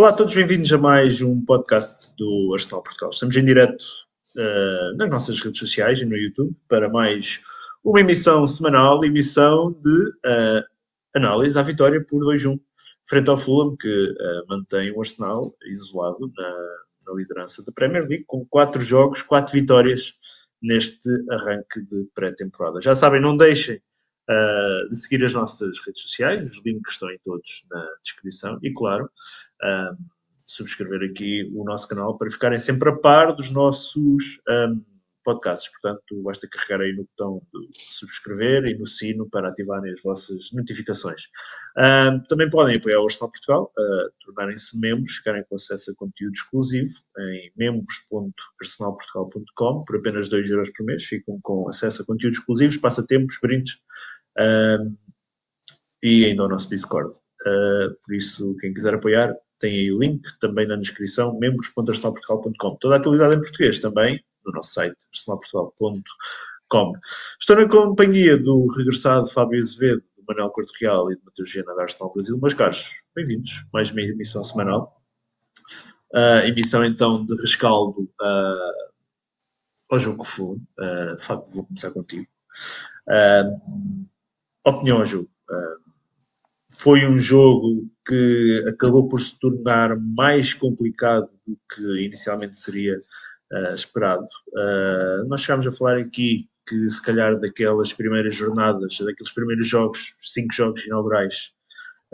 Olá a todos, bem-vindos a mais um podcast do Arsenal Portugal. Estamos em direto uh, nas nossas redes sociais e no YouTube para mais uma emissão semanal, emissão de uh, análise à vitória por 2-1, frente ao Fulham, que uh, mantém o Arsenal isolado na, na liderança da Premier League, com quatro jogos, quatro vitórias neste arranque de pré-temporada. Já sabem, não deixem uh, de seguir as nossas redes sociais, os links estão em todos na descrição e, claro, uh, subscrever aqui o nosso canal para ficarem sempre a par dos nossos um, podcasts. Portanto, basta carregar aí no botão de subscrever e no sino para ativarem as vossas notificações. Um, também podem apoiar o Arsenal Portugal, uh, tornarem-se membros, ficarem com acesso a conteúdo exclusivo em membros.arsenalportugal.com por apenas 2 euros por mês. Ficam com acesso a conteúdos exclusivos, passatempos, brindes uh, e ainda o nosso Discord. Uh, por isso, quem quiser apoiar, tem aí o link também na descrição, membros.arsenalportugal.com. Toda a atualidade em português também no nosso site, arsenalportugal.com. Estou na companhia do regressado Fábio Azevedo, do Manuel Corte Real e do Matheus Gena da Arsenal Brasil. Meus caros, bem-vindos. Mais uma emissão semanal. Uh, emissão então de rescaldo uh, ao jogo Fu. Uh, Fábio, vou começar contigo. Uh, opinião jogo. Uh, foi um jogo que acabou por se tornar mais complicado do que inicialmente seria uh, esperado. Uh, nós chegámos a falar aqui que, se calhar, daquelas primeiras jornadas, daqueles primeiros jogos, cinco jogos inaugurais,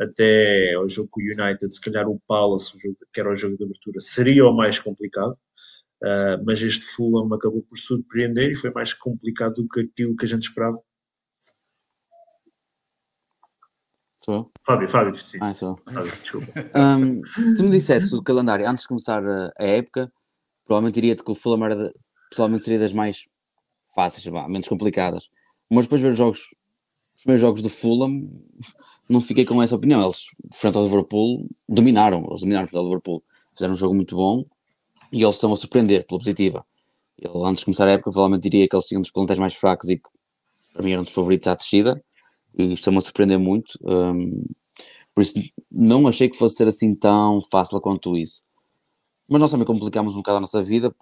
até ao jogo com o United, se calhar o Palace, o jogo, que era o jogo de abertura, seria o mais complicado. Uh, mas este Fulham acabou por surpreender e foi mais complicado do que aquilo que a gente esperava. Fábio, Fábio, sim. Ah, sou. Fábio, desculpa. Um, se tu me dissesse o calendário antes de começar a, a época, provavelmente diria-te que o Fulham era de, pessoalmente seria das mais fáceis, bah, menos complicadas. Mas depois de ver os jogos, os primeiros jogos do Fulham, não fiquei com essa opinião. Eles, frente ao Liverpool, dominaram. Eles dominaram frente ao Liverpool. Fizeram um jogo muito bom e eles estão a surpreender pela positiva. Ele, antes de começar a época, provavelmente diria que eles tinham um dos plantéis mais fracos e que para mim eram dos favoritos à descida e estão-me a surpreender muito. Um, por isso, não achei que fosse ser assim tão fácil quanto isso. Mas nós também complicámos um bocado a nossa vida.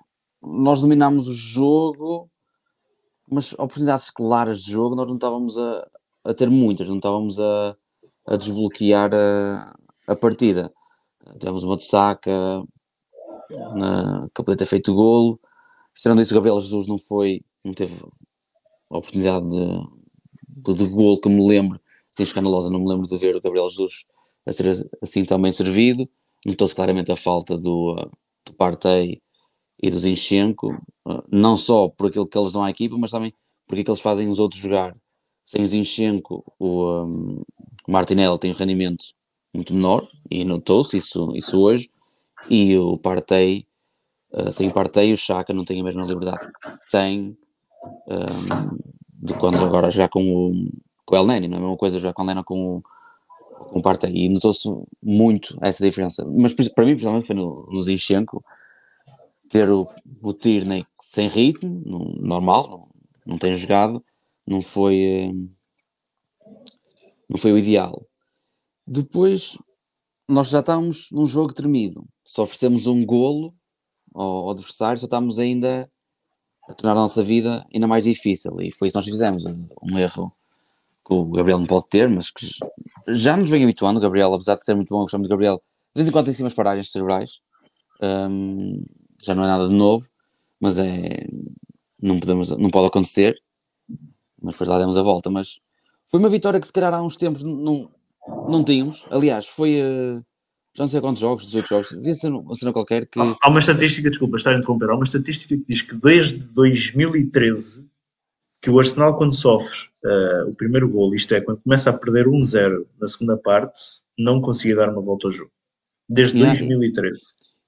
Nós dominámos o jogo, mas oportunidades claras de jogo nós não estávamos a, a ter muitas, não estávamos a, a desbloquear a, a partida. Tivemos uma de saca, na, que feito golo. Tirando isso, o Gabriel Jesus não foi, não teve a oportunidade de, de golo que me lembro, assim escandalosa, não me lembro de ver o Gabriel Jesus a ser assim também servido. Notou-se claramente a falta do, do Partey e do Zinchenko, não só por aquilo que eles dão à equipa, mas também porque é que eles fazem os outros jogar. Sem o Zinchenko, o, um, o Martinelli tem um rendimento muito menor, e notou-se isso, isso hoje, e o Partey, uh, sem o Partey, o Chaka não tem a mesma liberdade que tem um, de quando agora já com o, com o El Neni, não é? A mesma coisa já com El com o, com o Partey, e notou-se muito essa diferença, mas para mim, principalmente foi no, no Zinchenko, ter o, o Tierney sem ritmo, normal, não, não tem jogado, não foi, não foi o ideal. Depois, nós já estávamos num jogo tremido, só oferecemos um golo ao, ao adversário, só estamos ainda a tornar a nossa vida ainda mais difícil. E foi isso que nós fizemos. Um erro que o Gabriel não pode ter, mas que já nos vem habituando. O Gabriel, apesar de ser muito bom, eu de Gabriel. De vez em quando tem sim umas paragens cerebrais. Um, já não é nada de novo, mas é. Não, podemos, não pode acontecer. Mas depois lá demos a volta. Mas foi uma vitória que se calhar há uns tempos não, não tínhamos. Aliás, foi. Uh, já não sei quantos jogos, 18 jogos, devia ser uma cena qualquer que. Há uma estatística, desculpa, estar a interromper, há uma estatística que diz que desde 2013 que o Arsenal, quando sofre uh, o primeiro gol, isto é, quando começa a perder 1-0 na segunda parte, não conseguia dar uma volta ao jogo. Desde yeah. 2013.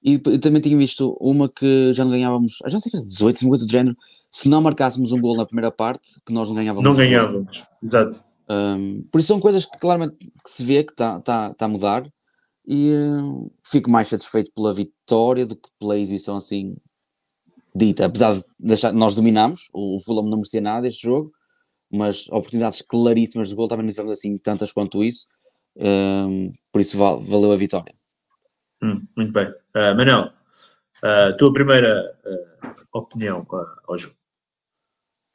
E eu também tinha visto uma que já não ganhávamos, já não sei que 18, uma coisa do género, se não marcássemos um gol na primeira parte, que nós não ganhávamos. Não ganhávamos, exato. Um, por isso são coisas que claramente que se vê que está tá, tá a mudar e uh, fico mais satisfeito pela vitória do que pela exibição assim dita. Apesar de deixar, nós dominamos, o Fulham não merecia nada este jogo, mas oportunidades claríssimas de gol também não tivemos assim tantas quanto isso, um, por isso val, valeu a vitória. Hum, muito bem. Uh, Manel, a uh, tua primeira uh, opinião ao jogo?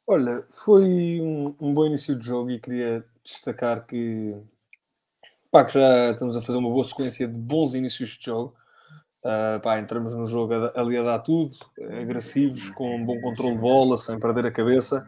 Olha, foi um, um, bom início de jogo e queria destacar que, pá, que já estamos a fazer uma boa sequência de bons inícios de jogo. Uh, pá, entramos no jogo ali a dar tudo, agressivos, com um bom controle de bola, sem perder a cabeça.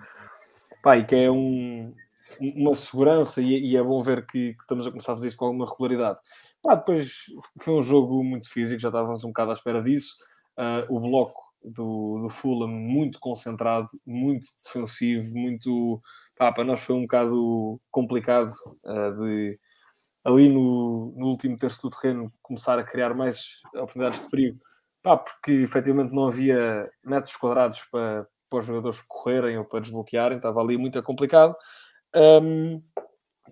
Pá, e que é um, uma segurança e, e, é bom ver que, que, estamos a começar a fazer isto com alguma regularidade. Pá, depois foi um jogo muito físico, já estávamos um bocado à espera disso. Uh, o bloco do, do Fulham muito concentrado, muito defensivo, muito. Pá, para nós foi um bocado complicado uh, de ali no, no, último terço do terreno começar a criar mais oportunidades de perigo, pá, porque efetivamente não havia metros quadrados para, para os jogadores correrem ou para desbloquearem, estava ali muito complicado. Um,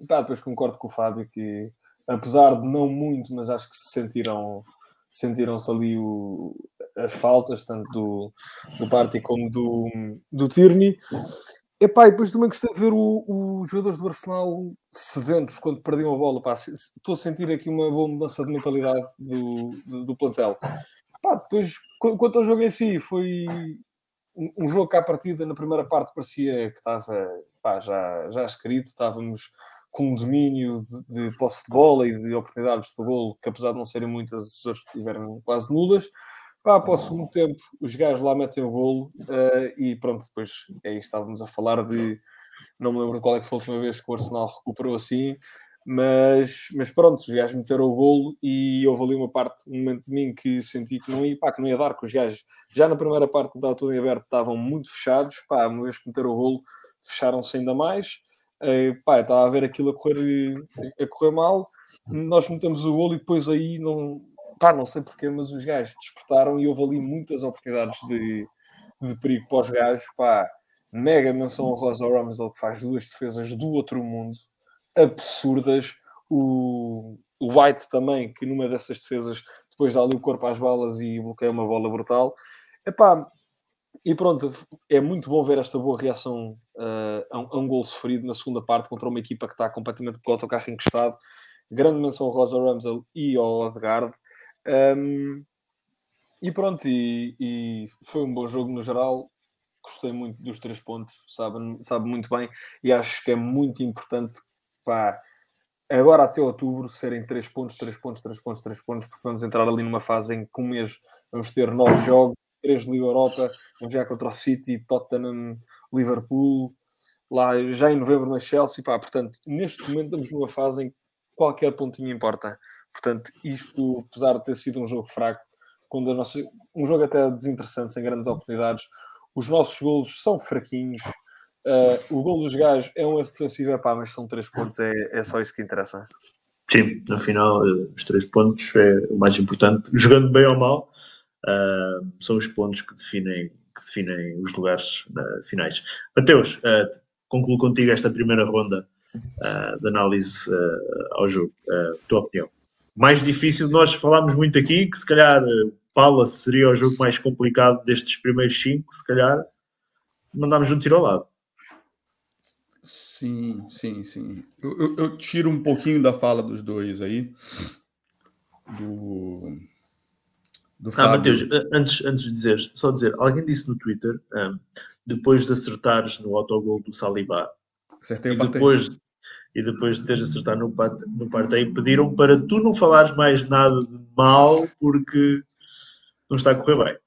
pá, depois concordo com o Fábio que, apesar de não muito, mas acho que se sentiram sentiram-se ali o, as faltas, tanto do, do Party como do, do Tierney. Epá, e depois também gostei de ver os jogadores do Arsenal sedentos quando perdiam a bola. Pá, estou a sentir aqui uma boa mudança de mentalidade do, do, do plantel. Epá, depois, quanto ao jogo em si, foi um, um jogo que à partida, na primeira parte, parecia que estava pá, já, já escrito. Estávamos com um domínio de, de posse de bola e de oportunidades de golo, que apesar de não serem muitas, os outros tiveram quase nulas. Pá, após o segundo tempo, os gajos lá metem o golo uh, e pronto, depois aí estávamos a falar de. Não me lembro de qual é que foi a última vez que o Arsenal recuperou assim, mas, mas pronto, os gajos meteram o golo e houve ali uma parte, um momento de mim que senti que não ia, pá, que não ia dar, que os gajos já na primeira parte, quando estava tudo em aberto, estavam muito fechados, pá, uma vez que meteram o golo, fecharam-se ainda mais. Uh, pá, estava a ver aquilo a correr, a correr mal, nós metemos o golo e depois aí não, pá, não sei porquê, mas os gajos despertaram e houve ali muitas oportunidades de, de perigo para os gajos, pá, mega menção ao Rosa Ramsdale que faz duas defesas do outro mundo, absurdas, o, o White também, que numa dessas defesas depois dá ali o corpo às balas e bloqueia uma bola brutal, epá, e pronto, é muito bom ver esta boa reação uh, a, um, a um gol sofrido na segunda parte contra uma equipa que está completamente com o autocarro encostado. Grande menção ao Rosa Ramsdale e ao Odegaard. Um, e pronto, e, e, foi um bom jogo no geral. Gostei muito dos três pontos, sabe, sabe muito bem, e acho que é muito importante para agora até outubro serem três pontos, três pontos, três pontos, três pontos, porque vamos entrar ali numa fase em que um mês vamos ter nove jogos, três de Liga Europa, vamos jogar contra o City, Tottenham, Liverpool, lá já em novembro na Chelsea, pá, portanto, neste momento estamos numa fase em que qualquer pontinho importa. Portanto, isto, apesar de ter sido um jogo fraco, quando a nossa, um jogo até desinteressante, sem grandes oportunidades, os nossos golos são fraquinhos. Uh, o gol dos gajos é um erro defensivo, é pá, mas são três pontos, é, é só isso que interessa. Sim, no final, eh, os três pontos é o mais importante. Jogando bem ou mal, uh, são os pontos que definem, que definem os lugares uh, finais. Mateus, uh, concluo contigo esta primeira ronda de análise ao jogo. tua opinião? Mais difícil. Nós falámos muito aqui que se calhar eh, Palace seria o jogo mais complicado destes primeiros cinco, se calhar mandámos um tiro ao lado. Sim, sim, sim. Eu, eu, eu, tiro um pouquinho da fala dos dois aí. Do. do ah, Matheus, antes, antes de dizer, só dizer, alguém disse no Twitter, um, depois de acertares no autogol do Saliba, Acertei e depois, e depois de teres acertado no, no parteio, pediram para tu não falares mais nada de mal porque não está a correr bem.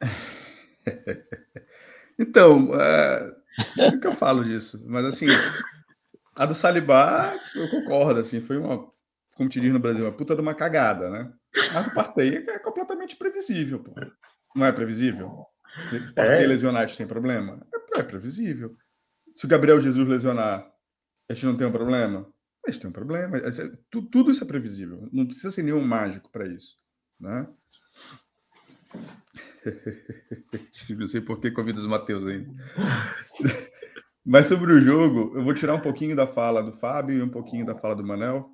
então, uh, o que eu falo disso? Mas assim, a do Salibá, eu concordo, assim, foi uma, como te diz no Brasil, uma puta de uma cagada, né? A do parteio é completamente previsível, pô. Não é previsível? Se parteio é. lesionar, tem problema? É, é previsível. Se o Gabriel Jesus lesionar, a gente não tem um problema? A gente tem um problema. É, tudo isso é previsível. Não precisa ser nenhum mágico para isso. Né? não sei por que convido os Mateus ainda. Mas sobre o jogo, eu vou tirar um pouquinho da fala do Fábio e um pouquinho da fala do Manel.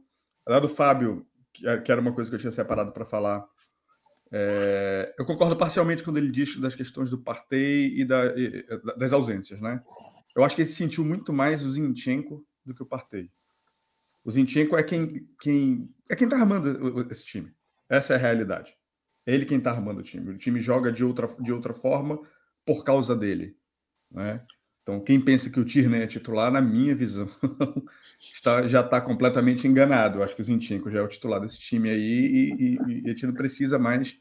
Lá do Fábio, que era uma coisa que eu tinha separado para falar, é, eu concordo parcialmente quando ele diz das questões do Partey e, da, e das ausências, né? Eu acho que ele sentiu muito mais o Zinchenko do que o Partey. O Zinchenko é quem, quem é quem tá armando esse time. Essa é a realidade. É ele quem está armando o time. O time joga de outra, de outra forma por causa dele. Né? Então, quem pensa que o Tierney é titular, na minha visão, está, já está completamente enganado. Eu acho que o Zinchenko já é o titular desse time aí e, e, e a gente não precisa mais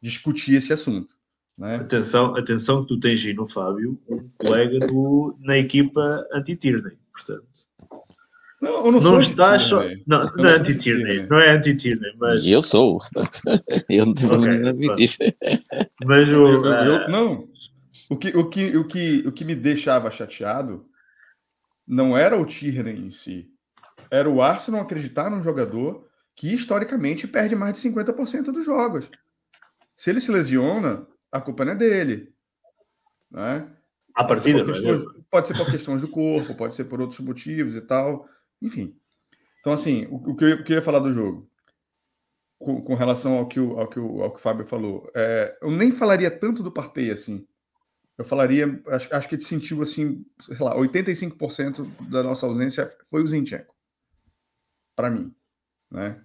discutir esse assunto. Né? Atenção, atenção que tu tens aí no Fábio um colega do, na equipa anti-Tierney, portanto. Não, eu não, Não sou estás só. Não, não é não sou anti-Tierney, não é anti-Tierney, mas, Eu sou. Eu não tenho Ok, problema em admitir. mas o. eu- eu- ah, não. O que, o, que, o, que, o que me deixava chateado não era o Tierney em si. Era o Arsenal acreditar num jogador que historicamente perde mais de 50% dos jogos. Se ele se lesiona, a culpa não é dele. Né? Pode ser, partida, por não é? questões, pode ser por questões do corpo, pode ser por outros motivos e tal. Enfim. Então, assim, o, o que, eu, o que eu ia falar do jogo, com, com relação ao que, o, ao, que o, ao que o Fábio falou, é, eu nem falaria tanto do Partey assim. Eu falaria, acho, acho que ele sentiu assim, sei lá, 85% da nossa ausência foi o Zinchenko. Para mim. Né?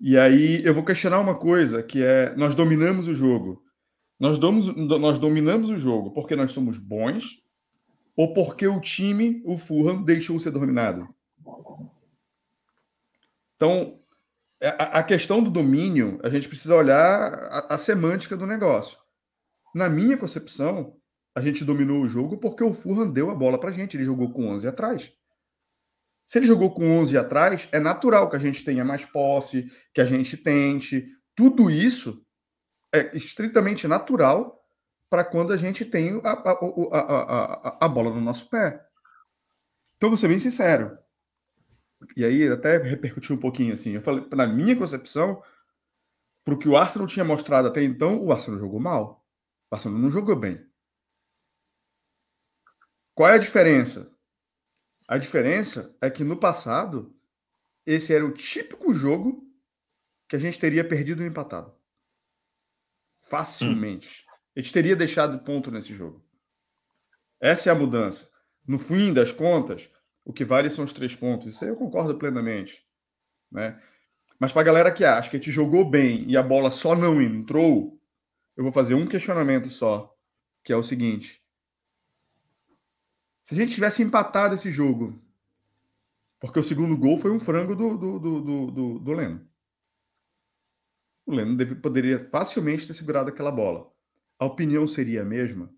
E aí eu vou questionar uma coisa, que é, nós dominamos o jogo. Nós, domos, nós dominamos o jogo porque nós somos bons ou porque o time, o Fulham, deixou ser dominado? Então, a, a questão do domínio, a gente precisa olhar a, a semântica do negócio. Na minha concepção, a gente dominou o jogo porque o Fulham deu a bola pra gente, ele jogou com 11 atrás. Se ele jogou com 11 atrás, é natural que a gente tenha mais posse, que a gente tente. Tudo isso é estritamente natural para quando a gente tem a, a, a, a, a bola no nosso pé. Então, vou ser bem sincero. E aí, até repercutiu um pouquinho assim. Eu falei, na minha concepção, para o que o Arsenal tinha mostrado até então, o Arsenal jogou mal. O Arsenal não jogou bem. Qual é a diferença? A diferença é que no passado, esse era o típico jogo que a gente teria perdido e empatado. Facilmente. A gente teria deixado ponto nesse jogo. Essa é a mudança. No fim das contas, o que vale são os três pontos. Isso aí eu concordo plenamente. Né? Mas para a galera que acha que a gente jogou bem e a bola só não entrou, eu vou fazer um questionamento só, que é o seguinte. Se a gente tivesse empatado esse jogo, porque o segundo gol foi um frango do, do, do, do, do, do Leno. O Leno deve, poderia facilmente ter segurado aquela bola. A opinião seria a mesma?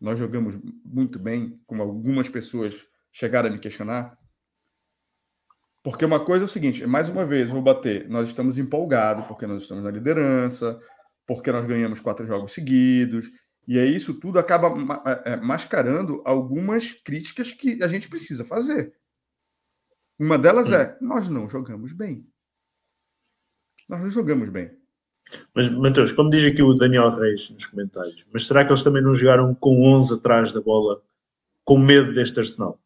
Nós jogamos muito bem, como algumas pessoas chegaram a me questionar. Porque uma coisa é o seguinte, mais uma vez, vou bater, nós estamos empolgados porque nós estamos na liderança, porque nós ganhamos quatro jogos seguidos, e aí isso tudo acaba ma- é, mascarando algumas críticas que a gente precisa fazer. Uma delas é, nós não jogamos bem. Nós não jogamos bem. Mas, Mateus, como diz aqui o Daniel Reis nos comentários, mas será que eles também não jogaram com 11 atrás da bola com medo deste Arsenal?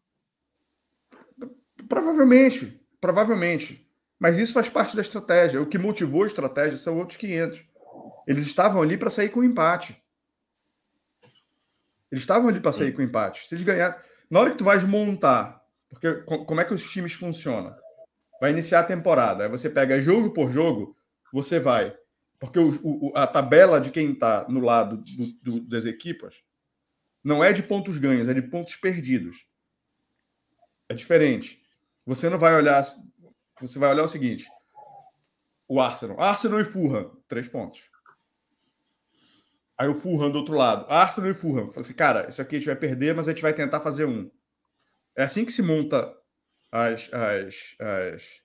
Provavelmente, provavelmente. Mas isso faz parte da estratégia. O que motivou a estratégia são outros 500. Eles estavam ali para sair com empate. Eles estavam ali para sair com empate. Se eles ganhassem. Na hora que tu vais montar, porque co- como é que os times funcionam? Vai iniciar a temporada. Aí você pega jogo por jogo, você vai. Porque o- o- a tabela de quem está no lado do- do- das equipas não é de pontos ganhos, é de pontos perdidos. É diferente. Você não vai olhar. Você vai olhar o seguinte: o Arsenal. Arsenal e Fulham, três pontos. Aí o Fulham do outro lado. Arsenal e Fulham. Fala assim, cara, isso aqui a gente vai perder, mas a gente vai tentar fazer um. É assim que se monta as. as, as...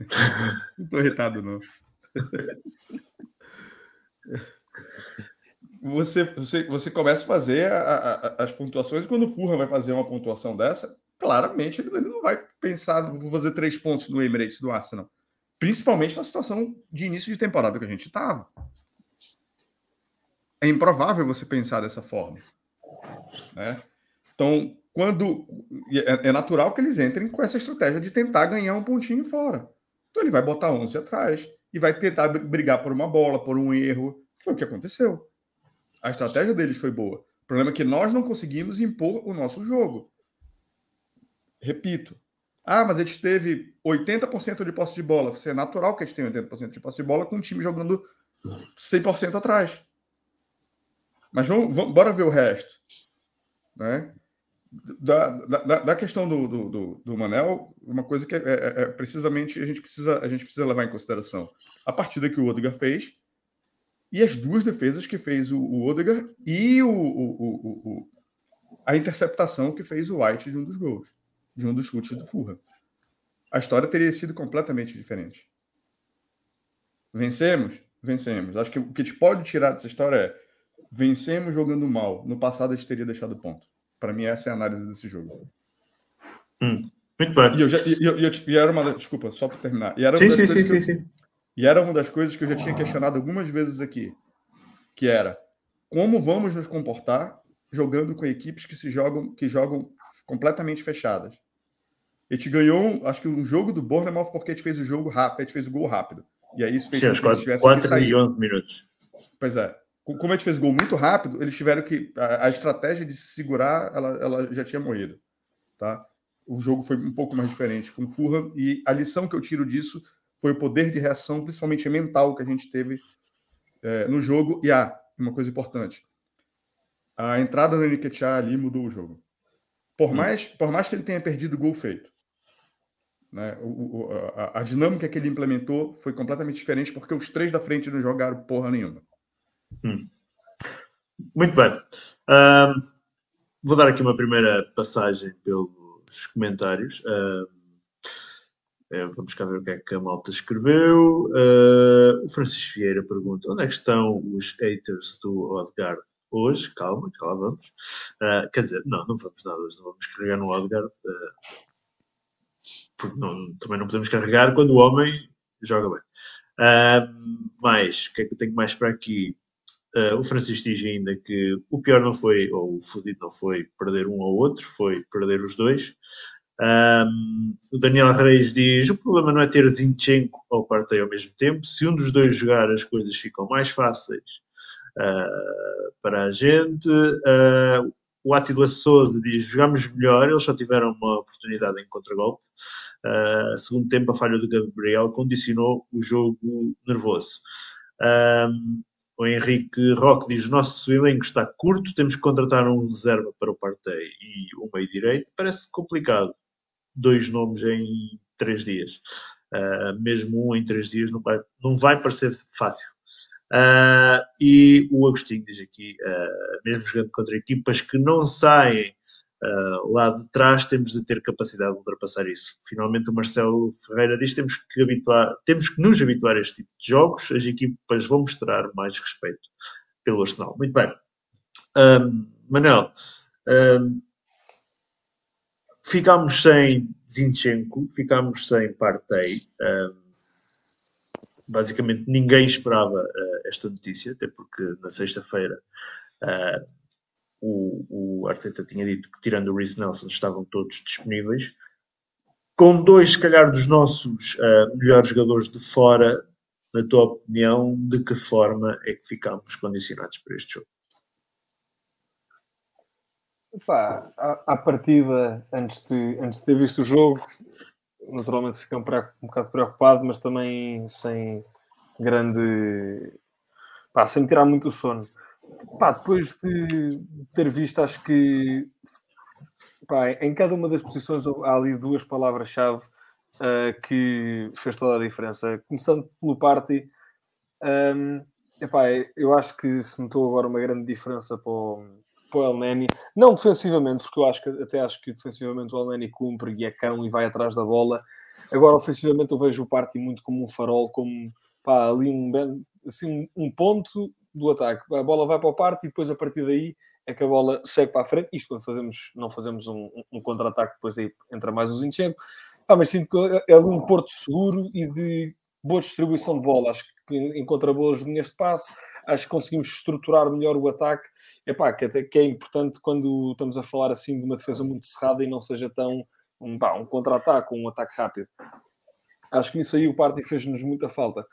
não tô irritado, não. Você, você, você começa a fazer a- a- as pontuações, e quando o Fulham vai fazer uma pontuação dessa, claramente ele ele não vai pensar, vou fazer três pontos no Emirates do Arsenal. Principalmente na situação de início de temporada que a gente estava. É improvável você pensar dessa forma. Né? Então, quando. É, é natural que eles entrem com essa estratégia de tentar ganhar um pontinho fora. Então, ele vai botar 11 atrás e vai tentar br- brigar por uma bola, por um erro. Foi o que aconteceu. A estratégia deles foi boa. O problema é que nós não conseguimos impor o nosso jogo. Repito, Ah, mas a gente teve 80% de posse de bola. Você é natural que a gente tenha 80% de posse de bola com um time jogando 100% atrás. Mas vamos, vamos, bora ver o resto. Né? Da, da, da questão do, do, do, do, Manel, uma coisa que é, é, é, precisamente a gente, precisa, a gente precisa levar em consideração. A partida que o Odegaard fez e as duas defesas que fez o, o Odegaard e o, o, o, a interceptação que fez o White de um dos gols, de um dos chutes do Furra. A história teria sido completamente diferente. Vencemos? Vencemos. Acho que o que a gente pode tirar dessa história é vencemos jogando mal. No passado a gente teria deixado ponto. Para mim, essa é a análise desse jogo. Hum, muito bem. E, eu já, e, eu, e era uma. Desculpa, só para terminar. E era sim, sim, sim, sim, sim. E era uma das coisas que eu já tinha questionado algumas vezes aqui, que era como vamos nos comportar jogando com equipes que se jogam, que jogam completamente fechadas. A gente ganhou, acho que um jogo do Bournemouth porque a gente fez o jogo rápido, a gente fez o gol rápido. E aí isso fez Sim, que 4 e 11 minutos. Pois é como a gente fez gol muito rápido, eles tiveram que. A, a, estratégia de se segurar, ela, ela já tinha morrido. Tá? O jogo foi um pouco mais diferente com o Fulham, e a lição que eu tiro disso foi o poder de reação, principalmente mental, que a gente teve é, no jogo. E ah, uma coisa importante: a entrada do Nketiah ali mudou o jogo. Por, mais, por mais que ele tenha perdido o gol feito, né, o, o, a, a dinâmica que ele implementou foi completamente diferente, porque os três da frente não jogaram porra nenhuma. Hum. Muito bem. Vou dar aqui uma primeira passagem pelos comentários. É, vamos cá ver o que é que a malta escreveu. Uh, o Francisco Vieira pergunta: onde é que estão os haters do Odegaard hoje? Calma, que lá vamos. Uh, quer dizer, não, não vamos nada hoje, não vamos carregar no Odegaard. Uh, porque não, também não podemos carregar quando o homem joga bem. Uh, o que é que eu tenho mais para aqui? Uh, o Francisco diz ainda que o pior não foi, ou o fodido não foi perder um ou outro, foi perder os dois. Um, o Daniel Reis diz: o problema não é ter Zinchenko ou Partey ao mesmo tempo. Se um dos dois jogar, as coisas ficam mais fáceis uh, para a gente. Uh, o Atila Souza diz: jogámos melhor, eles só tiveram uma oportunidade em contragolpe. Uh, segundo tempo, a falha do Gabriel condicionou o jogo nervoso. Um, o Henrique Roque diz: nosso elenco está curto, temos que contratar um reserva para o Partey e o meio direito. Parece complicado. Dois nomes em três dias. Uh, mesmo um em três dias não vai, não vai parecer fácil. Uh, e o Agostinho diz aqui: uh, mesmo jogando contra equipas que não saem uh, lá de trás, temos de ter capacidade de ultrapassar isso. Finalmente, o Marcelo Ferreira diz: temos que, habituar, temos que nos habituar a este tipo de jogos, as equipas vão mostrar mais respeito pelo Arsenal. Muito bem. Um, Manel, um, ficámos sem Zinchenko, ficámos sem Partey. Um, basicamente ninguém esperava uh, esta notícia, até porque na sexta-feira uh, o, o Arteta tinha dito que, tirando o Reece Nelson, estavam todos disponíveis. Com dois, se calhar, dos nossos uh, melhores jogadores de fora, na tua opinião, de que forma é que ficámos condicionados para este jogo? Epá, à, à partida, antes de, antes de ter visto o jogo, naturalmente fiquei um, um bocado preocupado, mas também sem grande. Pá, sem tirar muito o sono. Pá, depois de ter visto, acho que pá, em cada uma das posições há ali duas palavras-chave uh, que fez toda a diferença. Começando pelo Party, um, epá, eu acho que se notou agora uma grande diferença para o, para o El Neni. Não defensivamente, porque eu acho que até acho que defensivamente o El Neni cumpre e é cão e vai atrás da bola. Agora, ofensivamente, eu vejo o Party muito como um farol, como pá, ali um, assim, um ponto do ataque. A bola vai para o parte e depois a partir daí é que a bola segue para a frente. Isto quando fazemos, não fazemos um, um contra-ataque, depois aí entra mais o Zinchenko. Ah, mas sinto que é ali um porto seguro e de boa distribuição de bola. Acho que encontra boas linhas de passe. Acho que conseguimos estruturar melhor o ataque. Epá, que, até, que é importante quando estamos a falar assim de uma defesa muito cerrada e não seja tão um, um contra-ataque, um ataque rápido. Acho que isso aí o Party fez-nos muita falta.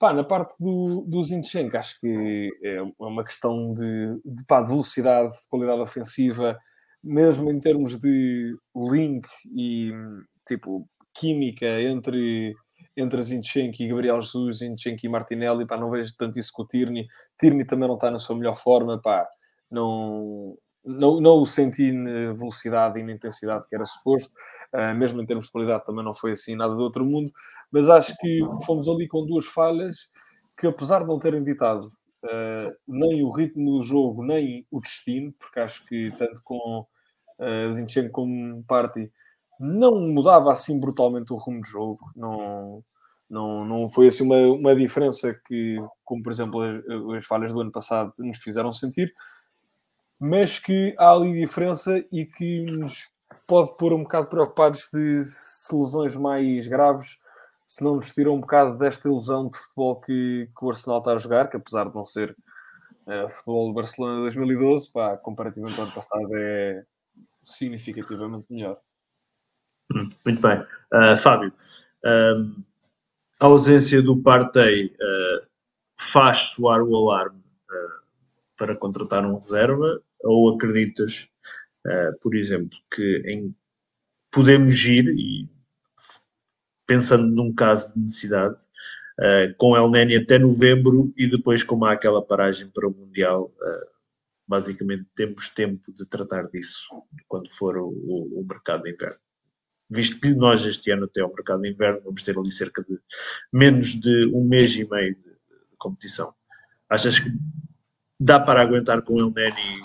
Pá, na parte do, do Zinchenko, acho que é uma questão de, de, pá, de velocidade, de qualidade ofensiva, mesmo em termos de link e tipo, química entre, entre Zinchenko e Gabriel Jesus, Zinchenko e Martinelli, pá, não vejo tanto isso com o Tierney. Tierney também não está na sua melhor forma, pá, não, não, não o senti na velocidade e na intensidade que era suposto, mesmo em termos de qualidade também não foi assim nada do outro mundo, mas acho que fomos ali com duas falhas que apesar de não terem ditado uh, nem o ritmo do jogo, nem o destino, porque acho que tanto com uh, Zinchenko como Party não mudava assim brutalmente o rumo do jogo, não, não, não foi assim uma, uma diferença que, como por exemplo as, as falhas do ano passado nos fizeram sentir, mas que há ali diferença e que nos pode pôr um bocado preocupados de lesões mais graves se não nos tiram um bocado desta ilusão de futebol que, que o Arsenal está a jogar, que apesar de não ser uh, futebol do Barcelona de 2012, pá, comparativamente ao ano passado é significativamente melhor. Hum, muito bem. Uh, Fábio, uh, a ausência do Partey uh, faz soar o alarme para contratar um reserva ou acreditas, por exemplo, que em, podemos ir e pensando num caso de necessidade, uh, com El Neni até novembro e depois, como há aquela paragem para o Mundial, uh, basicamente temos tempo de tratar disso quando for o, o, o, mercado de inverno. Visto que nós este ano até ao mercado de inverno vamos ter ali cerca de menos de um mês e meio de, competição. Achas que dá para aguentar com El Neni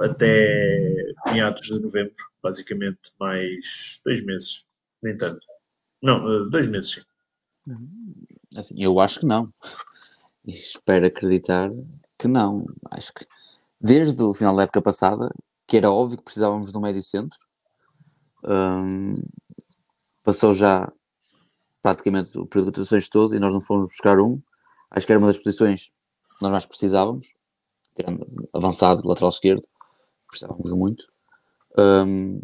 até meados de novembro, basicamente mais dois meses, nem tanto. Não, eh, dois meses, sim. Assim, eu acho que não. Espero acreditar que não. Acho que desde o final da época passada, que era óbvio que precisávamos de um médio centro, um, passou já praticamente o período de votações todo e nós não fomos buscar um. Acho que era uma das posições que nós mais precisávamos, tendo avançado lateral esquerdo, precisávamos muito. Um,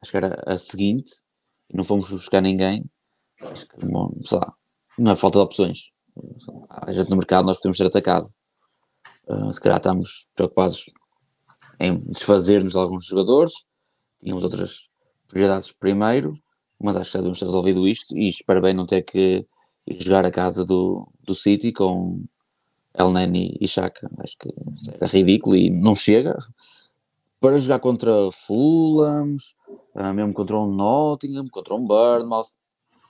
acho que era a seguinte, não fomos buscar ninguém. Acho que, bom, sei lá, não é falta de opções. A gente no mercado nós podemos ser atacado. Uh, se calhar estamos preocupados em desfazer-nos de alguns jogadores, tínhamos outras prioridades primeiro, mas acho que já devemos ter resolvido isto e espero bem não ter que ir jogar a casa do, do City com El Neni e Chaka. Acho que era ridículo e não chega para jogar contra Fulhams, uh, mesmo contra um Nottingham, contra um Burnmouth.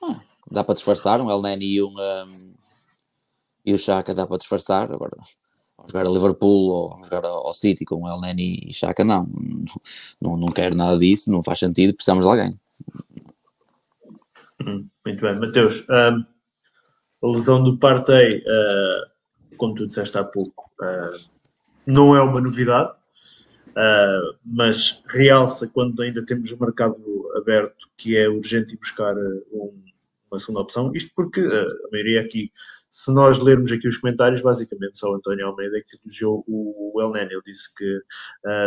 Ah, dá para disfarçar, um El Neni e um, um e o Chaka dá para disfarçar. Agora, jogar a Liverpool ou jogar ao City com El Neni e Chaka, não. Não, não quero nada disso, não faz sentido, precisamos de alguém. Hum, muito bem, Mateus. Um, a lesão do Partey, uh, como tu disseste há pouco, uh, não é uma novidade. Uh, mas realça quando ainda temos o mercado aberto que é urgente ir buscar uh, um, uma segunda opção. Isto porque uh, a maioria aqui, se nós lermos aqui os comentários, basicamente só o António Almeida que elogiou o, o El Neni. Ele disse que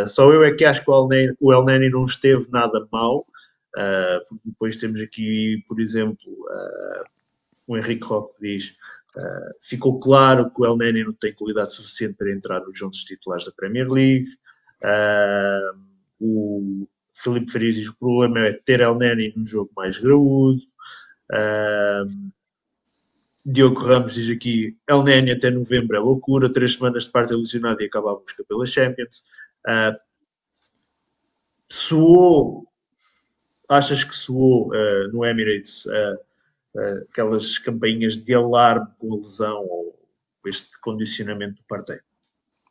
só eu é que acho que o El Neni, o El Neni não esteve nada mal. depois temos aqui, por exemplo, o Henrique Roque diz ficou claro que o El Neni não tem qualidade suficiente para entrar nos juntos titulares da Premier League. Uh, o Felipe Farias diz que o problema é ter El Neni num jogo mais graúdo. Uh, Diogo Ramos diz aqui: El Neni até novembro é loucura, três semanas de parte lesionado e acaba a busca pela Champions. Uh, soou, achas que soou uh, no Emirates aquelas campainhas de alarme com a lesão ou este condicionamento do Partey?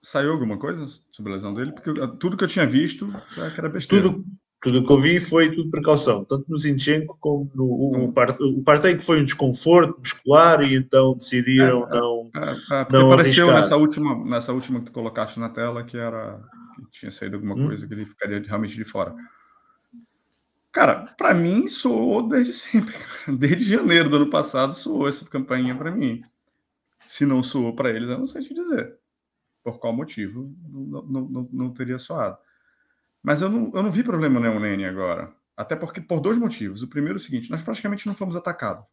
Saiu alguma coisa sobre a lesão dele? Porque tudo que eu tinha visto era besteira. Tudo, tudo que eu vi foi tudo precaução, tanto no Zinchenko como no o, o, o Partey que foi um desconforto muscular e então decidiram é, é não é, é, não apareceu nessa última, nessa última que tu colocaste na tela que era que tinha saído alguma hum. coisa que ele ficaria realmente de fora. Cara, para mim soou desde sempre, desde janeiro do ano passado soou essa campanha para mim. Se não soou para eles, eu não sei te dizer por qual motivo não, não, não, não teria soado. Mas eu não, eu não vi problema no Nene agora. Até porque, por dois motivos. O primeiro é o seguinte: nós praticamente não fomos atacados.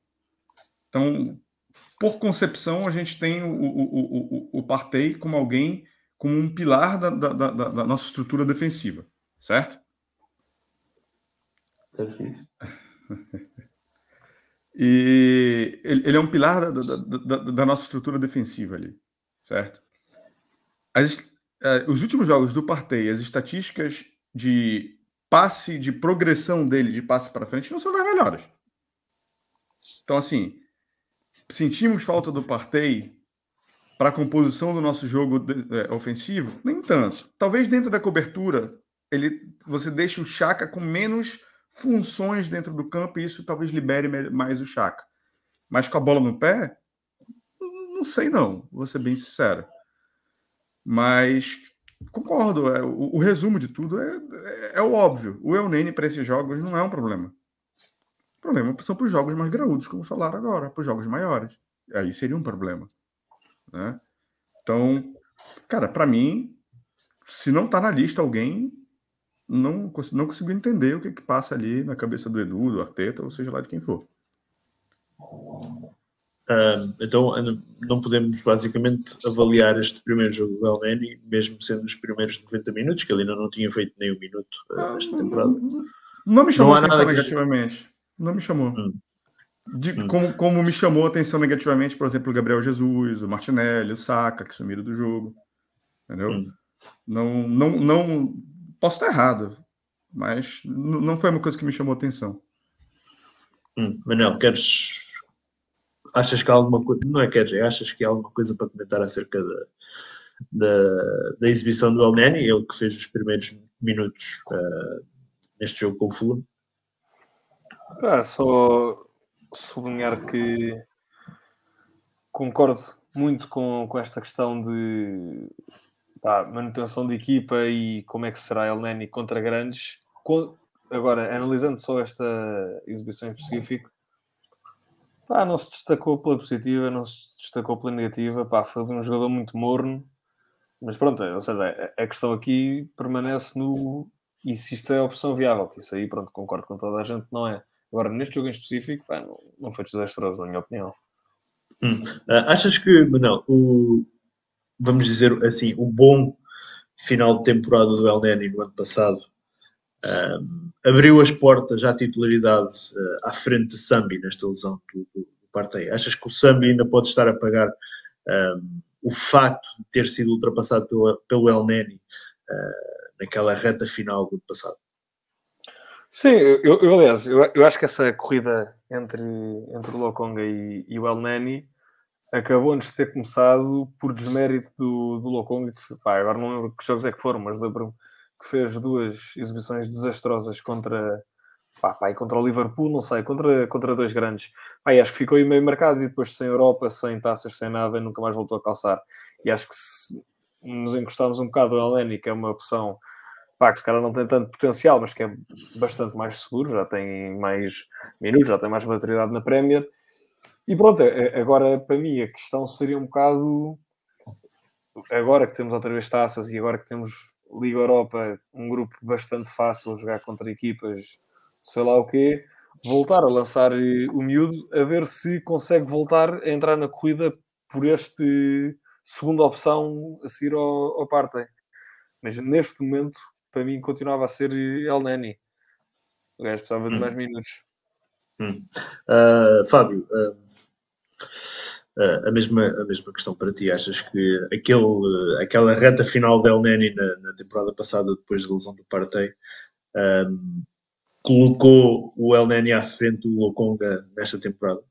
Então, por concepção, a gente tem o, o, o, o, Partey como alguém, como um pilar da, da, da, da nossa estrutura defensiva, certo? E ele, ele é um pilar da, da, nossa estrutura defensiva ali, certo? As, uh, os últimos jogos do Partey, as estatísticas de passe, de progressão dele de passe para frente, não são das melhores. Então, assim, sentimos falta do Partey para a composição do nosso jogo é, ofensivo? Nem tanto. Talvez dentro da cobertura ele, você deixe o Chaka com menos funções dentro do campo e isso talvez libere mais o Chaka. Mas com a bola no pé, não sei não, vou ser bem sincero. Mas concordo, é, o, o, resumo de tudo é, é, é o óbvio. O Eunene para esses jogos não é um problema. O problema são para os jogos mais graúdos, como falaram agora, para os jogos maiores. Aí seria um problema. Né? Então, cara, para mim, se não está na lista alguém, não, não consigo entender o que, que passa ali na cabeça do Edu, do Arteta, ou seja lá de quem for. Um, então não podemos basicamente avaliar este primeiro jogo do Elneny, mesmo sendo os primeiros 90 minutos, que ele ainda não tinha feito nem um minuto uh, nesta temporada. Não, me chamou não atenção negativamente. Que... Não me chamou. Hum. De, hum. como, como me chamou atenção negativamente, por exemplo, o Gabriel Jesus, o Martinelli, o Saka, que sumiram do jogo. Entendeu? Hum. Não, não, não, Posso estar errado, mas não foi uma coisa que me chamou atenção. Hum, Manel, queres. Achas que há alguma coisa. Não é queres, é achas que há alguma coisa para comentar acerca da, da, da exibição do El Neni, ele que fez os primeiros minutos uh, neste jogo com o Fulham? Ah, só sublinhar que concordo muito com, com esta questão de pá, manutenção de equipa e como é que será El Neni contra grandes. Agora, analisando só esta exibição em específico, pá, não se destacou pela positiva, não se destacou pela negativa, pá, foi um jogador muito morno, mas pronto, ou seja, a questão aqui permanece no e se isto é a opção viável, que isso aí, pronto, concordo com toda a gente, não é. Agora, neste jogo em específico, pá, não, não foi desastroso, na minha opinião. Hum. Uh, achas que, Manel, o, vamos dizer assim, o bom final de temporada do El Neni no ano passado um, abriu as portas à titularidade uh, à frente de Sambi nesta lesão do, do, do Partey. Achas que o Sambi ainda pode estar a pagar um, o facto de ter sido ultrapassado pelo, pelo El Neni uh, naquela reta final do ano passado? Sim, eu, eu aliás, eu, eu, acho que essa corrida entre, entre o Lokonga e, e o El Neni acabou antes de ter começado por desmérito do, do Lokonga, agora não lembro que jogos é que foram, mas lembro que fez duas exibições desastrosas contra, pá, pá, contra o Liverpool, não sei, contra, contra dois grandes. Pá, acho que ficou aí meio marcado e depois sem Europa, sem taças, sem nada, nunca mais voltou a calçar. E acho que se nos encostarmos um bocado ao Eleni, que é uma opção pá, que se calhar não tem tanto potencial, mas que é bastante mais seguro, já tem mais minutos, já tem mais maturidade na Premier e pronto, agora para mim a questão seria um bocado agora que temos outra vez taças e agora que temos Liga Europa, um grupo bastante fácil jogar contra equipas, sei lá o quê, voltar a lançar eh, o miúdo a ver se consegue voltar a entrar na corrida por este segunda opção a seguir ao, ao Partey. Mas neste momento, para mim, continuava a ser El Neni. O gajo precisava de hum. mais minutos. Hum. Uh, Fábio, uh, a, mesma, a mesma questão para ti. Achas que aquele, aquela reta final del Neni na, na temporada passada, depois da lesão do Partey, um, colocou o El Neni à frente do Lokonga nesta temporada?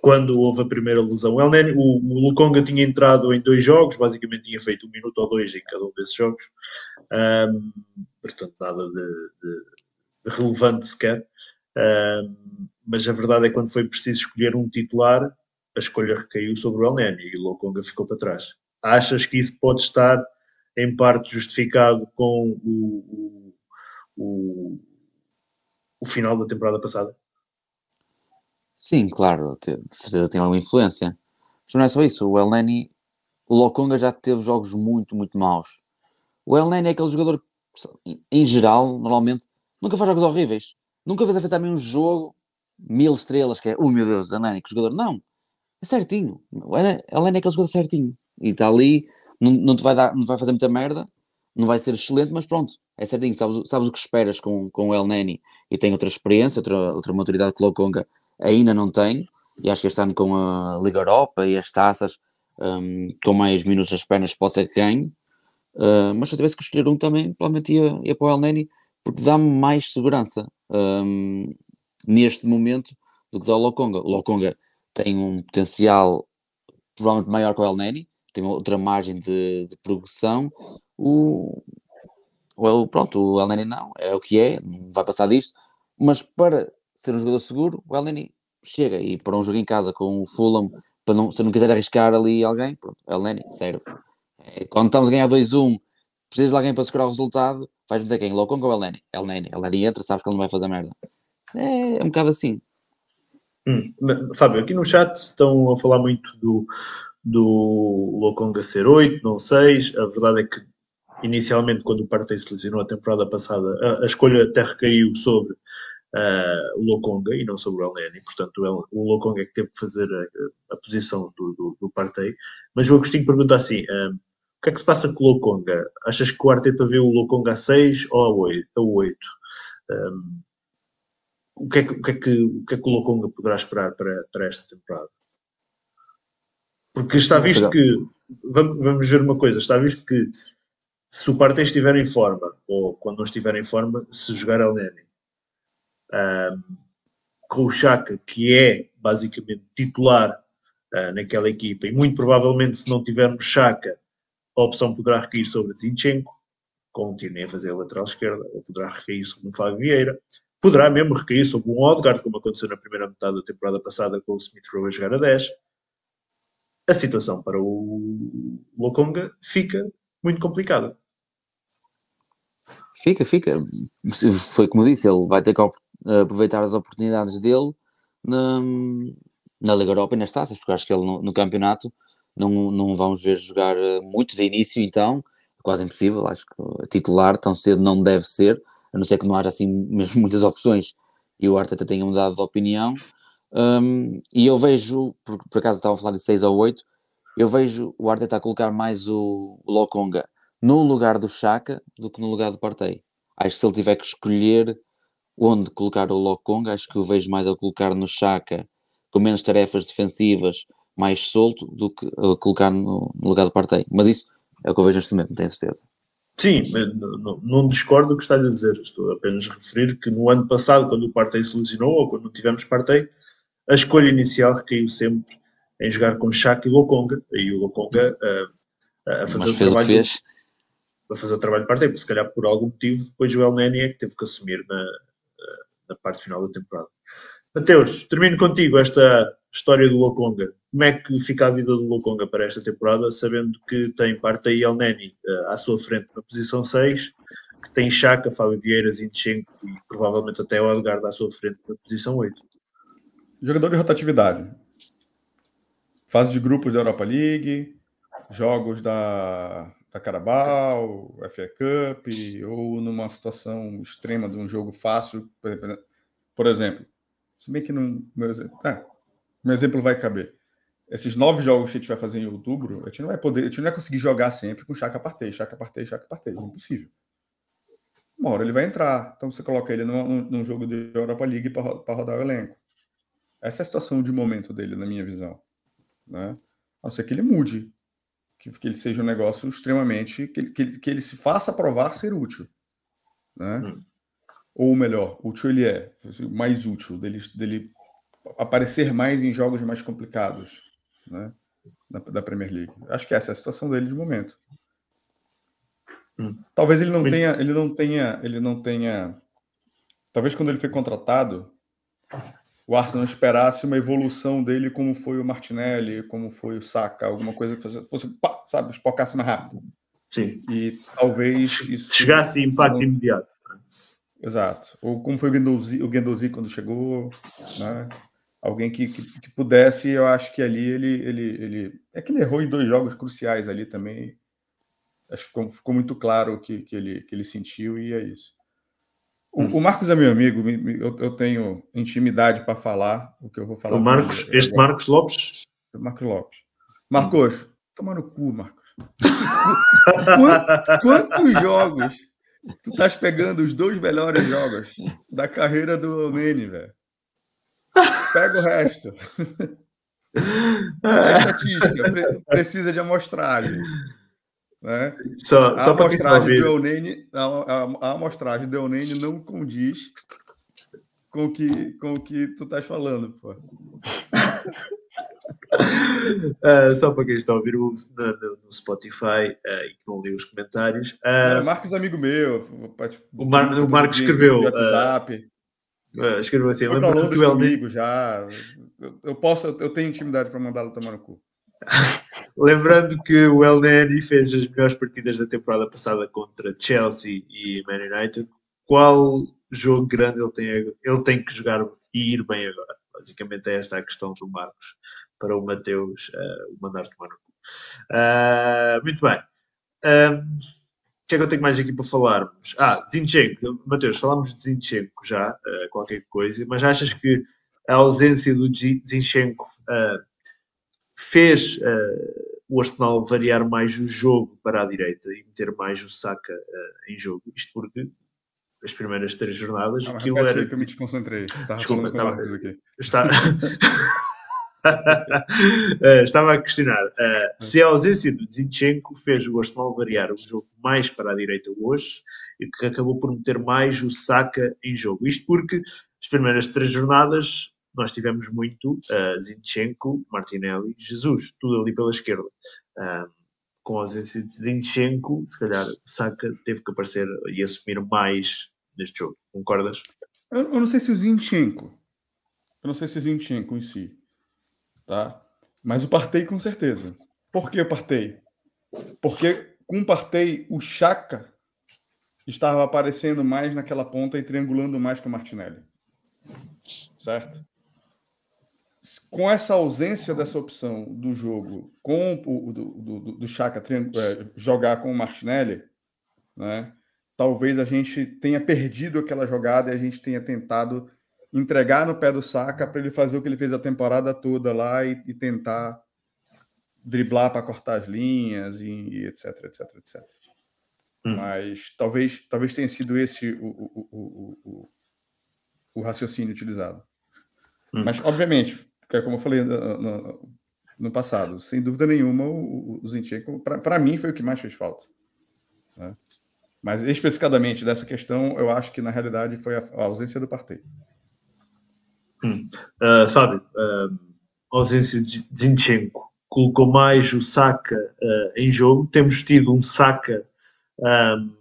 Quando houve a primeira lesão, El Neni, o, o Lokonga tinha entrado em dois jogos, basicamente tinha feito um minuto ou dois em cada um desses jogos, um, portanto, nada de, de, de relevante sequer mas a verdade é que quando foi preciso escolher um titular, a escolha recaiu sobre o El Neni e Lokonga ficou para trás. Achas que isso pode estar em parte justificado com o, o, o, o final da temporada passada? Sim, claro, de certeza tem alguma influência. Mas não é só isso, o El o Lokonga já teve jogos muito, muito maus. O El é aquele jogador, em geral, normalmente, nunca faz jogos horríveis. Nunca fez a fazer também um jogo mil estrelas, que é, oh meu Deus, Eleni, que jogador. Não, é certinho. Eleni é aquele jogador certinho. E está ali, não, não te vai dar, não vai fazer muita merda, não vai ser excelente, mas pronto, é certinho. Sabes, sabes o que esperas com, com o El Neni e tem outra experiência, outra, outra maturidade que o Lokonga ainda não tem, e acho que este ano com a Liga Europa e as taças, um, com mais minutos nas pernas, pode ser que ganhe. Uh, mas se eu tivesse que escolher um também, provavelmente ia, ia para o El Neni, porque dá-me mais segurança um, neste momento do que dá o Lokonga. O Lokonga tem um potencial provavelmente maior que o El Neni, tem outra margem de, de progressão. O, o, pronto, o El Neni não, é o que é, não vai passar disto, mas para ser um jogador seguro, o El Neni chega e para um jogo em casa com o Fulham, para não, se não quiser arriscar ali alguém, pronto, El Neni serve. É, quando estamos a ganhar 2-1, precisas de alguém para segurar o resultado, vais meter quem? Lokonga ou El Neni? El Neni, El Neni entra, sabes que ele não vai fazer merda. É, é um bocado assim. Hum, Fábio, aqui no chat estão a falar muito do, do Lokonga ser 8, não 6. A verdade é que inicialmente, quando o Partey se lesionou a temporada passada, a, a escolha até recaiu sobre uh, o Lokonga e não sobre o Elneny. Portanto, o, o Lokonga é que teve que fazer a, a posição do, do, do, Partey. Mas o Agostinho pergunta assim: uh, o que é que se passa com o Lokonga? Achas que o Arteta vê o Lokonga a 6 ou a 8? A 8? Um, o que, é que, o, que é que, o que é que o Lokonga poderá esperar para, para esta temporada? Porque está visto que, vamos, vamos ver uma coisa, está visto que se o Partey estiver em forma, ou quando não estiver em forma, se jogar El Neni, um, com o Chaka, que é basicamente titular uh, naquela equipa, e muito provavelmente se não tivermos Chaka, a opção poderá recair sobre Zinchenko, Tierney a fazer a lateral esquerda, ou poderá recair sobre o Fábio Vieira, poderá mesmo recair sobre um Odegaard, como aconteceu na primeira metade da temporada passada com o Smith Rowe a jogar a 10. A situação para o Lokonga fica muito complicada. Fica, fica. Foi como disse, ele vai ter que aproveitar as oportunidades dele na, na Liga Europa e nas taças, porque acho que ele no, no, campeonato não, não vamos ver jogar eh, muito de início, então, quase impossível. Acho que titular tão cedo não deve ser, a não ser que não haja assim mesmo muitas opções e o Arteta tenha mudado de opinião. Um, e eu vejo, por, por acaso estava a falar de 6 ou 8, eu vejo o Arteta a colocar mais o, Lokonga no lugar do Chaka do que no lugar do Partey. Acho que se ele tiver que escolher onde colocar o Lokonga, acho que o vejo mais a colocar no Chaka com menos tarefas defensivas, mais solto, do que colocar no, no lugar do Partey. Mas isso é o que eu vejo neste momento, não tenho certeza. Sim, não, não, discordo do que está a dizer. Estou apenas a referir que no ano passado, quando o Partey se lesionou, ou quando não tivemos Partey, a escolha inicial recaiu sempre em jogar com Chaka e Lokonga. E o Lokonga uh, a fazer Mas o trabalho. fez. A fazer o trabalho de Partey, se calhar por algum motivo, depois o El Neni é que teve que assumir na, na parte final da temporada. Mateus, termino contigo esta história do Lokonga. Como é que fica a vida do Lokonga para esta temporada, sabendo que tem parte aí El Neni uh, à sua frente na posição 6, que tem Chaka, Fábio Vieira, Zinchenko e provavelmente até o Edgar à sua frente na posição 8? Jogador de rotatividade. Fase de grupos da Europa League, jogos da, da Carabao, FA Cup, ou numa situação extrema de um jogo fácil, por exemplo, se bem que não. Meu exemplo, é, meu exemplo vai caber. Esses nove jogos que a gente vai fazer em outubro, a gente não vai poder, a gente não vai conseguir jogar sempre com Chaka Partey, Chaka Partey, Chaka Partey. É impossível. Uma hora ele vai entrar. Então você coloca ele num, num jogo de Europa League para rodar o elenco. Essa é a situação de momento dele, na minha visão. Né? A não ser que ele mude. Que, que ele seja um negócio extremamente. Que ele, que ele, que ele se faça provar ser útil. Né? Hum ou melhor, útil ele é, mais útil, dele, dele aparecer mais em jogos mais complicados né, da, da Premier League. Acho que essa é a situação dele de momento. Hum. Talvez ele não tenha, ele não tenha, ele não tenha. Talvez quando ele foi contratado, o Arsenal esperasse uma evolução dele como foi o Martinelli, como foi o Saka, alguma coisa que fosse, fosse pá, sabe, espocasse mais rápido. Sim. E talvez isso chegasse impacto imediato. Exato. Ou como foi o Guendouzi, o Guendouzi quando chegou, né? Alguém que, que, que, pudesse, eu acho que ali ele, ele, ele. É que ele errou em dois jogos cruciais ali também. Acho que ficou, ficou muito claro o que, que, ele, que ele sentiu e é isso. O, hum. o Marcos é meu amigo, eu, eu tenho intimidade para falar o que eu vou falar. O Marcos, ele, este Marcos Lopes? Marcos Lopes. Marcos, hum. toma no cu, Marcos. Quantos jogos Tu estás pegando os dois melhores jogos da carreira do Nene, velho. Pega o resto. É estatística, pre- precisa de amostragem. Né? Só, A só para amostragem, do. Eunene, a, a, a amostragem do Eunene não condiz com o que, com o que tu estás falando, pô. Ah, só para quem está a ouvir no, no- no Spotify ah, e que não leu os comentários. ah, É, Marcos, amigo meu. pode- O Mar- o Marcos escreveu, WhatsApp. Ah, escreveu assim: Foi para lembrando Londres que o LD comigo já. Eu, eu posso, eu tenho intimidade para mandá-lo tomar no cu. Lembrando que o El Neni fez as melhores partidas da temporada passada contra Chelsea e Man United. Qual jogo grande ele tem, ele tem que jogar e ir bem agora? Basicamente é esta a questão do Marcos para o Mateus o mandar tomar no cu. Ah, muito bem. Que é que eu tenho mais aqui para falarmos? Ah, Zinchenko. Mateus, falámos de Zinchenko já, eh, qualquer coisa, mas achas que a ausência do Zi- Zinchenko ah, fez eh, o Arsenal variar mais o jogo para a direita e meter mais o Saka em jogo. Isto porque as primeiras três jornadas mas aquilo era. que eu me desconcentrei. Estava Desculpa, estava- aqui. Está... Eh, estava a questionar eh, se a ausência do Zinchenko fez o Arsenal variar o jogo mais para a direita hoje e que acabou por meter mais o Saka em jogo. Isto porque as primeiras três jornadas nós tivemos muito uh, Zinchenko, Martinelli, Jesus, tudo ali pela esquerda. Ah, com a ausência de Zinchenko, se calhar o Saka teve que aparecer e assumir mais neste jogo. Concordas? Eu não sei se o Zinchenko. Eu não sei se o Zinchenko em si. Tá? Mas o Partey com certeza. Por que o Partey? Porque com o Partey, o Chaka estava aparecendo mais naquela ponta e triangulando mais com o Martinelli. Certo? Com essa ausência dessa opção do jogo, com o do, do, do Chaka é, jogar com o Martinelli, né? talvez a gente tenha perdido aquela jogada e a gente tenha tentado entregar no pé do Saka para ele fazer o que ele fez a temporada toda lá e, e tentar driblar para cortar as linhas e, e, etc, etc, etc. Hum. Mas talvez, talvez tenha sido esse o, o, o, o, o raciocínio utilizado. Hum. Mas, obviamente, como eu falei no, no, no passado, sem dúvida nenhuma, o, o Zinchenko, para mim, foi o que mais fez falta. Né? Mas, especificadamente dessa questão, eu acho que, na realidade, foi a, a ausência do Partey. Uh, Fábio, uh, ausência de Zinchenko colocou mais o Saka uh, em jogo. Temos tido um Saka, um,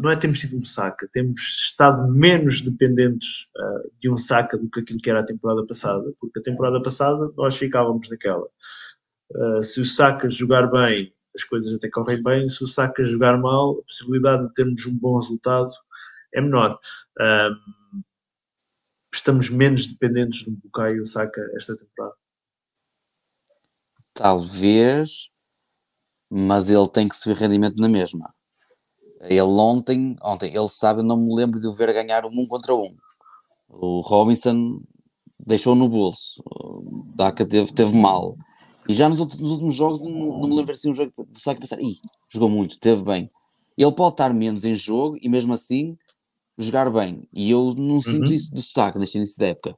não é temos tido um Saka, temos estado menos dependentes uh, de um Saka do que aquilo que era a temporada passada, porque a temporada passada nós ficávamos naquela. Uh, se o Saka jogar bem, as coisas até correm bem, se o Saka jogar mal, a possibilidade de termos um bom resultado é menor. Um, estamos menos dependentes do Bukayo Saka esta temporada. Talvez, mas ele tem que subir rendimento na mesma. Ele ontem, ontem, ele sabe, não me lembro de o ver ganhar um, um contra um. O Robinson deixou no bolso. O Daka teve, teve mal. E já nos, outros, nos últimos jogos não, não, me lembro assim um jogo do Saka pensar, ih, jogou muito, teve bem. Ele pode estar menos em jogo e mesmo assim jogar bem. E eu não sinto uhum. isso do Saka neste início da época.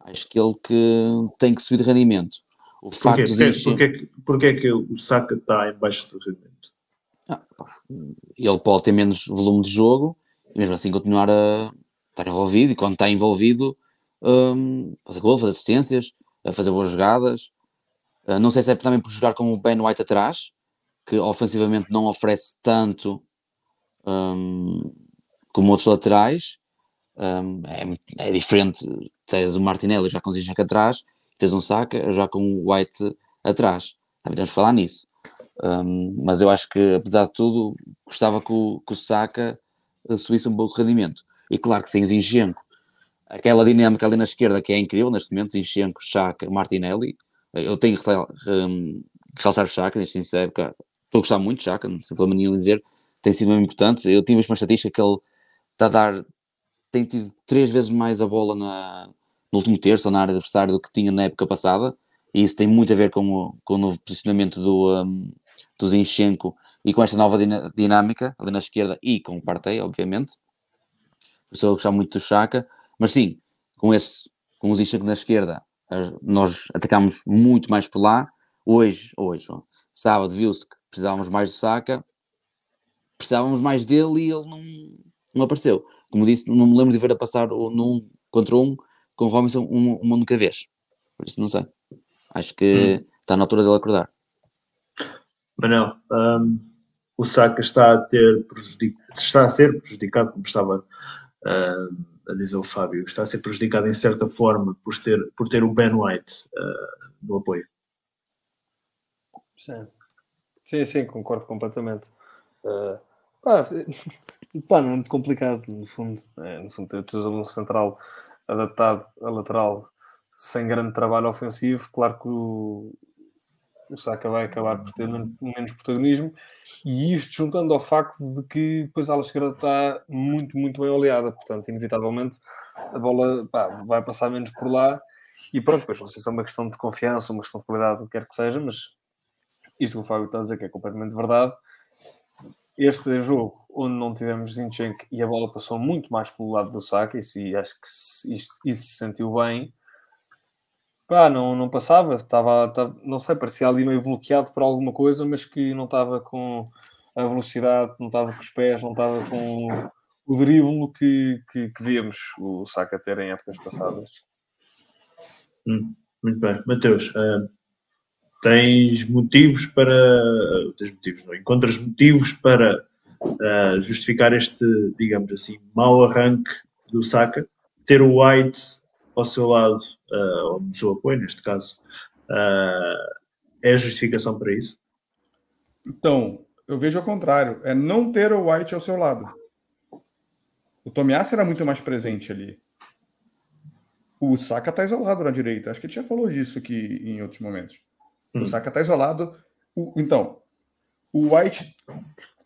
Acho que ele que tem que subir de rendimento. O facto porquê? de porquê, porquê, porquê é que o Saka está em baixo de rendimento? Ah, ele pode ter menos volume de jogo e mesmo assim continuar a estar envolvido e quando está envolvido um, fazer gol, fazer assistências, a fazer boas jogadas. Uh, não sei se é também por jogar com o Ben White atrás, que ofensivamente não oferece tanto um, como outros laterais. Um, é, é, diferente, tens o Martinelli já com o Zinchenko atrás, tens um Saka já com o White atrás. Também temos que falar nisso. Um, mas eu acho que, apesar de tudo, gostava que o, que o Saka subisse um pouco de rendimento. E claro que sem o Zinchenko, aquela dinâmica ali na esquerda que é incrível neste momento, Zinchenko, Saka, Martinelli, eu tenho que um, realçar o Chaka neste início da. Estou a gostar muito de Chaka, não sei de dizer, tem sido mesmo importante. Eu tive uma estatística que ele está a dar, tem tido três vezes mais a bola na, no último terço na área adversária do que tinha na época passada, e isso tem muito a ver com o, com o novo posicionamento do, um, do Zinchenko e com esta nova dinâmica ali na esquerda e com o Partey, obviamente. Estou a gostar muito do Chaka, mas sim, com esse com o Zizek na esquerda, nós atacámos muito mais por lá. Hoje, hoje, sábado, viu-se que precisávamos mais do Saka, precisávamos mais dele e ele não, não apareceu. Como disse, não me lembro de ver a passar num contra um com o Robinson uma, uma única vez. Por isso não sei. Acho que hum. está na altura dele acordar. Manel, um, o Saka está a ter está a ser prejudicado, como estava uh, a dizer o Fábio, está a ser prejudicado em certa forma por ter, por ter o Ben White uh, no apoio. Sim. sim, sim, concordo completamente. Uh, pá, pá, não é muito complicado, no fundo. É, no fundo, ter um central adaptado a lateral sem grande trabalho ofensivo, claro que o, o Saka vai acabar por ter menos protagonismo e isto juntando ao facto de que depois a ala esquerda está muito, muito bem oleada, portanto, inevitavelmente a bola pá, vai passar menos por lá e pronto, depois não sei se é uma questão de confiança, uma questão de qualidade, o que quer que seja, mas isto que o Fábio está a dizer que é completamente verdade. Este é jogo onde não tivemos Zinchenko e a bola passou muito mais pelo lado do Saka, e acho que isso, isso se sentiu bem Pá, não, não passava, estava, estava, não sei, parecia ali meio bloqueado por alguma coisa, mas que não estava com a velocidade, não estava com os pés, não estava com o drible que, que, que víamos o Saka ter em épocas passadas. Hum, muito bem. Mateus, uh, tens motivos para. tens motivos, não? Encontras motivos para uh, justificar este, digamos assim, mau arranque do Saka? Ter o White ao seu lado, uh, ou no seu apoio, neste caso, uh, é a justificação para isso? Então, eu vejo ao contrário, é não ter o White ao seu lado. O Tomiasso era muito mais presente ali. O Saka está isolado na direita. Acho que ele já falou disso aqui em outros momentos. Hum. O Saka está isolado. O, então, o White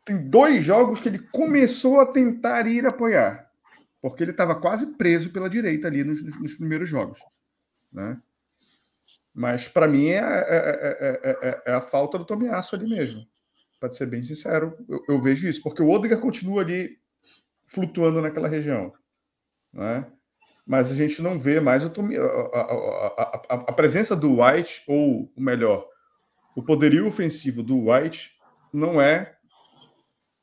tem dois jogos que ele começou a tentar ir apoiar porque ele estava quase preso pela direita ali nos, nos primeiros jogos. Né? Mas para mim é, é, é, é, a falta do Tomiasso ali mesmo. Para ser bem sincero, eu, eu, vejo isso, porque o Odegaard continua ali flutuando naquela região. Né? Mas a gente não vê mais a, a, a, a, presença do White, ou melhor, o poderio ofensivo do White não é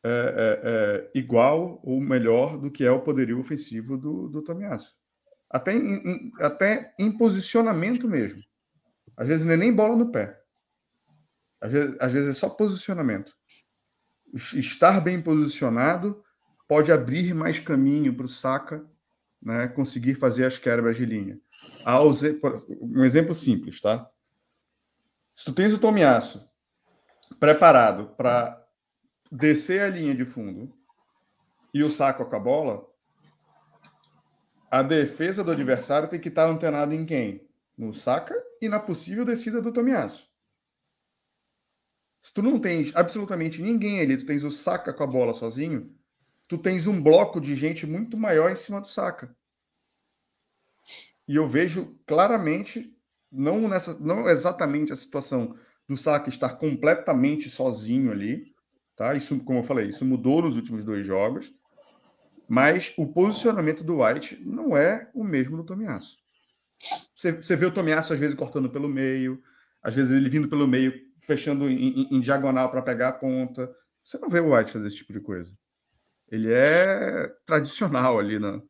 é, é, é, igual ou melhor do que é o poderio ofensivo do, do Tomiasso. Até em, em, até em posicionamento mesmo. Às vezes não é nem bola no pé. Às vezes, às vezes é só posicionamento. Estar bem posicionado pode abrir mais caminho para o Saka né, conseguir fazer as quebras de linha. Um exemplo simples, tá? Se tu tens o Tomiasso preparado para descer a linha de fundo e o saco com a bola, a defesa do adversário tem que estar antenada em quem? No saca e na possível descida do Tomiasso. Se tu não tens absolutamente ninguém ali, tu tens o saca com a bola sozinho, tu tens um bloco de gente muito maior em cima do saca. E eu vejo claramente, não nessa, não exatamente a situação do saca estar completamente sozinho ali, Tá? Isso, como eu falei, isso mudou nos últimos dois jogos, mas o posicionamento do White não é o mesmo do Tomiasso. Você, você vê o Tomiasso às vezes cortando pelo meio, às vezes ele vindo pelo meio, fechando em, em, em diagonal para pegar a ponta. Você não vê o White fazer esse tipo de coisa. Ele é tradicional ali na,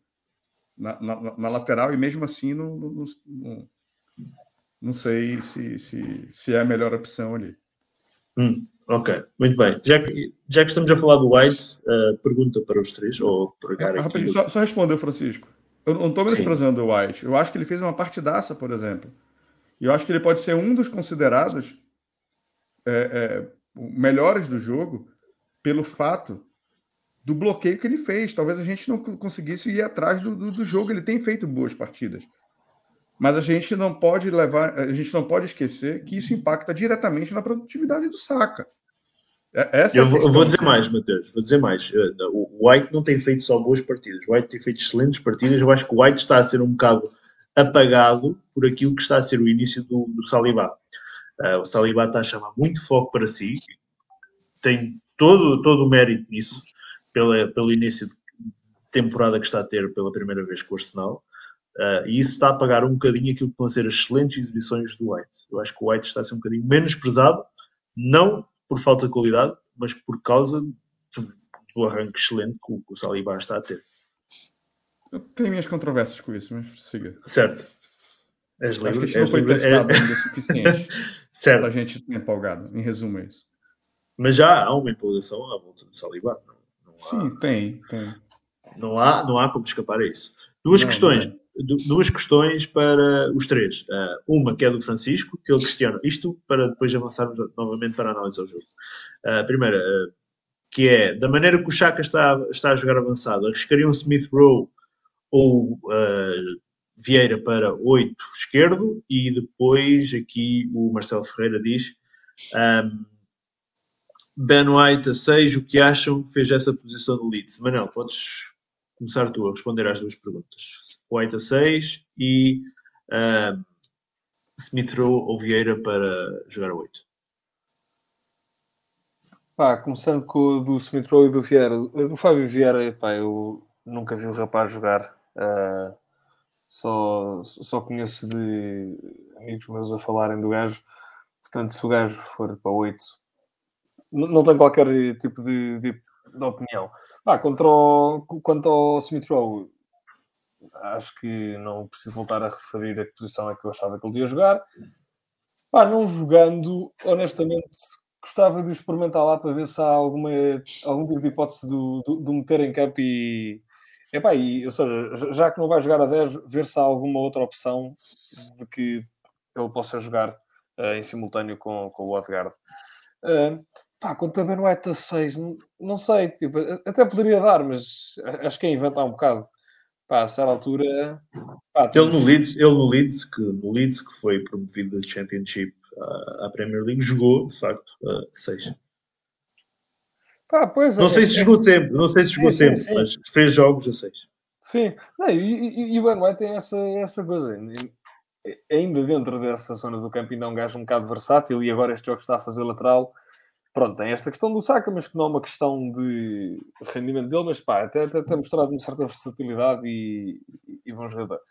na, na, na lateral e mesmo assim não, não, não, não sei se, se, se é a melhor opção ali. Hum. Ok, muito bem. Já que, já que estamos a falar do White, uh, pergunta para os três, ou para ah, aqui. Só, só respondeu, Francisco. Eu não estou menosprezando o White. Eu acho que ele fez uma partidaça, por exemplo. E eu acho que ele pode ser um dos considerados é, é, melhores do jogo pelo fato do bloqueio que ele fez. Talvez a gente não conseguisse ir atrás do, do, do jogo. Ele tem feito boas partidas. Mas a gente não pode levar, a gente não pode esquecer que isso impacta diretamente na produtividade do Saka. É, essa é eu, vou, dizer mais, Matheus, vou dizer mais. O White não tem feito só boas partidas, o White tem feito excelentes partidas. Eu acho que o White está a ser um bocado apagado por aquilo que está a ser o início do, do Saliba. Uh, o Saliba está a chamar muito foco para si, tem todo, todo o mérito nisso, pela, pelo início de temporada que está a ter pela primeira vez com o Arsenal. Uh, e isso está a pagar um bocadinho aquilo que vão ser as excelentes exibições do White. Eu acho que o White está a ser um bocadinho menos pesado, não por falta de qualidade, mas por causa do, arranque excelente que o, que o Saliba está a ter. Eu tenho minhas controvérsias com isso, mas siga. Certo. És Acho que livre, isto não foi livre. testado É- ainda o suficiente para a certo. gente empolgado. Em resumo, é isso. Mas já há uma empolgação à volta do Saliba. Não, há, Sim, tem, tem. não, há, não há como escapar a isso. Duas Não, questões. não é. du- Duas questões para os três. Uh, uma que é do Francisco, que ele questiona isto para depois avançarmos novamente para a análise ao jogo. Uh, a primeira, uh, que é da maneira que o Chaka está, está a jogar avançado, arriscaria um Smith Rowe ou uh, Vieira para 8 esquerdo e depois aqui o Marcelo Ferreira diz um, Ben White a 6, o que acham? Fez essa posição do Leeds. Manel, podes começar tu a responder às duas perguntas. White a 6 e um, Smith Rowe ou Vieira para jogar a 8. Pá, começando com o do Smith Rowe e do Vieira. Do Fábio Vieira, pá, eu nunca vi o rapaz jogar. Ah, só, só conheço de amigos meus a falarem do gajo. Portanto, se o gajo for para 8, não, tenho qualquer tipo de, de, de opinião. Contra o, quanto ao Smith Rowe, acho que não preciso voltar a referir a que posição é que eu achava que ele ia jogar. Pá, não jogando, honestamente, gostava de o experimentar lá para ver se há alguma, algum tipo de hipótese do, do meter em campo e, epá, e, ou seja, já- que não vai jogar a 10, ver se há alguma outra opção de que ele possa jogar eh, em simultâneo com, com o Odegaard. Uh, pá, quanto a Ben White a 6, não, não sei, tipo, até poderia dar, mas acho que é inventar um bocado. Pá, a certa altura. Pá, Ele no temos- Leeds, ele no Leeds, que, no Leeds, que foi promovido da Championship à, à Premier League, jogou, de facto, a 6. pá, pois Não é, sei se é- jogou sempre, não sei se jogou sempre, sim. mas fez jogos a 6. Sim, não, e, e- e o Ben White tem essa, essa coisa. Ainda dentro dessa zona do campo, ainda é um gajo um bocado versátil e agora este jogo está a fazer lateral. Pronto, tem esta questão do Saka, mas que não é uma questão de rendimento dele, mas pá, até, até mostrado uma certa versatilidade e, e, e bom jogador.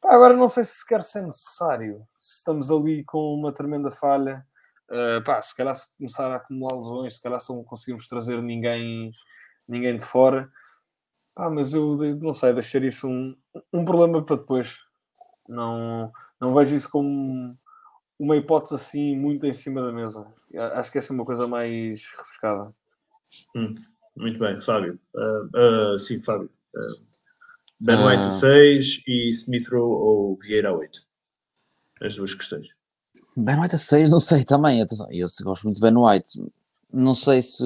Pá, agora não sei se sequer se é necessário. Se estamos ali com uma tremenda falha, ah, pá, se calhar se começar a acumular lesões, se calhar se não conseguimos trazer ninguém, ninguém de fora. Ah, mas eu não sei, deixar isso um, um problema para depois. Não, não vejo isso como uma hipótese assim muito em cima da mesa. Acho que essa é uma coisa mais rebuscada. Muito bem, Fábio. Ah, ah, sim, Fábio. Ah, ben Ah. White a 6 e Smith Rowe ou Vieira a 8. As duas questões. Ben White a 6, não sei também. Atenção, eu gosto muito de Ben White. Não sei se.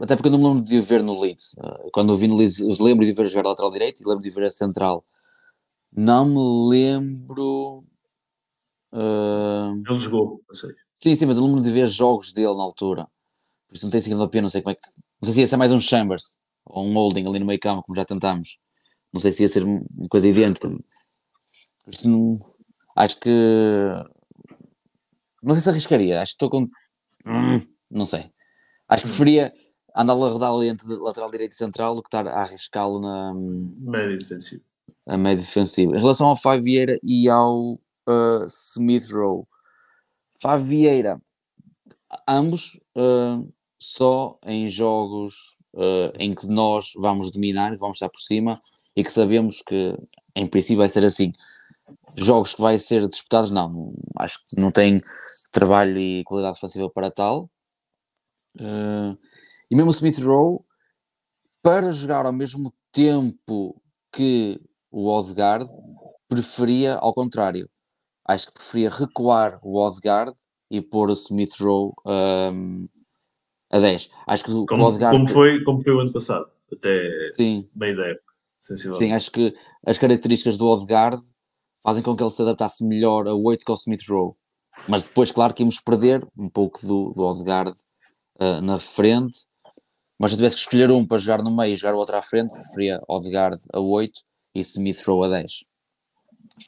Até porque eu não me lembro de o ver no Leeds. Uh, Quando eu vi no Leeds, eu lembro de o ver jogar lateral direito e lembro de o ver a central. Não me lembro. Uh, Ele jogou a 6. Sim, sim, mas eu lembro de ver jogos dele na altura. Por isso não tem seguido a pena, não sei como é que. Não sei se ia ser mais um Chambers ou um Holding ali no meio campo, como já tentámos. Não sei se ia ser um- uma coisa idêntica. Por isso não. Acho que. Não sei se arriscaria. Acho que estou com. Hum, não sei. Acho que preferia andar a rodar ali entre lateral direito e central do que estar a arriscá-lo na Médio defensivo. a meio defensivo. Em relação ao Fábio Vieira e ao uh, Smith Rowe, Fábio Vieira, ambos uh, só em jogos uh, em que nós vamos dominar, vamos estar por cima e que sabemos que em princípio vai ser assim. Jogos que vai ser disputados, não, acho que não tem trabalho e qualidade defensiva para tal. Uh, e mesmo Smith Rowe, para jogar ao mesmo tempo que o Odegaard, preferia ao contrário. Acho que preferia recuar o Odegaard e pôr o Smith Rowe um, a 10. Acho que Como, Odegaard. como, foi, como foi o ano passado, até Sim, meio da época, sim, acho que as características do Odegaard fazem com que ele se adaptasse melhor a 8 que ao Smith Rowe. Mas depois, claro, que íamos perder um pouco do, do Odegaard uh, na frente. Mas se eu tivesse que escolher um para jogar no meio e jogar o outro à frente, preferia Odegaard a 8 e Smith Rowe a 10.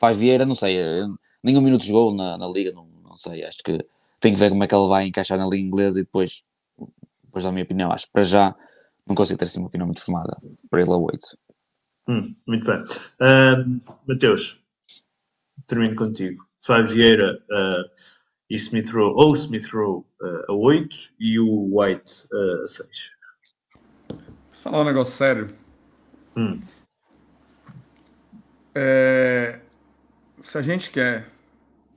Faz Vieira, não sei, eh, nenhum minuto jogou na, na liga, não, não sei. Acho que tem que ver como é que ele vai encaixar na liga inglesa e depois, depois dar a minha opinião. Acho que para já não consigo ter assim uma opinião muito formada para ele a 8. Hum, muito bem. Ahm, Mateus, termino contigo. Fábio Vieira ah, e Smith Rowe, ou Smith Rowe ah, a 8 e o White ah, a 6. Vou falar um negócio sério. Hum. É, se a gente quer,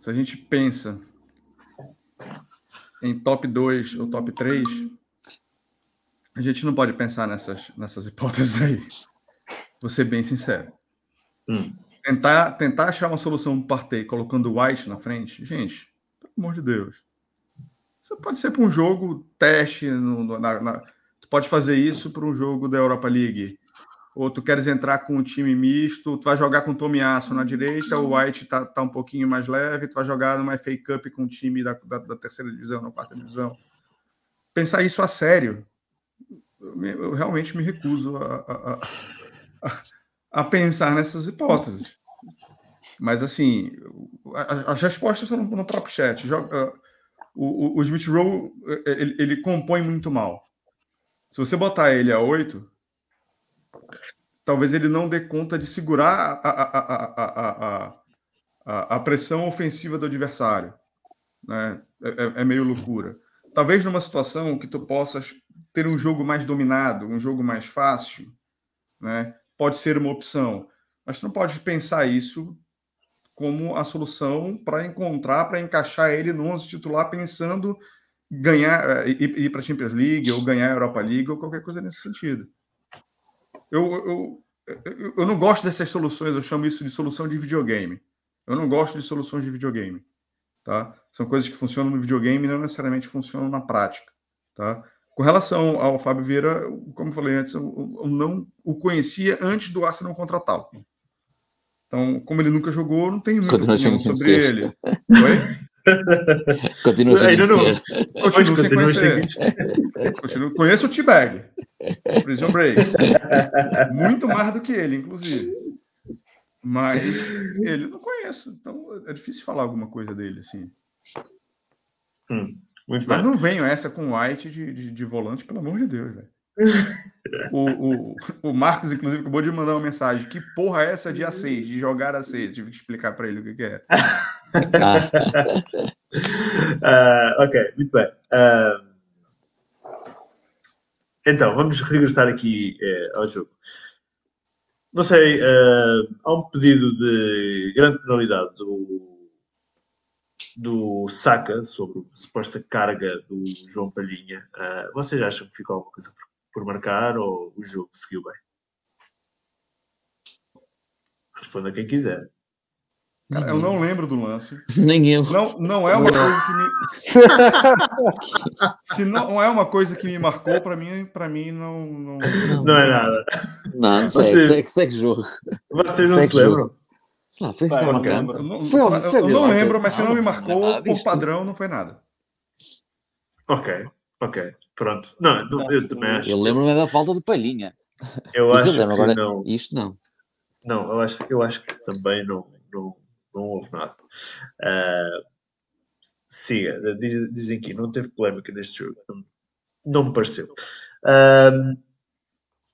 se a gente pensa em top 2 ou top 3, a gente não pode pensar nessas, nessas hipóteses aí. Vou ser bem sincero. Hum. Tentar, tentar achar uma solução partei colocando o White na frente, gente, pelo amor de Deus. Você pode ser para um jogo teste, no, no- na, na- tu pode fazer isso para um jogo da Europa League. Ou tu queres entrar com um time misto, tu vai jogar com o Tomiasso na direita, o White tá, tá um pouquinho mais leve, tu vai jogar numa FA Cup com um time da, da, da terceira divisão, na quarta divisão. Pensar isso a sério, eu, eu realmente me recuso a, a, a- a- pensar nessas hipóteses. Mas assim, as respostas estão no, no próprio chat. Joga- o, o, o Smith Rowe, ele, ele compõe muito mal. Se você botar ele a 8, talvez ele não dê conta de segurar a, a, a, a, a, pressão ofensiva do adversário. Né? É, é- é meio loucura. Talvez numa situação que tu possas ter um jogo mais dominado, um jogo mais fácil, né? pode ser uma opção. Mas tu não pode pensar isso como a solução para encontrar, para encaixar ele no 11 titular, pensando ganhar, ir, ir para a Champions League ou ganhar a Europa League ou qualquer coisa nesse sentido. Eu, eu, eu, não gosto dessas soluções, eu chamo isso de solução de videogame. Eu não gosto de soluções de videogame. Tá? São coisas que funcionam no videogame e não necessariamente funcionam na prática. Tá? Com relação ao Fábio Vieira, como eu falei antes, eu, eu não o conhecia antes do Arsenal contratá-lo. Então, como ele nunca jogou, não tenho muita Continua opinião sem sobre ele. Oi? Continua sem Ainda não. Pois Continuo sem. Continuo- conheço o T-Bag, Prison Break. Muito mais do que ele, inclusive. Mas ele eu não conheço. Então é difícil falar alguma coisa dele, assim. Hum, muito Mas bem. não venho essa com White de, de, de volante, pelo amor de Deus, velho. O, o, o Marcos, inclusive, acabou de mandar uma mensagem. Que porra é essa de A6, de jogar A6? Tive que explicar para ele o que, que é. Ah, ok, muito bem. Ah, então, vamos regressar aqui eh, ao jogo. Não sei, ah, há um pedido de grande penalidade do, do Saka sobre a suposta carga do João Palhinha. Vocês acham que ficou alguma coisa por, por marcar ou o jogo seguiu bem? Responda quem quiser. Cara, eu não lembro do lance. nem eu. Não, não é uma coisa que me. Se não é uma coisa que me marcou, para mim, para mim não, não. Não é nada. Não, não Você- segue, segue, segue jogo. Vocês não Segue se lembram? Sei lá, foi eu tão não. Eu Foi eu- foi eu não lembro, mas se não me marcou, é por disto. padrão não foi nada. Ok, ok. Pronto. Não, não, eu também acho. Eu lembro-me da falta de palhinha. Eu Isso eu acho lembro, que agora não. isto não. Não, eu acho, eu acho que também não, não, não houve nada. Ah, siga, diz- dizem aqui, não teve polémica neste jogo. Não, me pareceu. Ahm,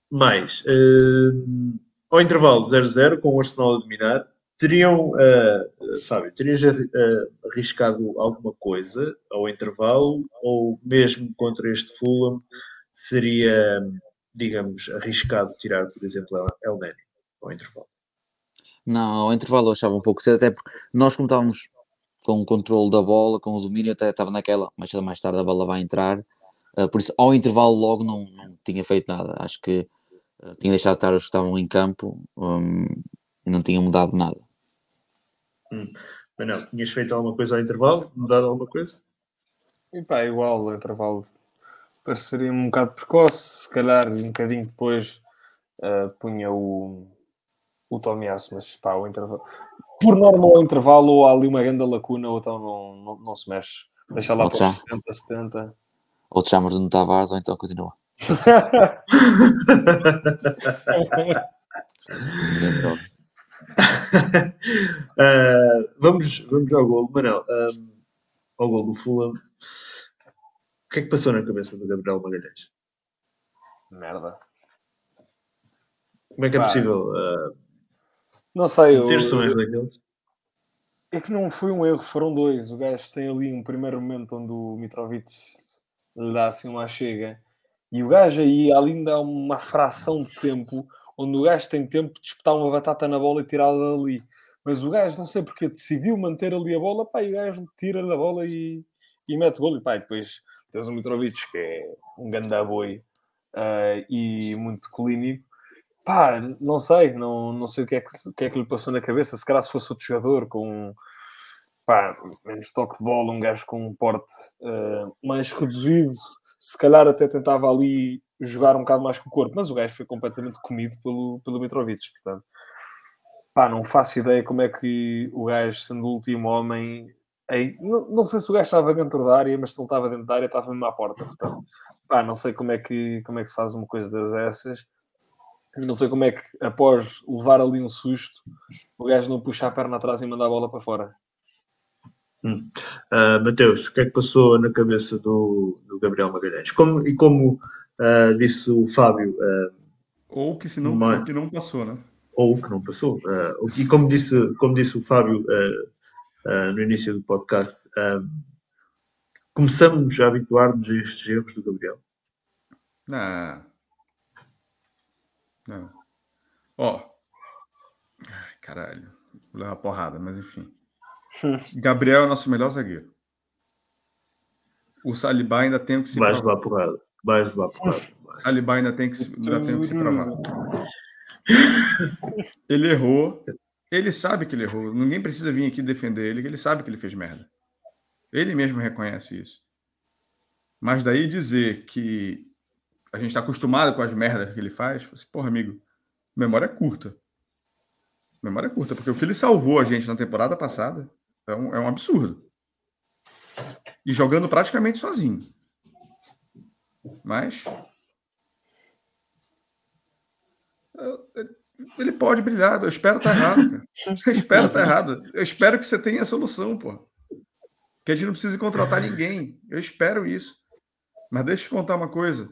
mais, ahm, ao intervalo 0-0, com o Arsenal a dominar, teriam, ah, Fábio, terias arriscado alguma coisa ao intervalo ou mesmo contra este Fulham seria, digamos, arriscado tirar, por exemplo, El Neni ao intervalo? Não, ao intervalo eu achava um pouco cedo, até porque nós como estávamos com o controle da bola, com o domínio, até estava naquela, ou mais tarde a bola vai entrar, ah, por isso ao intervalo logo não, não tinha feito nada, acho que ah, tinha deixado de estar os que estavam em campo hum, e não tinha mudado nada. Mas não, tinhas feito alguma coisa ao intervalo? Mudado alguma coisa? E pá, igual, o intervalo pareceria um bocado precoce, se calhar um bocadinho depois ah, punha o, o Tomiasso, mas pá, o intervalo. Por norma, ao intervalo, ou há ali uma grande lacuna, ou então não, não, não se mexe. Deixa lá para os já. 70, 70. Ou te chamas de Tavares ou então continua. Ah, vamos, vamos ao gol, Manel. ahm, ao gol do Fulham. O que é que passou na cabeça do Gabriel Magalhães? Merda. Como é que é Pá. possível uh, Não sei, eu, ter sonhos daqueles? é que não foi um erro, foram dois. O gajo tem ali um primeiro momento onde o Mitrovic lhe dá assim uma chega e o gajo aí ali há uma fração de tempo onde o gajo tem tempo de disputar uma batata na bola e tirá-la dali. Mas o gajo, não sei porque, decidiu manter ali a bola, pá, e o gajo tira-lhe a bola e, e mete o golo. E pá, e depois tens o Mitrovic, que é um ganda boi ah, e muito clínico. Pá, não sei, não, não sei o que, é que, o que é que lhe passou na cabeça. Se calhar se fosse outro jogador com pá, menos toque de bola, um gajo com um porte ah, mais reduzido, se calhar até tentava ali jogar um bocado mais com o corpo, mas o gajo foi completamente comido pelo, pelo Mitrovic, portanto. Pá, não faço ideia como é que o gajo, sendo o último homem, aí, não, não sei se o gajo estava dentro da área, mas se ele estava dentro da área, estava mesmo à porta, portanto. Pá, não sei como é que, como é que se faz uma coisa das essas. Não sei como é que, após levar ali um susto, o gajo não puxa a perna atrás e manda a bola para fora. Hum. Uh, Mateus, o que é que passou na cabeça do, do Gabriel Magalhães? Como, e como uh, disse o Fábio, uh, Ou que se não, ou que não passou, né? ou que não passou, uh, e como disse, como disse o Fábio uh, uh, no início do podcast, uh, começamos a habituar-nos a estes erros do Gabriel. Não. Não. Ó. Ai, caralho. Vou levar uma porrada, mas enfim. Gabriel é o nosso melhor zagueiro. O Saliba ainda tem que se provar. levar porrada, vais levar porrada. O Saliba ainda tem que se, ainda tem que se provar. Ele errou. Ele sabe que ele errou. Ninguém precisa vir aqui defender ele, que ele sabe que ele fez merda. Ele mesmo reconhece isso. Mas daí dizer que a gente está acostumado com as merdas que ele faz, assim, porra, amigo, memória é curta. Memória é curta, porque o que ele salvou a gente na temporada passada é um, é um absurdo. E jogando praticamente sozinho. Mas. Ele pode brilhar. Eu espero estar errado, cara. Eu espero estar errado. Eu espero que você tenha a solução, pô. Que a gente não precise contratar ninguém. Eu espero isso. Mas deixa eu te contar uma coisa.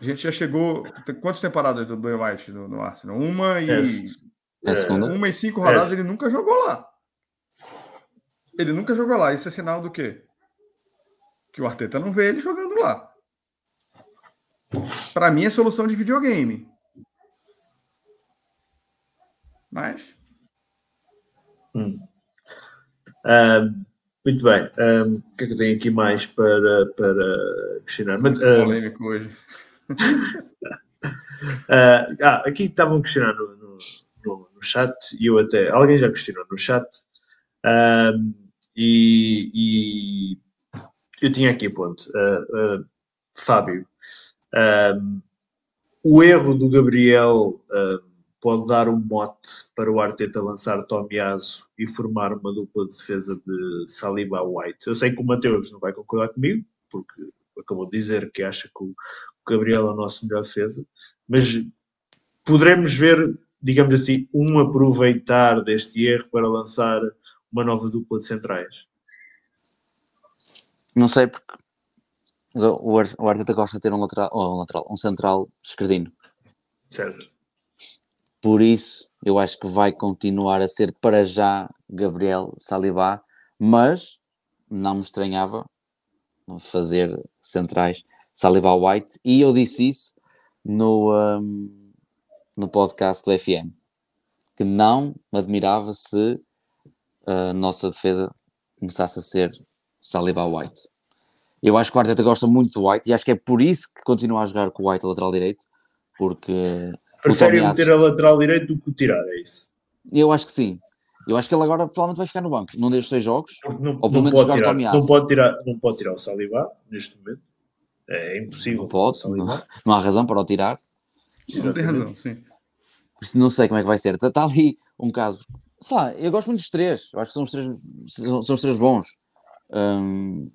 A gente já chegou. Quantas temporadas do Ben White no, no Arsenal? Uma e. É a segunda. Uma e cinco rodadas Essa. ele nunca jogou lá. Ele nunca jogou lá. Isso é sinal do quê? Que o Arteta não vê ele jogando lá. Para mim é solução de videogame. Mas Hum. Um, muito bem. Um, o que é que eu tenho aqui mais para, para questionar? Mas, muito um, polêmico hoje. Ah, ah, aqui estavam a questionar no, no, no- no chat e eu até. Alguém já questionou no chat. Ahm, e, e eu tinha aqui a ponto. Ah, ah, Fábio, o erro do Gabriel pode dar um mote para o Arteta lançar Tomiaso e formar uma dupla de defesa de Saliba White. Eu sei que o Mateus não vai concordar comigo, porque acabou de dizer que acha que o Gabriel é o nosso melhor defesa mas poderemos ver, digamos assim, um aproveitar deste erro para lançar uma nova dupla de centrais. Não sei porque o Ar- o Arteta gosta de ter um lateral, um, lateral, um central esquerdino. Certo? Por isso, eu acho que vai continuar a ser para já Gabriel Saliba, mas não me estranhava fazer centrais Saliba White, e eu disse isso no, um, no podcast do FM, que não me admirava se a nossa defesa começasse a ser Saliba White. Eu acho que o Arteta gosta muito do White e acho que é por isso que continua a jogar com o White a lateral direito, porque Prefere Tomiasso. meter a lateral direito do que o tirar, é isso? eu acho que sim. Eu acho que ele agora provavelmente vai ficar no banco num destes seis jogos. Não, Ou pelo menos pode jogar o tirar, Tomiasso. não, pode tirar, não pode tirar o Saliba neste momento. É impossível. Não pode, não, não há razão para o tirar. Não tem razão, sim. Por isso não sei como é que vai ser. Está ali um caso. Sei lá, eu gosto muito dos três. Eu acho que são os três, são, são os três bons. Hum,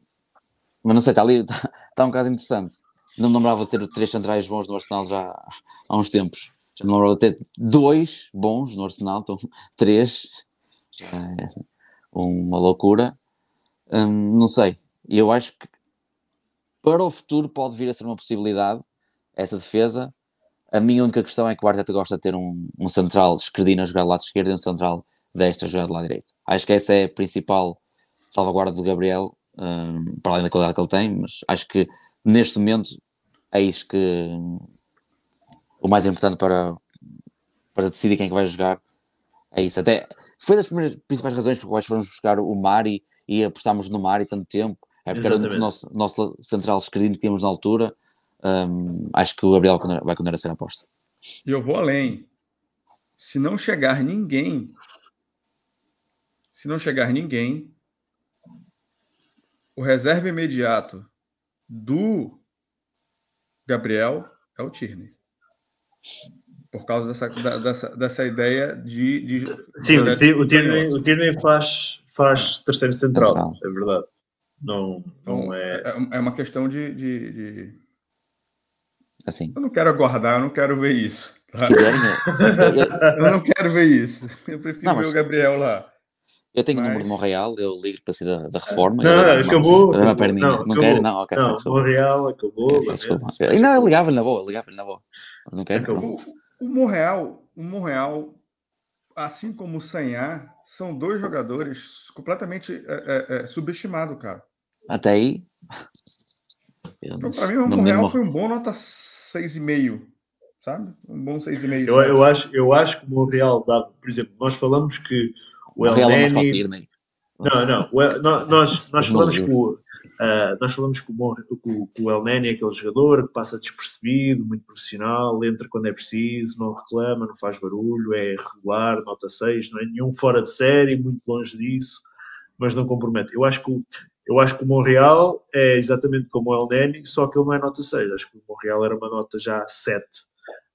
mas não sei, está ali, está, está um caso interessante. Não me lembrava de ter três centrais bons no Arsenal já há uns tempos. Já me lembrava de ter dois bons no Arsenal, então três já é uma loucura. Hum, não sei. E eu acho que para o futuro pode vir a ser uma possibilidade essa defesa. A minha única questão é que o Arteta gosta de ter um, um central esquerdino a jogar do lado esquerdo e um central desta a jogar do lado direito. Acho que essa é a principal salvaguarda do Gabriel, um, para além da qualidade que ele tem, mas acho que neste momento é isso que o mais importante para, para decidir quem é que vai jogar é isso. Até foi das primeiras principais razões por quais fomos buscar o Mari e apostámos no Mari tanto tempo. É porque era o nosso, nosso central esquerdino que tínhamos na altura. Um, acho que o Gabriel vai continuar a ser a aposta. E eu vou além. Se não chegar ninguém, se não chegar ninguém, o reserva imediato do Gabriel é o Tierney. Por causa dessa, dessa, dessa ideia de. de Sim, o Tierney, o Tierney faz, faz terceiro central, é verdade. Não, não então, é... é. É uma questão de, de, de, Assim. Eu não quero aguardar, eu não quero ver isso. Tá? Se quiserem. eu não quero ver isso. Eu prefiro não, ver o Gabriel lá. Eu tenho Mas... o número de Montreal, eu ligo para ser da, da reforma. Não, acabou. Uma, uma perninha. Não, não quero, não, ok. Não, Montreal acabou. É, não, eu ligava-lhe na boa, ligava-lhe na boa. Não quero. O, o Montreal, o Montreal, assim como o Sanhar, são dois jogadores completamente é, é, é subestimados, cara. Até aí. Então, para mim, o Montreal foi um bom nota 6,5, sabe? Um bom 6,5. Eu, eu, acho, eu acho que o Montreal dá, por exemplo, nós falamos que o El Neni... Não, não. O, nós, nós falamos que o, uh, nós falamos que o, o El Neni é aquele jogador que passa despercebido, muito profissional, entra quando é preciso, não reclama, não faz barulho, é regular, nota 6, não é nenhum fora de série, muito longe disso, mas não compromete. Eu acho que o, eu acho que o Montreal é exatamente como o El Neni, só que ele não é nota 6. Acho que o Montreal era uma nota já 7.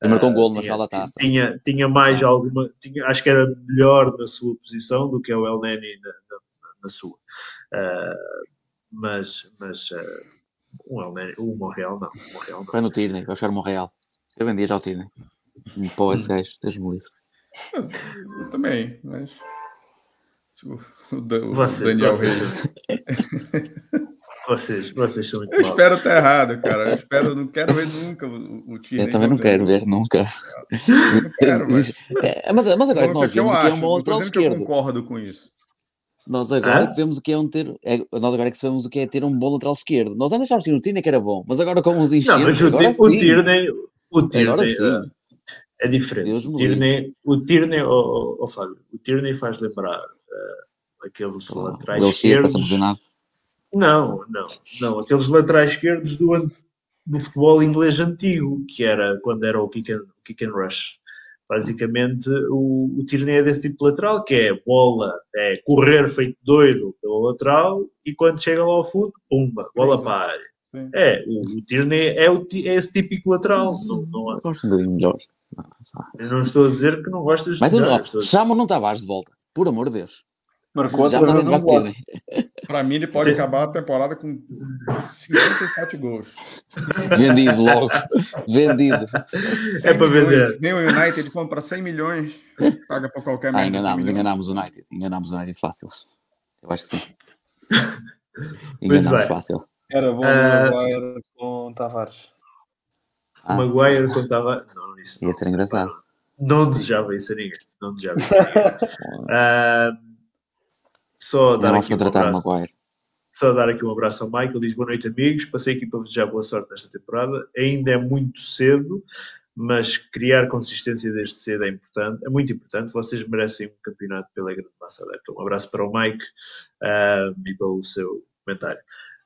Ele marcou um gol na final da taça. Tinha, tinha mais Sim. alguma. Tinha, acho que era melhor na sua posição do que é o El Neni na, na, sua. Uh, mas mas uh, o, o Montreal não. O Montreal não. Vai no Tierney, vai buscar o Montreal. Eu vendia já o Tierney. Pô, esse gajo, deixa-me livre. Eu também, mas. O, o, você, Daniel você. Vocês, vocês são muito Eu mal. espero estar errado, cara. Eu espero, não quero ver nunca o, o time. Eu também não quero ver, nunca. Não quero, mas... É, mas, mas agora nós vemos que é um bom lateral esquerdo. Eu concordo com isso. Nós agora que vemos o que é um ter. É, nós agora que sabemos o que é ter um bom lateral esquerdo. Nós antes achávamos que o Tierney que era bom, mas agora com uns enchentes. Não, mas o, Tierney, o Tierney é, é diferente. o Tierney, o Tierney, oh, oh, oh, Fábio, o Tierney faz lembrar uh, aqueles oh, laterais esquerdos. Não, não, não. Aqueles laterais esquerdos do, do futebol inglês antigo, que era quando era o kick and, kick and rush. Basicamente, o, o Tierney é desse tipo de lateral, que é bola, é correr feito doido pelo lateral e quando chega lá ao fundo, pumba, bola para a área. É, o, o Tierney é, o, é esse típico lateral. Não, não, Gosto um bocadinho melhor. Eu não estou a dizer que não gostas de Mas chama não Tavares de volta, por amor de Deus. Marcou já outra vez Para mim, ele pode acabar a temporada com 57 gols. Vendido logo. Vendido. É para vender. Vem o United compra 100 milhões, paga para qualquer ah, enganámos, enganámos o United. Enganámos o United fácil. Eu acho que sim. Enganámos fácil. Era bom uh... Maguire com Tavares. Ah. Maguire com Tavares. Não, isso Ia ser engraçado. Não desejava isso a ninguém. Não desejava isso a ninguém. uh... Só dar aqui um abraço. Só dar aqui um abraço ao Michael. Diz boa noite, amigos. Passei aqui para desejar boa sorte nesta temporada. Ainda é muito cedo, mas criar consistência desde cedo é importante, é muito importante. Vocês merecem um campeonato pela grande massa adepta. Um abraço para o Mike uh, e pelo seu comentário.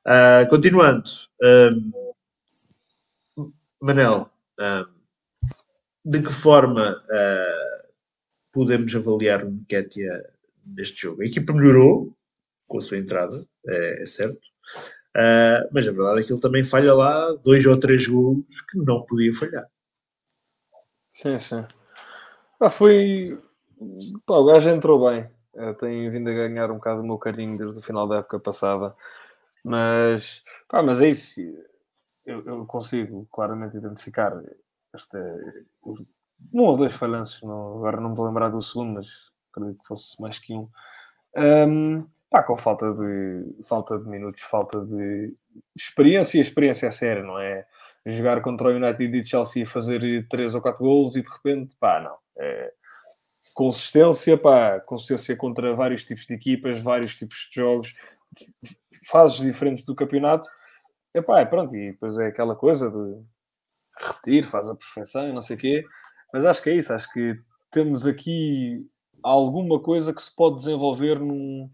Uh, continuando, um, Manel, um, de que forma uh, podemos avaliar o Nketiah neste jogo. A equipa melhorou com a sua entrada, é, é certo. Uh, mas a verdade é que ele também falha lá dois ou três gols que não podia falhar. Sim, sim. Ah, foi. Pá, o gajo entrou bem. Uh, tem vindo a ganhar um bocado o meu carinho desde o final da época passada. Mas, pá, mas é isso. Eu, eu consigo claramente identificar este, um ou dois falhanços. Agora não me vou lembrar do segundo, mas acredito que fosse mais que um. um pá, com falta de, falta de minutos, falta de experiência, e a experiência é séria, não é? jogar contra o United e Chelsea e fazer 3 ou 4 gols e de repente, pá, não. É, consistência, pá, consistência contra vários tipos de equipas, vários tipos de jogos, fases diferentes do campeonato. E pá, é pronto, e depois é aquela coisa de repetir, faz a perfeição e não sei o quê. Mas acho que é isso, acho que temos aqui alguma coisa que se pode desenvolver num,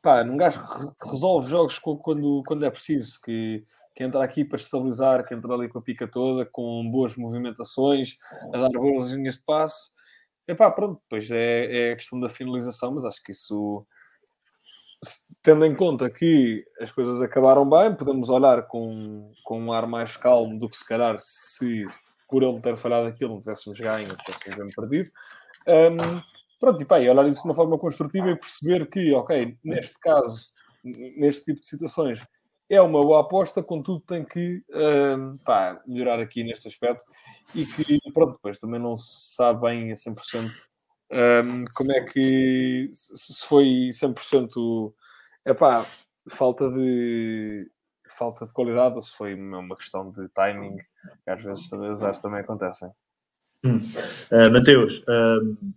pá, num gajo que resolve jogos quando, quando é preciso, que, que entra aqui para estabilizar, que entra ali com a pica toda, com boas movimentações, a dar boas linhas de passe Epá, pronto, depois é, é a questão da finalização, mas acho que isso, tendo em conta que as coisas acabaram bem, podemos olhar com, com um ar mais calmo do que se calhar se por ele ter falhado aquilo não tivéssemos ganho, tivéssemos perdido. Um, pronto, e pá, e olhar isso de uma forma construtiva e perceber que, ok, neste caso, neste tipo de situações, é uma boa aposta, contudo tem que uh, pá, melhorar aqui neste aspecto e que, pronto, depois também não se sabe bem a 100% um, como é que, se foi 100% epá, falta de falta de qualidade ou se foi uma questão de timing, que às vezes também, também acontecem. Hum. Uh, Mateus, um,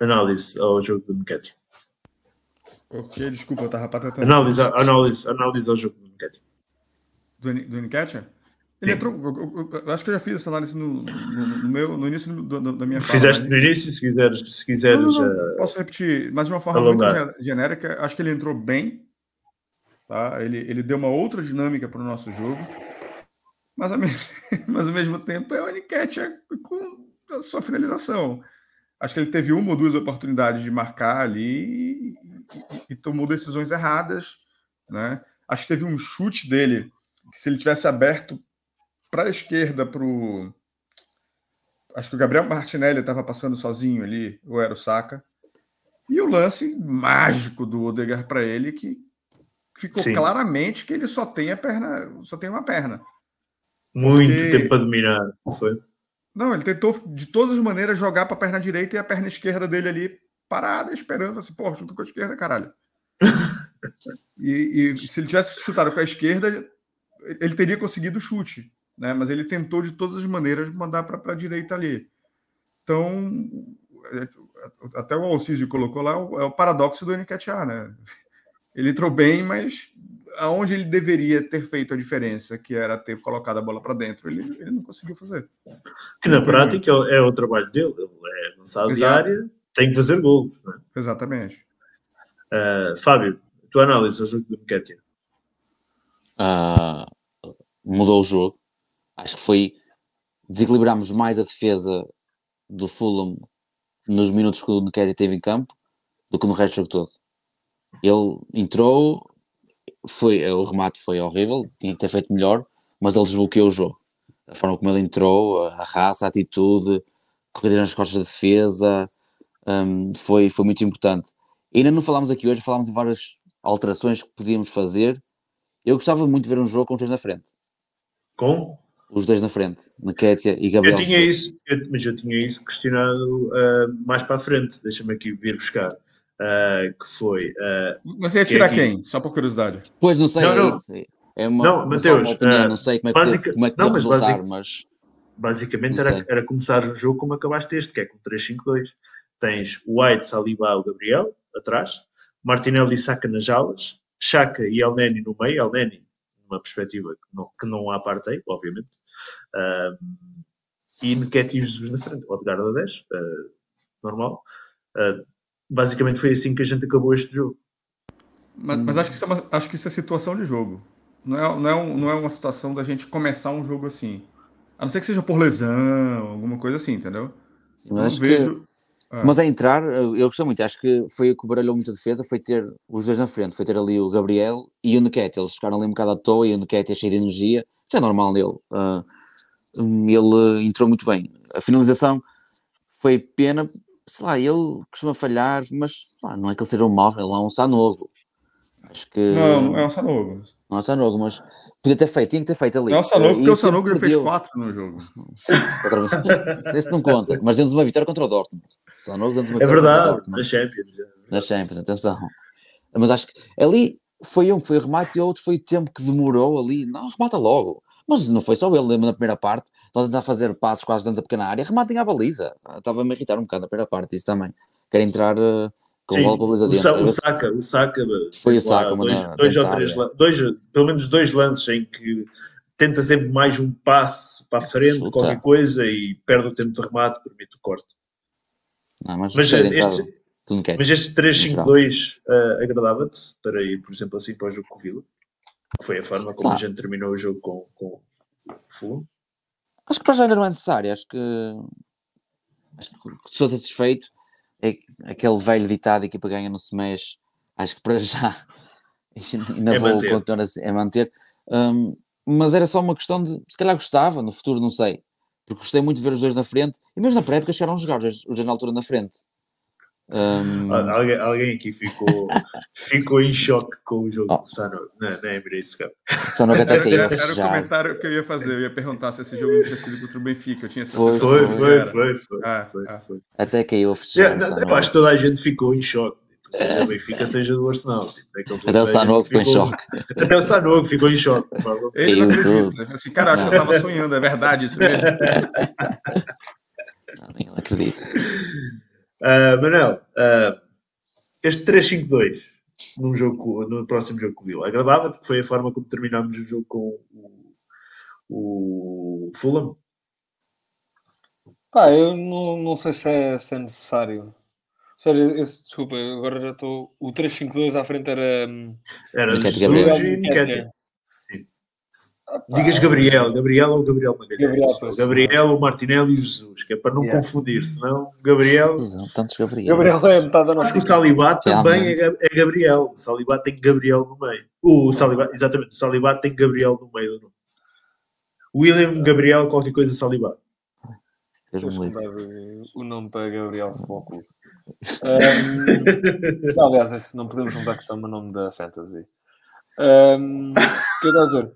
análise ao jogo do Nketiah. Ok, desculpa, eu estava para Análise, análise, análise ao jogo do Nketiah. Do, do Nketiah? Ele entrou, eu, eu, eu, acho que eu já fiz essa análise no, no, no meu, no início do, do, da minha fala. Fizeste no início, se quiseres. Se quiseres não, não, não, posso repetir, mas de uma forma alongar. muito genérica. Acho que ele entrou bem. Tá? Ele, ele deu uma outra dinâmica para o nosso jogo. Mas, ao mesmo, mas ao mesmo tempo é o Nketiah com a sua finalização. Acho que ele teve uma ou duas oportunidades de marcar ali e, e, tomou decisões erradas. Né? Acho que teve um chute dele que se ele tivesse aberto para a esquerda, para o. Acho que o Gabriel Martinelli estava passando sozinho ali, ou era o Saca. E o lance mágico do Odegar para ele, que ficou Sim. claramente que ele só tem a perna, só tem uma perna. Muito Porque... tempo para dominar, foi? Não, ele tentou de todas as maneiras jogar para a perna direita e a perna esquerda dele ali parada, esperando assim, pô, junto com a esquerda, caralho. e, e, se ele tivesse chutado com a esquerda, ele teria conseguido o chute né? Mas ele tentou de todas as maneiras mandar para a direita ali. Então, é, até o Alcísio colocou lá, é o paradoxo do Nketiah, né? Ele entrou bem, mas aonde ele deveria ter feito a diferença, que era ter colocado a bola para dentro, ele, ele não conseguiu fazer. Que na prática é o trabalho dele, ele é lançado de área, tem que fazer gols. Né? Exatamente. Uh, Fábio, tua análise ao jogo do Nketiah? Uh, mudou o jogo. Acho que foi. Desequilibramos mais a defesa do Fulham nos minutos que o Nketiah teve em campo do que no resto do jogo todo. Ele entrou, foi, o remate foi horrível, tinha que ter feito melhor, mas ele desbloqueou o jogo. A forma como ele entrou, a raça, a atitude, corridas nas costas da defesa, um, foi, foi muito importante. E ainda não falámos aqui hoje, falámos em várias alterações que podíamos fazer. Eu gostava muito de ver um jogo com os dois na frente. Com? os dois na frente, Nakétia e Gabriel. Eu tinha isso, eu, mas eu tinha isso questionado uh, mais para a frente, deixa-me aqui vir buscar. Uh, que foi. Uh, mas ia tirar quem? Só por curiosidade. Pois não sei, não, é não. isso. É uma, não, Mateus, uma opinião, não sei como é que, basic, como é que não, mas, resultar, basic, mas basicamente era, era começar o jogo como acabaste este, que é com 3-5-2. Tens White, Saliba, o Gabriel atrás, Martinelli Saca nas alas, Chaka e Elneny no meio. Elneny numa perspectiva que não, que não há parte aí, obviamente. Uh, e Nketiah e Jesus na frente, Odegaard a 10, uh, normal. Uh, basicamente foi assim que a gente acabou este jogo. Mas, mas acho, que isso é uma, acho que isso é situação de jogo. Não é, não, é um, não é uma situação da gente começar um jogo assim. A não ser que seja por lesão, alguma coisa assim, entendeu? Sim, mas vejo. Que ah. Mas a entrar, eu gostei muito, acho que foi o que baralhou muito a defesa, foi ter os dois na frente, foi ter ali o Gabriel e o Nketiah, eles ficaram ali um bocado à toa e o Nketiah cheio de energia, isso é normal nele, uh, ele entrou muito bem, a finalização foi pena, sei lá, ele costuma falhar, mas lá, não é que ele seja um mau, ele é um sanogo, acho que... Não, não é um sanogo. Não é um sanogo, mas Podia ter feito, tinha que ter feito ali. Não, o Sanogo, porque o Sanogo fez 4 no jogo. Esse não conta, mas demos uma vitória contra o Dortmund. Sanogo demos uma é vitória é verdade, contra o Dortmund. na Champions. Na Champions, atenção. Mas acho que ali foi um que foi remate e outro foi o tempo que demorou ali. Não, remata logo. Mas não foi só ele, lembro na primeira parte, estava a tentar fazer passos quase dentro da pequena área, rematem à baliza. Ah, Estava-me a irritar um bocado na primeira parte, isso também. Quer entrar uh, com Sim, a baliza o, dentro. Sa- o Saka, o Saka, Foi o mano, dois, dois ou três, é. dois, pelo menos dois lances em que tenta sempre mais um passe para a frente, Chuta. qualquer coisa, e perde o tempo de remate, permite o corte. Não, mas, Mas, da este-. Mas este 3-5-2 ah, agradava-te para ir, por exemplo, assim para o jogo com o Vila? Foi a forma como a gente terminou o jogo com, com o Fulham? Acho que para já ainda não é necessário. Acho que, acho que estou satisfeito. É aquele velho ditado: equipa ganha, não se mexe. Acho que para já ainda É vou manter. continuar a, a manter. Hum, mas era só uma questão de se calhar gostava, no futuro não sei. Porque gostei muito de ver os dois na frente e mesmo na pré-época chegaram a jogar os dois- os dois na altura na frente. Hum, Ah, Alguém, alguém aqui ficou, ficou em choque com o jogo Oh. do Sano na, na Emirates Cup. que até caiu a Era o comentário que eu ia fazer. Eu ia perguntar se esse jogo não tinha sido contra o Benfica. Eu tinha essa Foi, sensação Foi, que foi, era. foi, foi. Ah, foi, ah. foi. Até caiu a É, não, eu acho que toda a gente ficou em choque. Tipo, seja do Benfica, seja do Arsenal. Tipo, jogo Até o Sanogo ficou em choque. Até o Sanogo ficou em choque. Ele não acredita. Assim, cara, acho que eu tava sonhando. É verdade isso mesmo. Não, acredita. Ah, Manel, ah, este 3-5-2 num jogo, no próximo jogo com o Vila, agradava-te que foi a forma como terminámos o jogo com o, o Fulham? Pá, eu não, não sei se é, se é necessário. Ou seja, esse- desculpa, agora já estou. O 3-5-2 à frente era. hum, Era Nketiah Jesus Gabriel. e Nketiah. Nketiah. Sim. Ah, pá, Digas Gabriel, Gabriel ou Gabriel Magalhães? Gabriel, Gabriel, pois. Gabriel o Martinelli e o Jesus, que é para não Yeah. confundir, senão Gabriel. É, Tantos Gabriel. Gabriel é metade da nossa O Salibá também é, é Gabriel. O Salibá tem Gabriel no meio. O Salibá, exatamente, o Salibá tem Gabriel no meio do nome. William Gabriel, qualquer coisa Salibá. O nome para Gabriel Futebol Clube. Ahm, aliás, esse não podemos mudar que se chama nome da Fantasy. O que eu estou a dizer?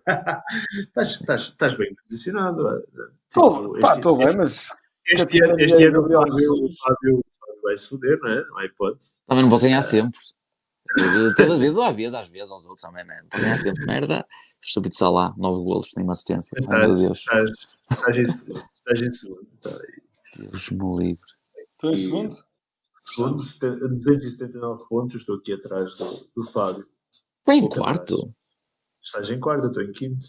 Estás, estás, estás bem posicionado. eh, Estou tipo, este- estou bem, mas Este ano, este ano o Fábio, vai se foder, não é? Não há hipótese. Também não posso ganhar sempre. Eu- Toda a vida, às vezes, às vezes, aos outros também, né? Não posso ganhar sempre. Merda. Estúpido Salah, 9 golos, tem uma assistência. Ai meu Estás, Deus. estás, estás em segundo. Estás em segundo. Tá. Deus me livre. estou em segundo. Segundo, seten- 279 pontos. Estou aqui atrás do, do Fábio. Está em Pouco quarto. Estás em quarto, eu estou em quinto.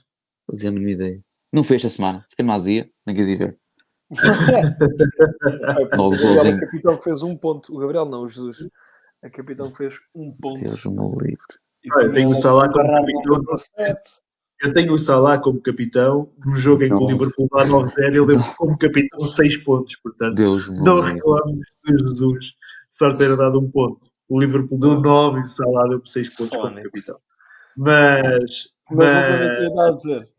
Fazia a mínima ideia. Não foi esta semana. Fiquei numa azia, nem quis ir ver. É, o Gabriel, a capitão que fez um ponto. O Gabriel não, o Jesus. A capitão que fez um ponto. Deus me livre. E Olha, tinha tenho o Salah como capitão. com 17. Eu tenho o Salah como capitão. No jogo em que o. Liverpool dá 9-0, ele deu como capitão 6 pontos. Portanto, Deus não reclamamos de Jesus só ter dado um ponto. O Liverpool deu 9 e o Salah deu 6 pontos como Fónix. capitão. Mas, Mas voltando mas aqui a dar a dizer.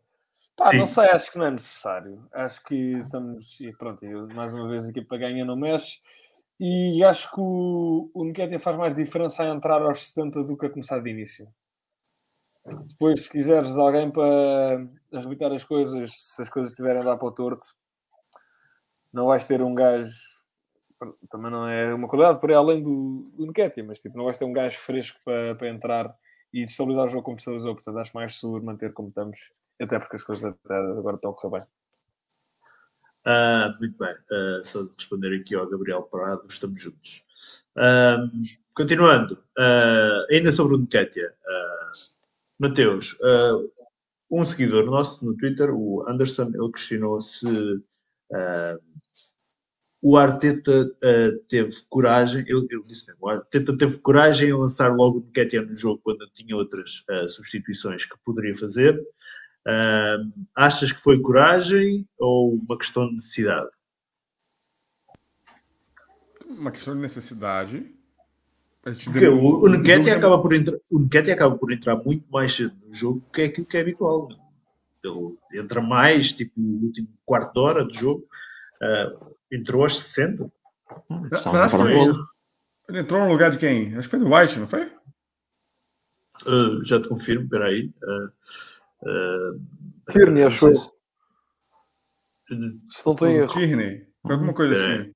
Pá, Sim. não sei, acho que não é necessário. Acho que estamos. E pronto, eu, mais uma vez a equipa ganha, não mexe. E acho que o, o Nketiah faz mais diferença a entrar aos 70 do que a começar de início. Depois, se quiseres alguém para arrebitar as coisas, se as coisas estiverem a dar para o torto, não vais ter um gajo. Também não é uma qualidade para além do, do Nketiah, mas tipo, não vais ter um gajo fresco para, para entrar e destabilizar o jogo como destabilizou. Portanto, acho mais seguro manter como estamos, até porque as coisas agora estão a correr bem. Ah, muito bem. Ah, só de responder aqui ao Gabriel Prado, estamos juntos. Continuando, ah, ainda sobre o Nketiah. ah, Mateus, um seguidor nosso no Twitter, o Anderson, ele questionou se o Arteta ah, teve coragem, ele, ele disse mesmo, o Arteta teve coragem em lançar logo o Nketiah no jogo quando tinha outras ah, substituições que poderia fazer. Ah, achas que foi coragem ou uma questão de necessidade? Uma questão de necessidade. Porque o, o Nketiah acaba por entrar, o acaba por entrar muito mais cedo no jogo que é aquilo que é habitual. Ele entra mais, tipo, no último quarto de hora do jogo. Ah, entrou aos 60. Mas Estava a acho marcar que ele, ele entrou no lugar de quem? Acho que foi do White, não foi? Ah, já te confirmo, espera aí. Ah, ah, Tierney, acho eu. se- não Do erro. Tierney. Foi alguma coisa Peraí. assim.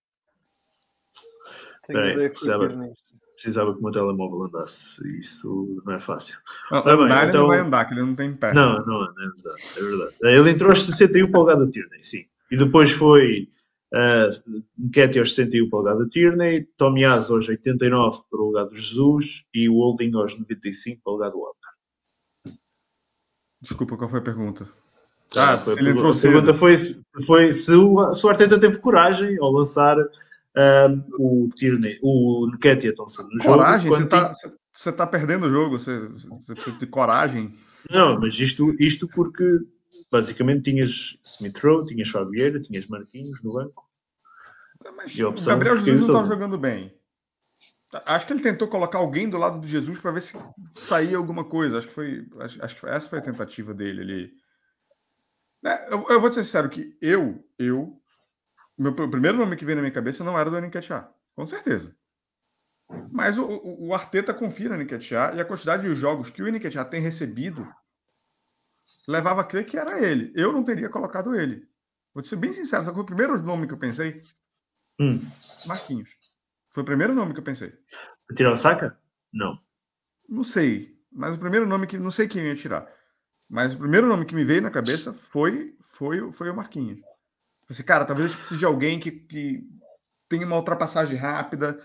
Peraí? Tierney. precisava que o meu telemóvel andasse. Isso não é fácil. Não, Ora bem, andar ele então- não vai andar, que ele não tem pé. Não, não, não é verdade. É verdade. Ele entrou aos 61 para o lugar do Tierney, sim. E depois foi uh, Nketiah aos 61 para o lugar do Tierney, Tomiás aos 89 para o lugar do Jesus e o Holding aos 95 para o lugar do Walker. Desculpa, qual foi a pergunta? Ah, Ah, foi a pergunta- a pergunta foi, se, foi se, o, se o Arteta teve coragem ao lançar um, o Tierney, o Nketiah cedo no jogo. Coragem? Você quando tá, perdendo o jogo, você, você precisa ter coragem. Não, mas isto, isto porque basicamente tinhas Smith Rowe, tinhas Fabieira, tinhas Marquinhos no banco. Mas E a o Gabriel Jesus não estava soube. jogando bem. Acho que ele tentou colocar alguém do lado do Jesus para ver se saía alguma coisa. Acho que foi, acho, acho que foi- essa foi a tentativa dele ali. Né, Eu, eu vou ser sincero que eu, eu, meu o primeiro nome que veio na minha cabeça não era do Nketiah, com certeza. Mas o, o, o Arteta confia no Nketiah e a quantidade de jogos que o Nketiah tem recebido levava a crer que era ele. Eu não teria colocado ele. Vou ser bem sincero, só que o primeiro nome que eu pensei, Hum. Marquinhos. Foi o primeiro nome que eu pensei. Tirar o Saka? Não. Não sei, mas o primeiro nome que não sei quem ia tirar. Mas o primeiro nome que me veio na cabeça foi foi, foi o Marquinhos. Pensei, cara, talvez a gente precise de alguém que, que tenha uma ultrapassagem rápida,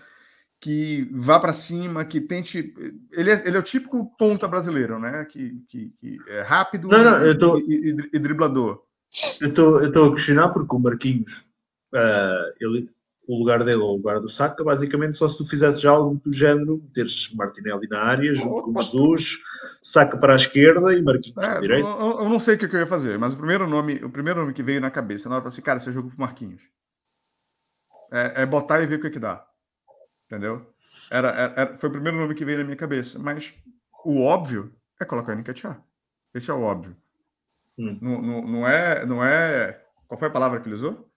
que vá para cima, que tente. Ele é, ele é o típico ponta brasileiro, né? Que, que, que é rápido Não, não, e, eu tô- e- e- e driblador. Eu estou eu a questionar porque o Marquinhos, ah, ele, o lugar dele ou o lugar do Saka, basicamente só se tu fizesses algo do género, teres Martinelli na área, junto com Opa. Jesus, Saka para a esquerda e Marquinhos É, para a direita. eu- eu não sei o que eu ia fazer, mas o primeiro nome, o primeiro nome que veio na cabeça na hora eu falei assim, cara, esse jogo pro Marquinhos. É, é botar e ver o que que dá. Entendeu? Era, era- era- foi o primeiro nome que veio na minha cabeça, mas o óbvio é colocar o Nketiah. Esse é o óbvio. Hum. Não, não, não é, não é. Qual foi a palavra que ele usou?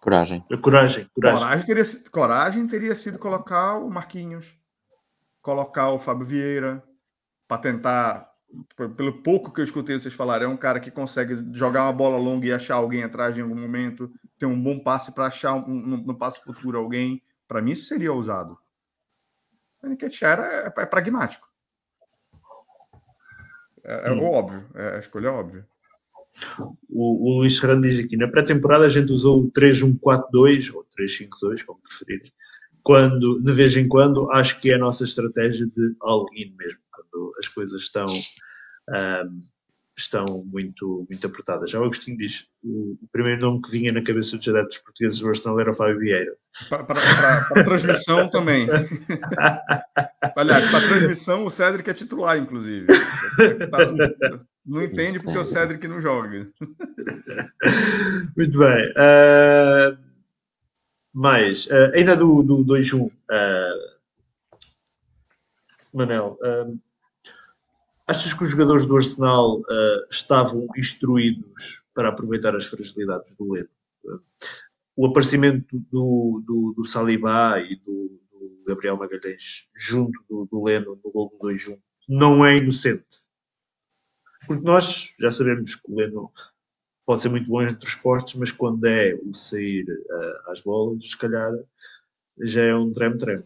Coragem. Coragem, coragem. Coragem teria, si- coragem teria sido colocar o Marquinhos, colocar o Fábio Vieira, para tentar, pelo pouco que eu escutei vocês falarem, é um cara que consegue jogar uma bola longa e achar alguém atrás em algum momento, ter um bom passe para achar um, no, no passe futuro alguém. Para mim, isso seria ousado. O Nketiah era- é, é pragmático. É, é Hum. óbvio, é a escolha óbvia. O, o Luís Serrano diz aqui, na pré-temporada a gente usou o 3-1-4-2 ou 3-5-2, como preferirem, quando, de vez em quando, acho que é a nossa estratégia de all-in mesmo, quando as coisas estão, ahm, estão muito, muito apertadas. Já o Agostinho diz, o, o primeiro nome que vinha na cabeça dos adeptos portugueses do Arsenal era o Fábio Vieira. Para transmissão também. Aliás, para transmissão, o Cedric é titular, inclusive. Tá- Não entende porque o Cedric não joga. Muito bem. ah, mais, ah, ainda do, do 2-1, ah, Manel, ah, achas que os jogadores do Arsenal estavam instruídos para aproveitar as fragilidades do Leno? O aparecimento do, do, do Salibá e do, do Gabriel Magalhães junto do, do Leno no gol do 2-1 não é inocente. Porque nós já sabemos que o Leno pode ser muito bom entre os postos, mas quando é o sair ah, às bolas, se calhar já é um treme-treme.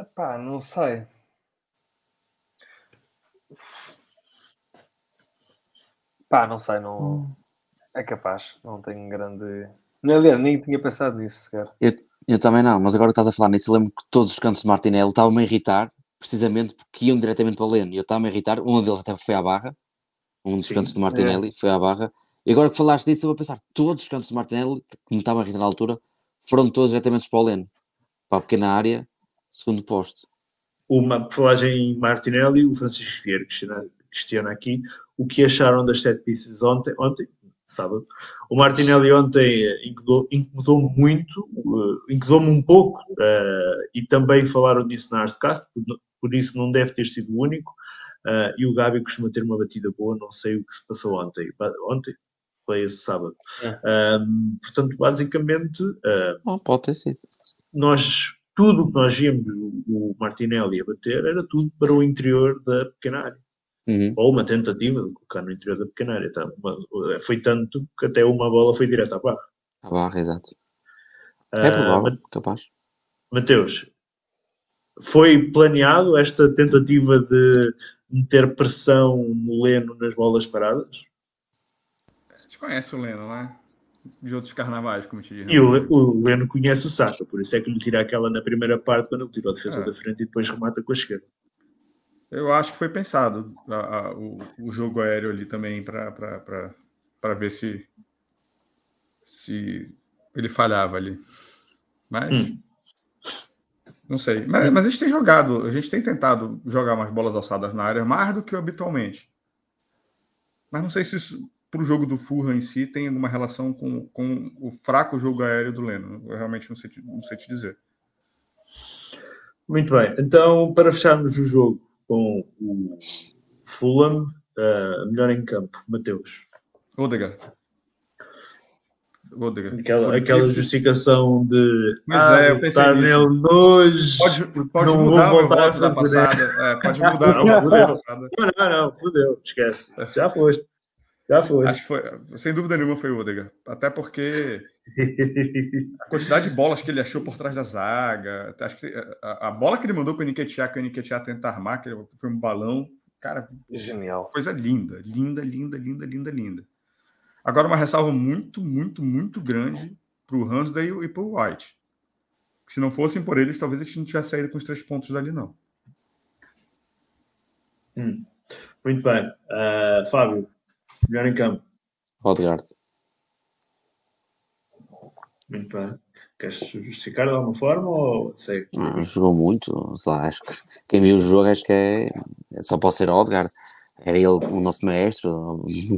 Epá, não sei. Pá, não sei, não. É capaz, não tenho grande. Nem, aliás, nem tinha pensado nisso sequer. Eu também não, mas agora estás a falar nisso, eu lembro que todos os cantos de Martinelli estavam-me a irritar, precisamente porque iam diretamente para o Leno. E eu estava-me a irritar, um deles até foi à barra, um dos Sim, cantos de Martinelli foi à barra. E agora que falaste disso, eu vou pensar, todos os cantos de Martinelli, que me estavam a irritar na altura, foram todos diretamente para o Leno, para a pequena área, segundo posto. Uma falar em Martinelli, o Francisco Vieira questiona, questiona aqui o que acharam das sete pistas ontem, ontem, sábado. O Martinelli ontem eh, incomodou- incomodou-me muito, eh, incomodou-me um pouco, eh, e também falaram disso na Arscast, por, por isso não deve ter sido o único. e o Gabi costuma ter uma batida boa, não sei o que se passou ontem. Ontem? Foi esse sábado. É. Portanto, basicamente, pode ter sido. nós tudo o que nós víamos o, o Martinelli a bater era tudo para o interior da pequena área. Uhum. Ou uma tentativa de colocar no interior da pequena área. Tá? Uma- foi tanto que até uma bola foi direta à barra. A barra, exato. É Ah, provável, capaz. Mateus, foi planeado esta tentativa de meter pressão no Leno nas bolas paradas? A gente conhece o Leno, né? De outros carnavais, como te diz. E o, o Leno conhece o Saka, por isso é que lhe tira aquela na primeira parte quando ele tirou a defesa É. da frente e depois remata com a esquerda. Eu acho que foi pensado a- a- o, o jogo aéreo ali também para ver se, se ele falhava ali. Mas. Hum. Não sei. Mas, mas a gente tem jogado, a gente tem tentado jogar umas bolas alçadas na área mais do que habitualmente. Mas não sei se isso, para o jogo do Fulham em si, tem alguma relação com, com o fraco jogo aéreo do Leno. Eu realmente não sei, te- não sei te dizer. Muito bem, então para fecharmos o jogo com o Fulham, uh, melhor em campo, Mateus. Odegaard. Odegaard. Aquela, aquela justificação de Mas ah, é, vou nisso. nele hoje. Pode, pode Não vou mudar meu voltar a fazer. passada. É, pode mudar o meu voto da passada. Não, não, não, fodeu, esquece. Já foste. Já foste. Acho que foi, sem dúvida nenhuma, foi o Odegaard. Até porque a quantidade de bolas que ele achou por trás da zaga. Acho que a, a bola que ele mandou para o Nketiah, que o Nketiah tenta armar, que foi um balão. Cara, Genial. coisa linda, linda, linda, linda, linda, linda. Agora, uma ressalva muito, muito, muito grande para o Hansdale e para o White. Se não fossem por eles, talvez a gente não tivesse saído com os três pontos dali, não. Muito bem. Ah, Fábio, melhor em campo. Odegaard. Muito bem. Queres justificar de alguma forma ou sei? Ah, jogou muito, sei lá, acho que quem viu o jogo acho que é, só pode ser Odegaard. Era ele o nosso maestro,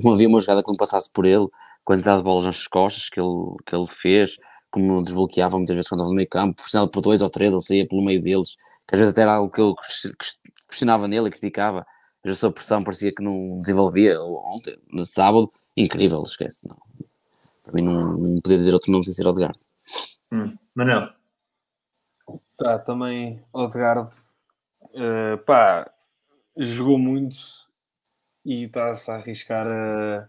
não havia uma jogada que não passasse por ele, quantidade de bolas nas costas que ele, que ele fez, como desbloqueava muitas vezes quando estava no meio campo, pressionado por dois ou três, ele saía pelo meio deles, que às vezes até era algo que eu ques- ques- questionava nele e criticava, mas a sua pressão parecia que não desenvolvia ontem, no sábado, incrível, esquece, não. Para mim não, não podia dizer outro nome sem ser Odegaard. Hum. Manel, Tá, também Odegaard, eh, pá, jogou muito e está-se a arriscar a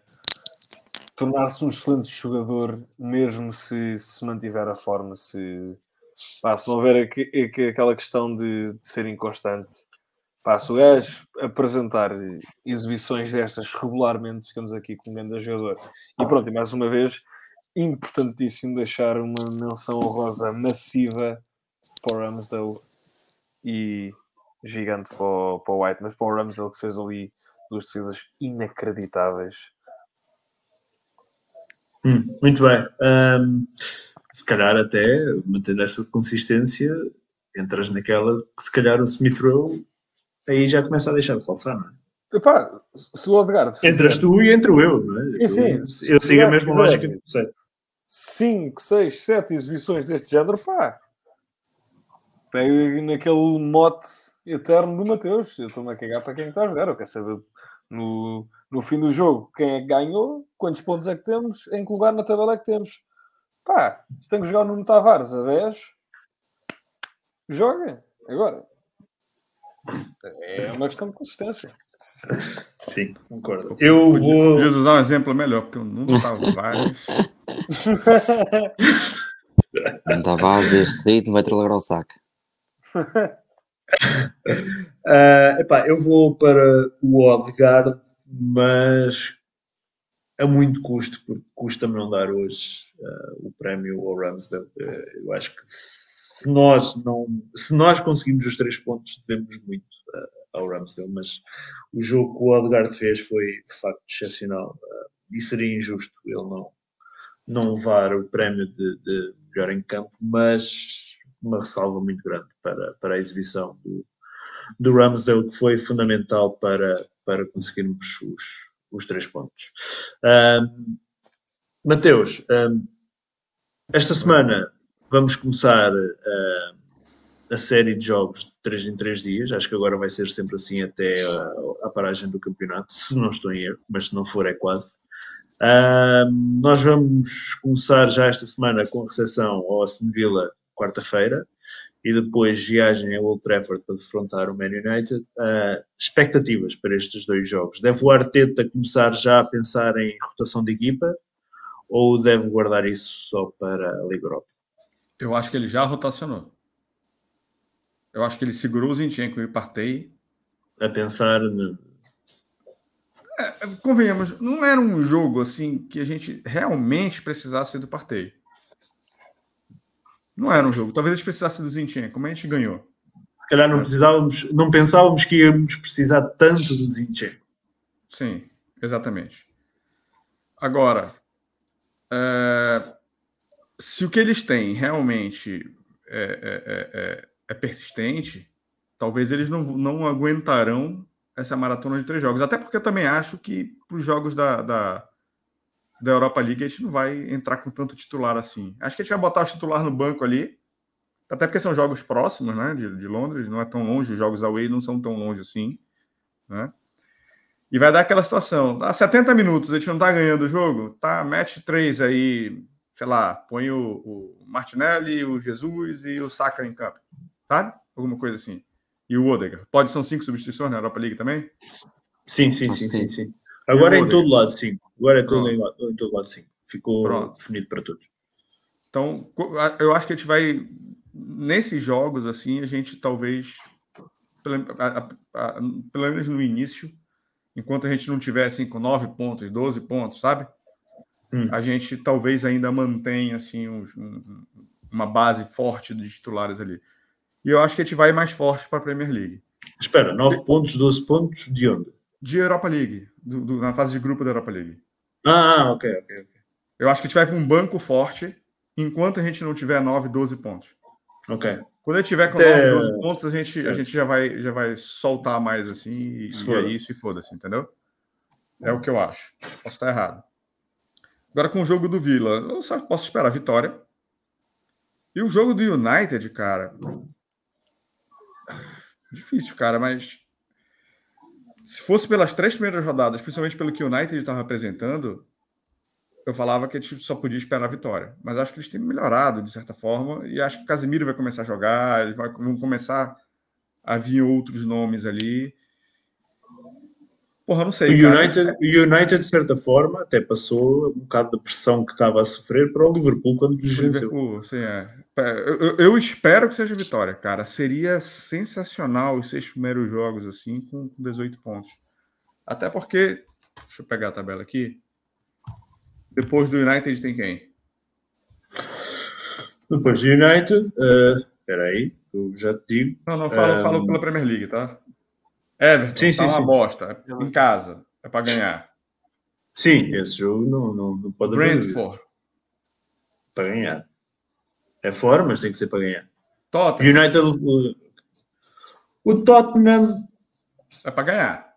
tornar-se um excelente jogador, mesmo se se mantiver a forma, se, pá, se não houver aqu- aqu- aquela questão de, de ser inconstante. Pá, se o gajo apresentar exibições destas regularmente, ficamos aqui com um grande jogador. E pronto, e mais uma vez, importantíssimo deixar uma menção honrosa massiva para o Ramsdale e gigante para o, para o White, mas para o Ramsdale que fez ali duas defesas inacreditáveis. Hum, muito bem. Ahm, se calhar até, mantendo essa consistência, entras naquela que se calhar o Smith Rowe aí já começa a deixar de falsar, não é? Epá, se o Odegaard fizer Entras tu e entro eu, não é? Sim, Eu- sim. Eu, sigo a mesma quiser. lógica que você. 5, 6, 7 exibições deste género, pá, pega naquele mote eterno do Mateus. Eu estou-me a cagar para quem está a jogar. Eu quero saber no, no fim do jogo quem é que ganhou, quantos pontos é que temos, em que lugar na tabela é que temos. Pá, se tem que jogar o Nuno Tavares a 10, joga. Agora, é uma questão de consistência. Sim, concordo. Eu Podia, vou. podia usar um exemplo melhor, porque eu não estava vários. Não estava a dizer este ritmo, vai ter agora o saco. Ah, epá, eu vou para o Odegaard, mas a muito custo, porque custa-me não dar hoje ah, o prémio ao Ramsdale. Ah, eu acho que se nós, não, se nós conseguimos os três pontos, devemos muito ah, ao Ramsdale, mas o jogo que o Odegaard fez foi de facto excepcional e seria injusto ele não, não levar o prémio de, de melhor em campo, mas uma ressalva muito grande para, para a exibição do, do Ramsdale, que foi fundamental para, para conseguirmos os, os três pontos. Ahm, Mateus, esta semana vamos começar ah, a série de jogos de 3 em 3 dias. Acho que agora vai ser sempre assim até a, paragem do campeonato, se não estou em erro, mas se não for é quase. Ahm, nós vamos começar já esta semana com a recepção ao Aston Villa, quarta-feira, e depois viagem ao Old Trafford para defrontar o Man United. Ah, expectativas para estes dois jogos? Deve o Arteta começar já a pensar em rotação de equipa ou deve guardar isso só para a Liga Europa? Eu acho que ele já rotacionou. Eu acho que ele segurou o Zinchenko e o Partey. A pensar no... É, convenhamos, não era um jogo assim que a gente realmente precisasse do Partey. Não era um jogo. Talvez a gente precisasse do Zinchenko, como a gente ganhou. Se calhar não precisávamos, não pensávamos que íamos precisar tanto do Zinchenko. Sim, exatamente. Agora, é, se o que eles têm realmente é, é, é, é persistente, talvez eles não, não aguentarão essa maratona de três jogos. Até porque eu também acho que para os jogos da, da, da, Europa League a gente não vai entrar com tanto titular assim. Acho que a gente vai botar o titular no banco ali, até porque são jogos próximos né, de, de Londres, não é tão longe, os jogos away não são tão longe assim. Né? E vai dar aquela situação. Há 70 minutos, a gente não tá ganhando o jogo, tá? Match 3 aí, sei lá, põe o, o Martinelli, o Jesus e o Saka em campo. Sabe? Alguma coisa assim e o Odegaard. Pode ser cinco substituições na Europa League também? Sim, sim, sim, sim, sim. Agora é em todo lado, sim. Agora é todo em, em todo lado, sim. Ficou Pronto. definido para todos. Então, eu acho que a gente vai nesses jogos assim, a gente talvez pelo, pelo menos no início, enquanto a gente não tiver assim com 9 pontos, 12 pontos, sabe? Hum. A gente talvez ainda mantenha assim um, um, uma base forte de titulares ali. E eu acho que a gente vai mais forte para a Premier League. Espera, 9 pontos, 12 pontos de onde? De Europa League, do, do, na fase de grupo da Europa League. Ah, ok, ok, ok. Eu acho que a gente vai para um banco forte enquanto a gente não tiver 9, 12 pontos. Ok. Quando ele tiver com Até... 9, 12 pontos, a gente, a gente já, vai, já vai soltar mais assim, e, e é isso e foda-se, entendeu? É o que eu acho. Posso estar errado. Agora com o jogo do Vila, eu só posso esperar a vitória. E o jogo do United, cara, Difícil, cara, mas se fosse pelas três primeiras rodadas, principalmente pelo que o United estava apresentando, eu falava que a gente só podia esperar a vitória. Mas acho que eles têm melhorado de certa forma e acho que o Casemiro vai começar a jogar, eles vão começar a vir outros nomes ali. Porra, não sei. O United, o United, de certa forma, até passou um bocado da pressão que estava a sofrer para o Liverpool quando lhes venceu. Sim, é. Eu, eu, espero que seja vitória, cara. Seria sensacional os seis primeiros jogos assim, com 18 pontos. Até porque, deixa eu pegar a tabela aqui. Depois do United tem quem? Depois do United, uh, espera aí, eu já te digo. Não, não, falo, um... falo pela Premier League, tá? Everton, sim, tá sim, uma sim. bosta. Em casa, é para ganhar. Sim, esse jogo não, não, não pode Brentford. Para ganhar. É fora, mas tem que ser para ganhar. Tottenham. United. O, o Tottenham. É para ganhar.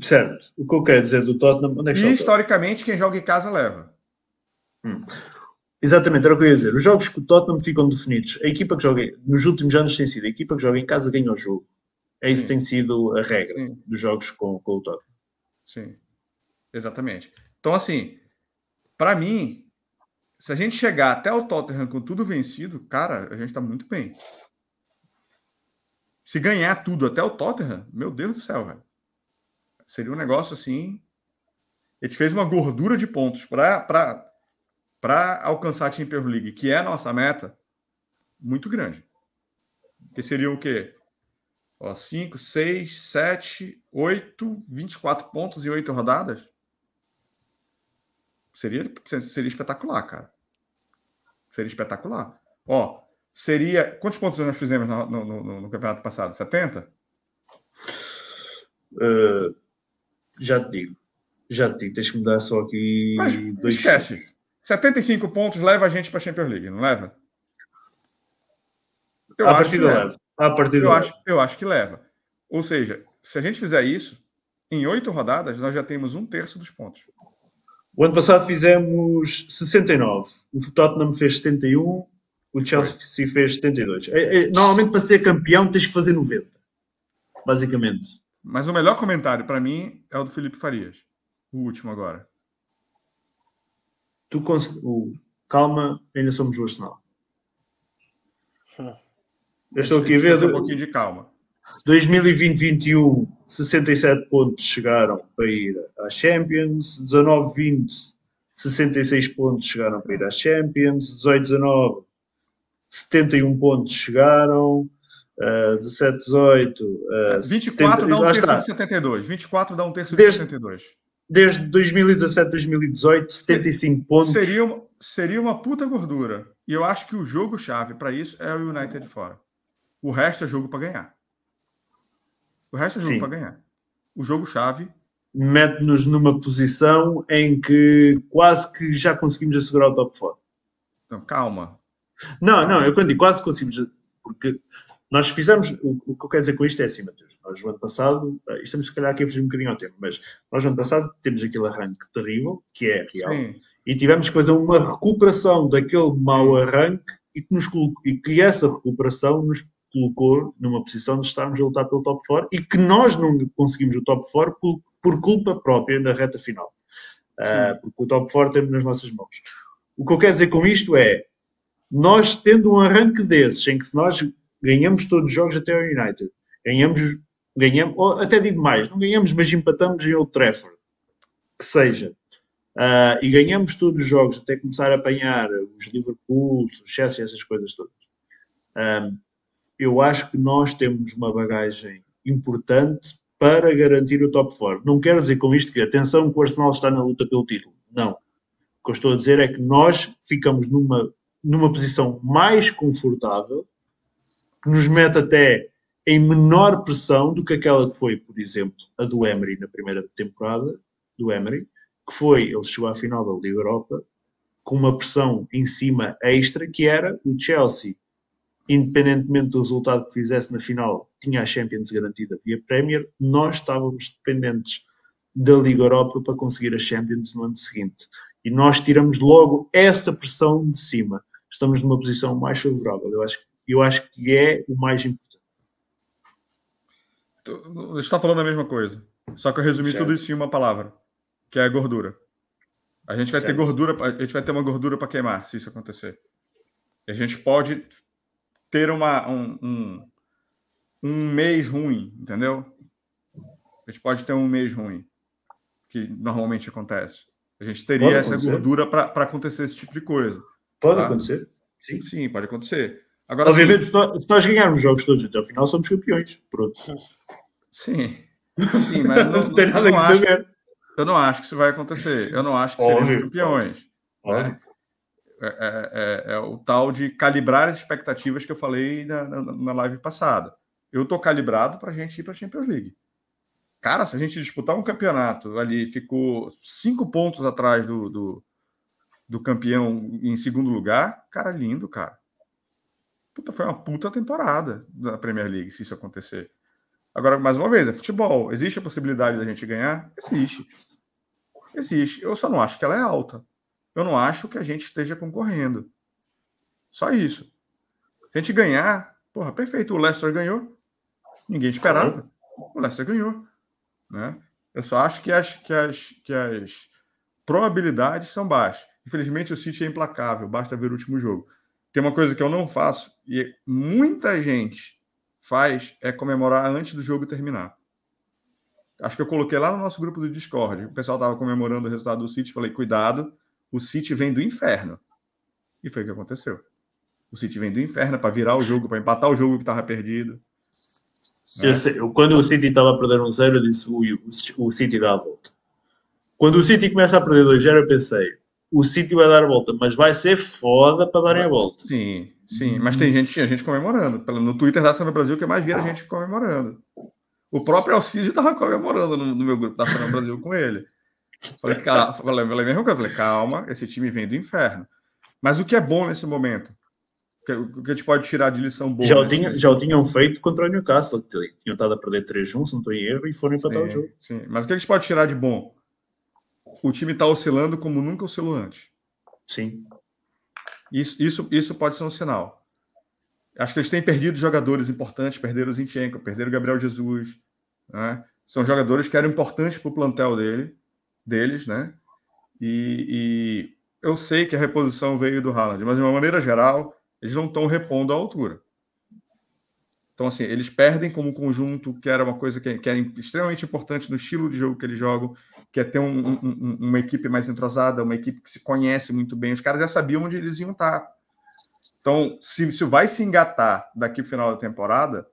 Certo. O que eu quero dizer do Tottenham. Onde é que e historicamente, quem joga em casa leva. Hum. Exatamente, era o que eu ia dizer. Os jogos que o Tottenham ficam definidos. A equipa que joga, nos últimos anos tem sido, a equipa que joga em casa ganha o jogo. É isso que tem sido a regra Sim. dos jogos com, com o Tottenham. Sim, exatamente. Então, assim, para mim, se a gente chegar até o Tottenham com tudo vencido, cara, a gente está muito bem. Se ganhar tudo até o Tottenham, meu Deus do céu, velho. Seria um negócio assim. Gente fez uma gordura de pontos para alcançar a Champions League, que é a nossa meta, muito grande. Que seria o quê? 5, 6, 7, 8, 24 pontos e 8 rodadas? Seria, seria espetacular, cara. Seria espetacular. Ó, seria. Quantos pontos nós fizemos no, no, no, no campeonato passado? 70? Uh, já te digo. Já te digo. Tens que me dar só aqui. Mas, dois esquece. 75 pontos leva a gente para a Champions League, não leva? Eu a acho que leva. leva. A partir eu, acho, eu acho que leva. Ou seja, se a gente fizer isso, em oito rodadas, nós já temos um terço dos pontos. O ano passado fizemos 69. O Tottenham fez 71. O Chelsea fez 72. É, é, normalmente, para ser campeão, tens que fazer 90. Basicamente. Mas o melhor comentário para mim é o do Felipe Farias. O último agora. Tu cons... o... Calma, ainda somos o Arsenal. Eu estou aqui a ver. Um pouquinho de calma. 2020-21, 67 pontos chegaram para ir à Champions. 19-20, 66 pontos chegaram para ir à Champions. 18-19, 71 pontos chegaram. uh, 17, 18. Uh, 24 70, dá um terço está. de 72. 24 dá um terço de Desde- 72. Desde 2017, 2018, 75 pontos. Seria uma, seria uma puta gordura. E eu acho que o jogo-chave para isso é o United fora. O resto é jogo para ganhar. O resto é jogo para ganhar. O jogo-chave. Mete-nos numa posição em que quase que já conseguimos assegurar o top 4. Não, calma. Não, não, eu quando digo quase conseguimos, porque nós fizemos, o, o que eu quero dizer com isto é assim, Matheus, nós no ano passado, eh, estamos se calhar aqui a fugir um bocadinho ao tempo, mas nós no ano passado temos aquele arranque terrível, que é real, Sim. e tivemos que fazer uma recuperação daquele mau arranque e que, nos e que essa recuperação nos colocou numa posição de estarmos a lutar pelo top 4 e que nós não conseguimos o top 4 por, por culpa própria na reta final. Ah, porque o top 4 temos nas nossas mãos. O que eu quero dizer com isto é, nós tendo um arranque desses, em que se nós ganhamos todos os jogos até ao United, ganhamos, ganhamos ou até digo mais, não ganhamos, mas empatamos em Old Trafford, que seja, ah, e ganhamos todos os jogos até começar a apanhar os Liverpool, os Chelsea, essas coisas todas. Ah, eu acho que nós temos uma bagagem importante para garantir o top 4. Não quero dizer com isto que, atenção, que o Arsenal está na luta pelo título. Não. O que eu estou a dizer é que nós ficamos numa, numa posição mais confortável, que nos mete até em menor pressão do que aquela que foi, por exemplo, a do Emery na primeira temporada, do Emery, que foi, ele chegou à final da Liga Europa, com uma pressão em cima extra, que era o Chelsea, independentemente do resultado que fizesse na final, tinha a Champions garantida via Premier, nós estávamos dependentes da Liga Europa para conseguir a Champions no ano seguinte. E nós tiramos logo essa pressão de cima. Estamos numa posição mais favorável. Eu acho, eu acho que é o mais importante. Tu- está falando a mesma coisa. Só que eu resumi Certo. tudo isso em uma palavra, que é a gordura. A gente vai ter Certo. gordura, pra- a gente vai ter uma gordura para queimar se isso acontecer. E a gente pode ter uma, um, um, um mês ruim, entendeu? A gente pode ter um mês ruim, que normalmente acontece. A gente teria Pode essa acontecer. gordura para acontecer esse tipo de coisa. Pode Ah. acontecer. Sim. Sim, pode acontecer. Agora, Obviamente, se nós, se nós ganharmos os jogos todos até ao final, somos campeões. Pronto. sim, sim, mas não, Não tem eu nada não que acho- saber. Eu não acho que isso vai acontecer. Eu não acho que seremos campeões. Óbvio. né? É, é- é- é o tal de calibrar as expectativas que eu falei na, na, na live passada. Eu tô calibrado para a gente ir para a Champions League. Cara, se a gente disputar um campeonato ali, ficou cinco pontos atrás do, do, do campeão em segundo lugar, cara, lindo, cara. Puta, foi uma puta temporada da Premier League, se isso acontecer. Agora, mais uma vez, é futebol. Existe a possibilidade da gente ganhar? Existe. Existe. Eu só não acho que ela é alta. Eu não acho que a gente esteja concorrendo. Só isso. Se a gente ganhar, porra, perfeito. O Leicester ganhou. Ninguém esperava. O Leicester ganhou. Né? Eu só acho que as, que, as, que as probabilidades são baixas. Infelizmente, o City é implacável. Basta ver o último jogo. Tem uma coisa que eu não faço e muita gente faz é comemorar antes do jogo terminar. Acho que eu coloquei lá no nosso grupo do Discord. O pessoal estava comemorando o resultado do City. Falei, cuidado, o City vem do inferno. E foi o que aconteceu. O City vem do inferno para virar o jogo, para empatar o jogo que estava perdido. Eu sei, quando o City estava a perder um zero, eu disse o, o, City dá a volta. Quando o City começa a perder 2 0 eu pensei, o City vai dar a volta, mas vai ser foda para darem a volta. Sim, sim. Mas tem gente, tinha gente comemorando. No Twitter da Sena Brasil, que mais vira gente comemorando. O próprio Alcide estava comemorando no, no meu grupo da Sena Brasil com ele. Falei, calma, falei, falei a mesma coisa. Falei, calma, esse time vem do inferno. Mas o que é bom nesse momento? O que, que a gente pode tirar de lição boa? Já o, nesse- tinha, já o tinham feito contra o Newcastle, que tinham estado a perder 3-1, se não estou em erro, e foram empatar o jogo. sim. Mas o que a gente pode tirar de bom? O time está oscilando como nunca oscilou antes. Sim. Isso, isso, isso pode ser um sinal. Acho que eles têm perdido jogadores importantes, perderam o Zinchenko, perderam o Gabriel Jesus. né? São jogadores que eram importantes para o plantel dele, deles, né? E, e eu sei que a reposição veio do Haaland, mas de uma maneira geral, eles não estão repondo à altura. Então, assim, eles perdem como conjunto, que era uma coisa que, que era extremamente importante no estilo de jogo que eles jogam, que é ter um- um- um- uma equipe mais entrosada, uma equipe que se conhece muito bem. Os caras já sabiam onde eles iam estar. Então, se, se vai se engatar daqui no final da temporada,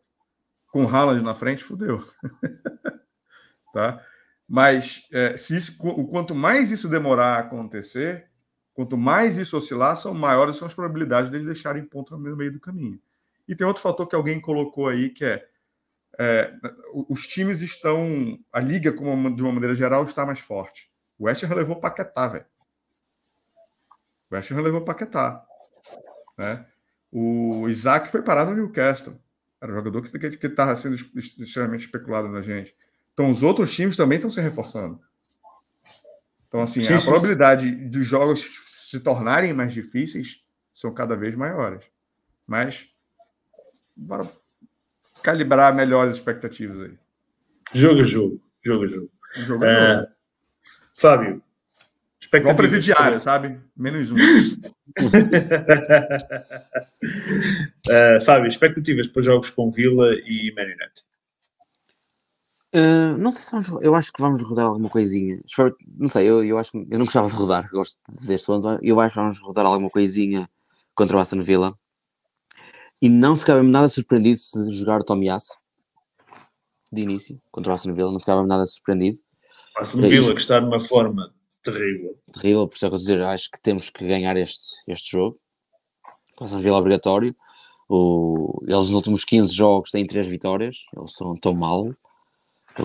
com o Haaland na frente, fudeu. tá? Mas é, se isso, quanto mais isso demorar a acontecer, quanto mais isso oscilar, são maiores são as probabilidades de eles deixarem ponto no meio do caminho. E tem outro fator que alguém colocou aí, que é, é os times estão. A liga, como de uma maneira geral, está mais forte. O West Ham levou Paquetá, velho. O West Ham levou Paquetá. Né? O Isaac foi parado no Newcastle. Era um jogador que estava sendo extremamente especulado na gente. Então, os outros times também estão se reforçando. Então, assim, sim, a sim. probabilidade dos jogos se tornarem mais difíceis são cada vez maiores. Mas, bora calibrar melhor as expectativas aí. Jogo jogo. Jogo jogo. Jogo a jogo. Fábio, Igual presidiário, sabe? Menos um. uh, Fábio, expectativas para jogos com Vila e Man United? Uh, não sei se vamos. Eu acho que vamos rodar alguma coisinha. Não sei, eu, eu acho que. Eu não gostava de rodar, gosto deste ano. Eu acho que vamos rodar alguma coisinha contra o Aston Villa. E não ficava nada surpreendido se jogar o Tomiasso de início contra o Aston Villa. Não ficava nada surpreendido. Aston Villa que está numa forma terrível. Terrível, por isso é que eu dizer, acho que temos que ganhar este, este jogo. Com Aston Villa obrigatório. O, eles nos últimos 15 jogos têm 3 vitórias, eles são tão mal.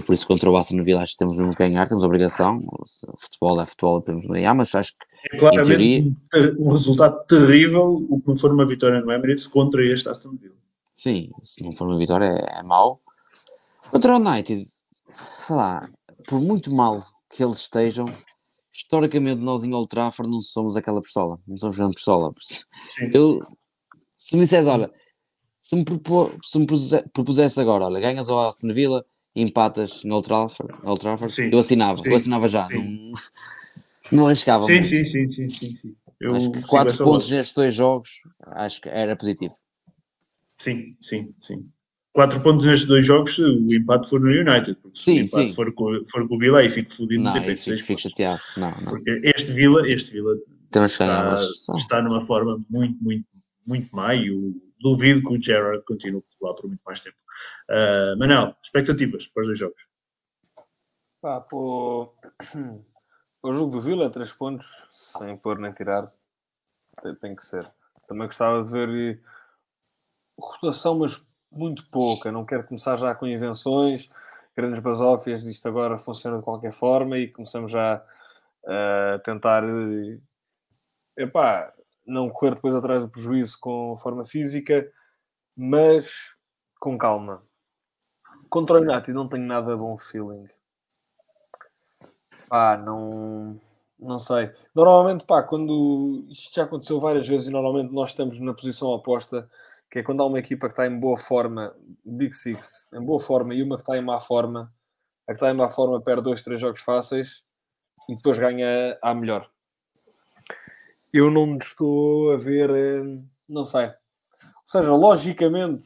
Por isso, contra o Aston Villa, acho que temos mesmo que ganhar, temos obrigação. O futebol é futebol, podemos ganhar, mas acho que. É claramente teoria... um, resultado terrível o que não for uma vitória no Emirates contra este Aston Villa. Sim, se não for uma vitória é, é mau. Contra o United, sei lá, por muito mal que eles estejam, historicamente nós em Old Trafford não somos aquela pistola, não somos grande pistola. Eu, se me disseres, olha, se me, propor, se me propusesse agora, olha, ganhas ao Aston Villa empatas no Old Trafford, Old Trafford eu assinava, sim. eu assinava já, não, não arriscava sim, sim, sim, sim, sim, sim. Eu acho que 4 pontos nestes dois jogos, acho que era positivo. Sim, sim, sim. 4 pontos nestes dois jogos, o empate for no United. Porque sim, se o empate sim. For, com, for com o Villa, aí fico fodido não ter feito 6 fico chateado. Não, não. Porque este Villa, este Villa está, está numa forma muito, muito, muito má e o, duvido que o Gerard continue lá por muito mais tempo. Uh, Manel, expectativas para os dois jogos? Pá, pô, o jogo do Villa, 3 pontos, sem pôr nem tirar, tem, tem que ser. Também gostava de ver rotação, mas muito pouca. Não quero começar já com invenções, grandes basófias, isto agora funciona de qualquer forma e começamos já a tentar epá, não correr depois atrás do prejuízo com forma física, mas com calma. Contra o United não tenho nada bom feeling. Pá, não, não sei. Normalmente, pá, quando isto já aconteceu várias vezes e normalmente nós estamos na posição oposta, que é quando há uma equipa que está em boa forma, Big Six, em boa forma, e uma que está em má forma, a que está em má forma perde dois, três jogos fáceis e depois ganha a melhor. Eu não estou a ver, eh, não sei. Ou seja, logicamente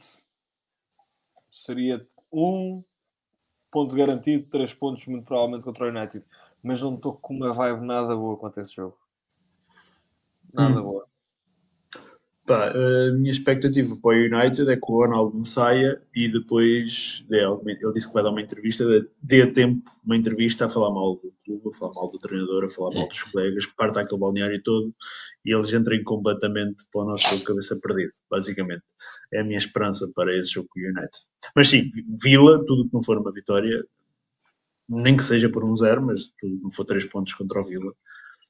seria um ponto garantido, três pontos muito provavelmente contra o United, mas não estou com uma vibe nada boa quanto a esse jogo. Nada hum. boa. Pá, a minha expectativa para o United é que o Ronaldo saia e depois ele disse que vai dar uma entrevista, dê a tempo uma entrevista a falar mal do clube, a falar mal do treinador, a falar mal dos colegas, que parta aquele balneário todo e eles entrem completamente para o nosso jogo cabeça perdida, basicamente. É a mina esperança para esse jogo com o United. Mas sim, Vila, tudo que não for uma vitória, nem que seja por um zero, mas tudo que não for três pontos contra o Vila,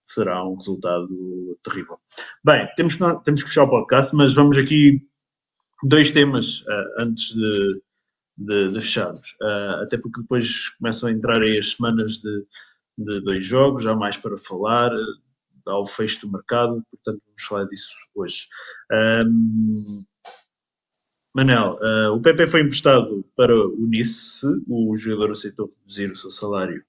será um resultado terrível. Bem, temos que, temos que fechar o podcast, mas vamos aqui dois temas uh, antes de, de, de fecharmos. Uh, até porque depois começam a entrar aí as semanas de, de dois jogos, já mais para falar, uh, ao fecho do mercado, portanto vamos falar disso hoje. Um, Manel, uh, o PP foi emprestado para o Nice, o jogador aceitou reduzir o seu salário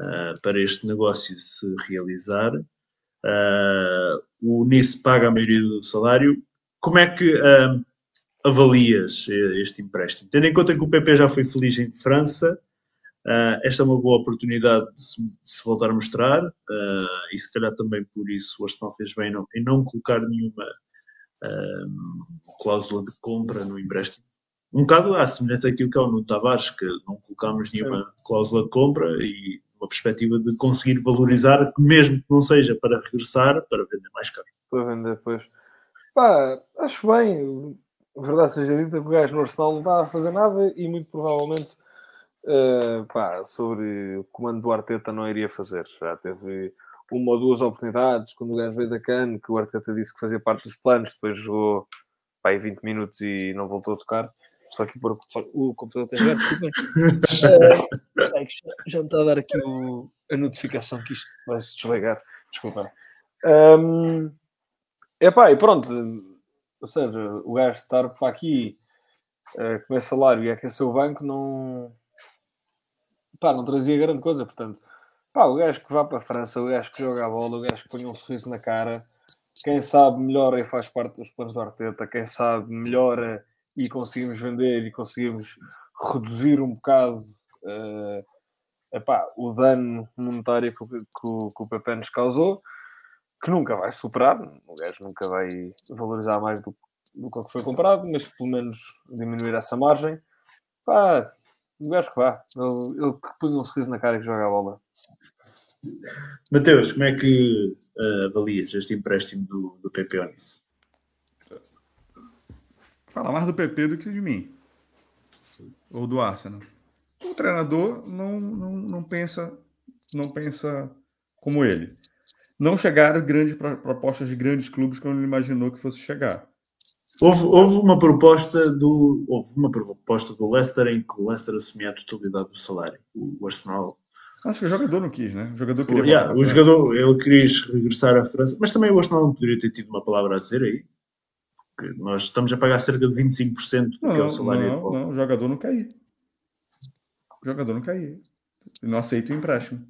uh, para este negócio se realizar. Uh, o Nice paga a maioria do salário. Como é que uh, avalias este empréstimo? Tendo em conta que o PP já foi feliz em França, esta é uma boa oportunidade de se, de se voltar a mostrar e se calhar também por isso o Arsenal fez bem não, em não colocar nenhuma um, cláusula de compra no empréstimo. Um bocado à semelhança daquilo que é o Nuno Tavares, que não colocámos nenhuma cláusula de compra e uma perspectiva de conseguir valorizar, mesmo que não seja para regressar, para vender mais caro. Para vender depois. Pá, acho bem, verdade seja dita, que o gajo no Arsenal não está a fazer nada e muito provavelmente uh, pá, sobre o comando do Arteta não iria fazer. Já teve uma ou duas oportunidades quando o gajo veio da CAN, que o Arteta disse que fazia parte dos planos, depois jogou pá, aí 20 minutos e não voltou a tocar. Só que por, o computador tem ligado, desculpem. uh, é já me está a dar aqui o, a notificação que isto vai se desligar. Desculpa. Um, epá, e pronto, ou seja, o gajo estar para aqui uh, com esse salário e aquecer o banco não, pá, não trazia grande coisa. Portanto, pá, o gajo que vá para a França, o gajo que joga a bola, o gajo que põe um sorriso na cara, quem sabe melhora e faz parte dos planos do Arteta, quem sabe melhora e conseguimos vender e conseguimos reduzir um bocado uh, epá, o dano monetário que, que, que o Pepe nos causou, que nunca vai superar, o gajo nunca vai valorizar mais do, do que foi comprado, mas pelo menos diminuir essa margem. O gajo que vá, ele, que põe um sorriso na cara que joga a bola. Mateus, como é que uh, avalias este empréstimo do, do Pepe Onis? Fala mais do PP do que de mim. Ou do Arsenal. O treinador não, não, não pensa não pensa como ele. Não chegaram grandes propostas de grandes clubes que ele imaginou que fosse chegar. Houve, houve, uma proposta do houve uma proposta do Leicester em que o Leicester assumia a totalidade do salário. O, Arsenal Acho que o jogador não quis, né? O jogador queria. Yeah, o jogador ele quis regressar à França, mas também o Arsenal não poderia ter tido uma palavra a dizer aí nós estamos a pagar cerca de 25% do não, que é o salário não, Não, o jogador não ir. O jogador não ir. Não aceita o empréstimo.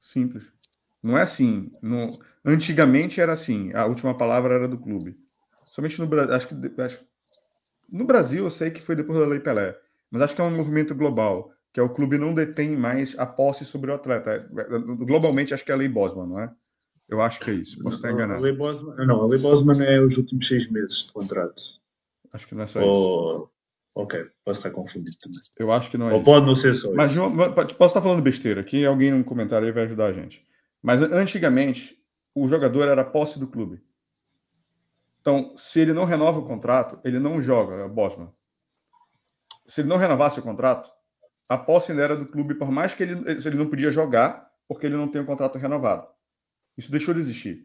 Simples. Não é assim. No... Antigamente era assim. A última palavra era do clube. Somente no Brasil. Acho que, acho... No Brasil eu sei que foi depois da Lei Pelé. Mas acho que é um movimento global. Que é o clube não detém mais a posse sobre o atleta. Globalmente acho que é a Lei Bosman, não é? Eu acho que é isso. Posso estar enganado. A Lei Bosman, não, a Lei Bosman é os últimos seis meses de contrato. Acho que não é só Ou... isso. Ok, posso estar confundido também. Eu acho que não é Ou isso. pode não ser só Mas isso. posso estar falando besteira aqui, alguém no comentário aí vai ajudar a gente. Mas antigamente, o jogador era posse do clube. Então, se ele não renova o contrato, ele não joga, é o Bosman. Se ele não renovasse o contrato, a posse ainda era do clube, por mais que ele, ele não podia jogar, porque ele não tem o contrato renovado. Isso deixou de existir.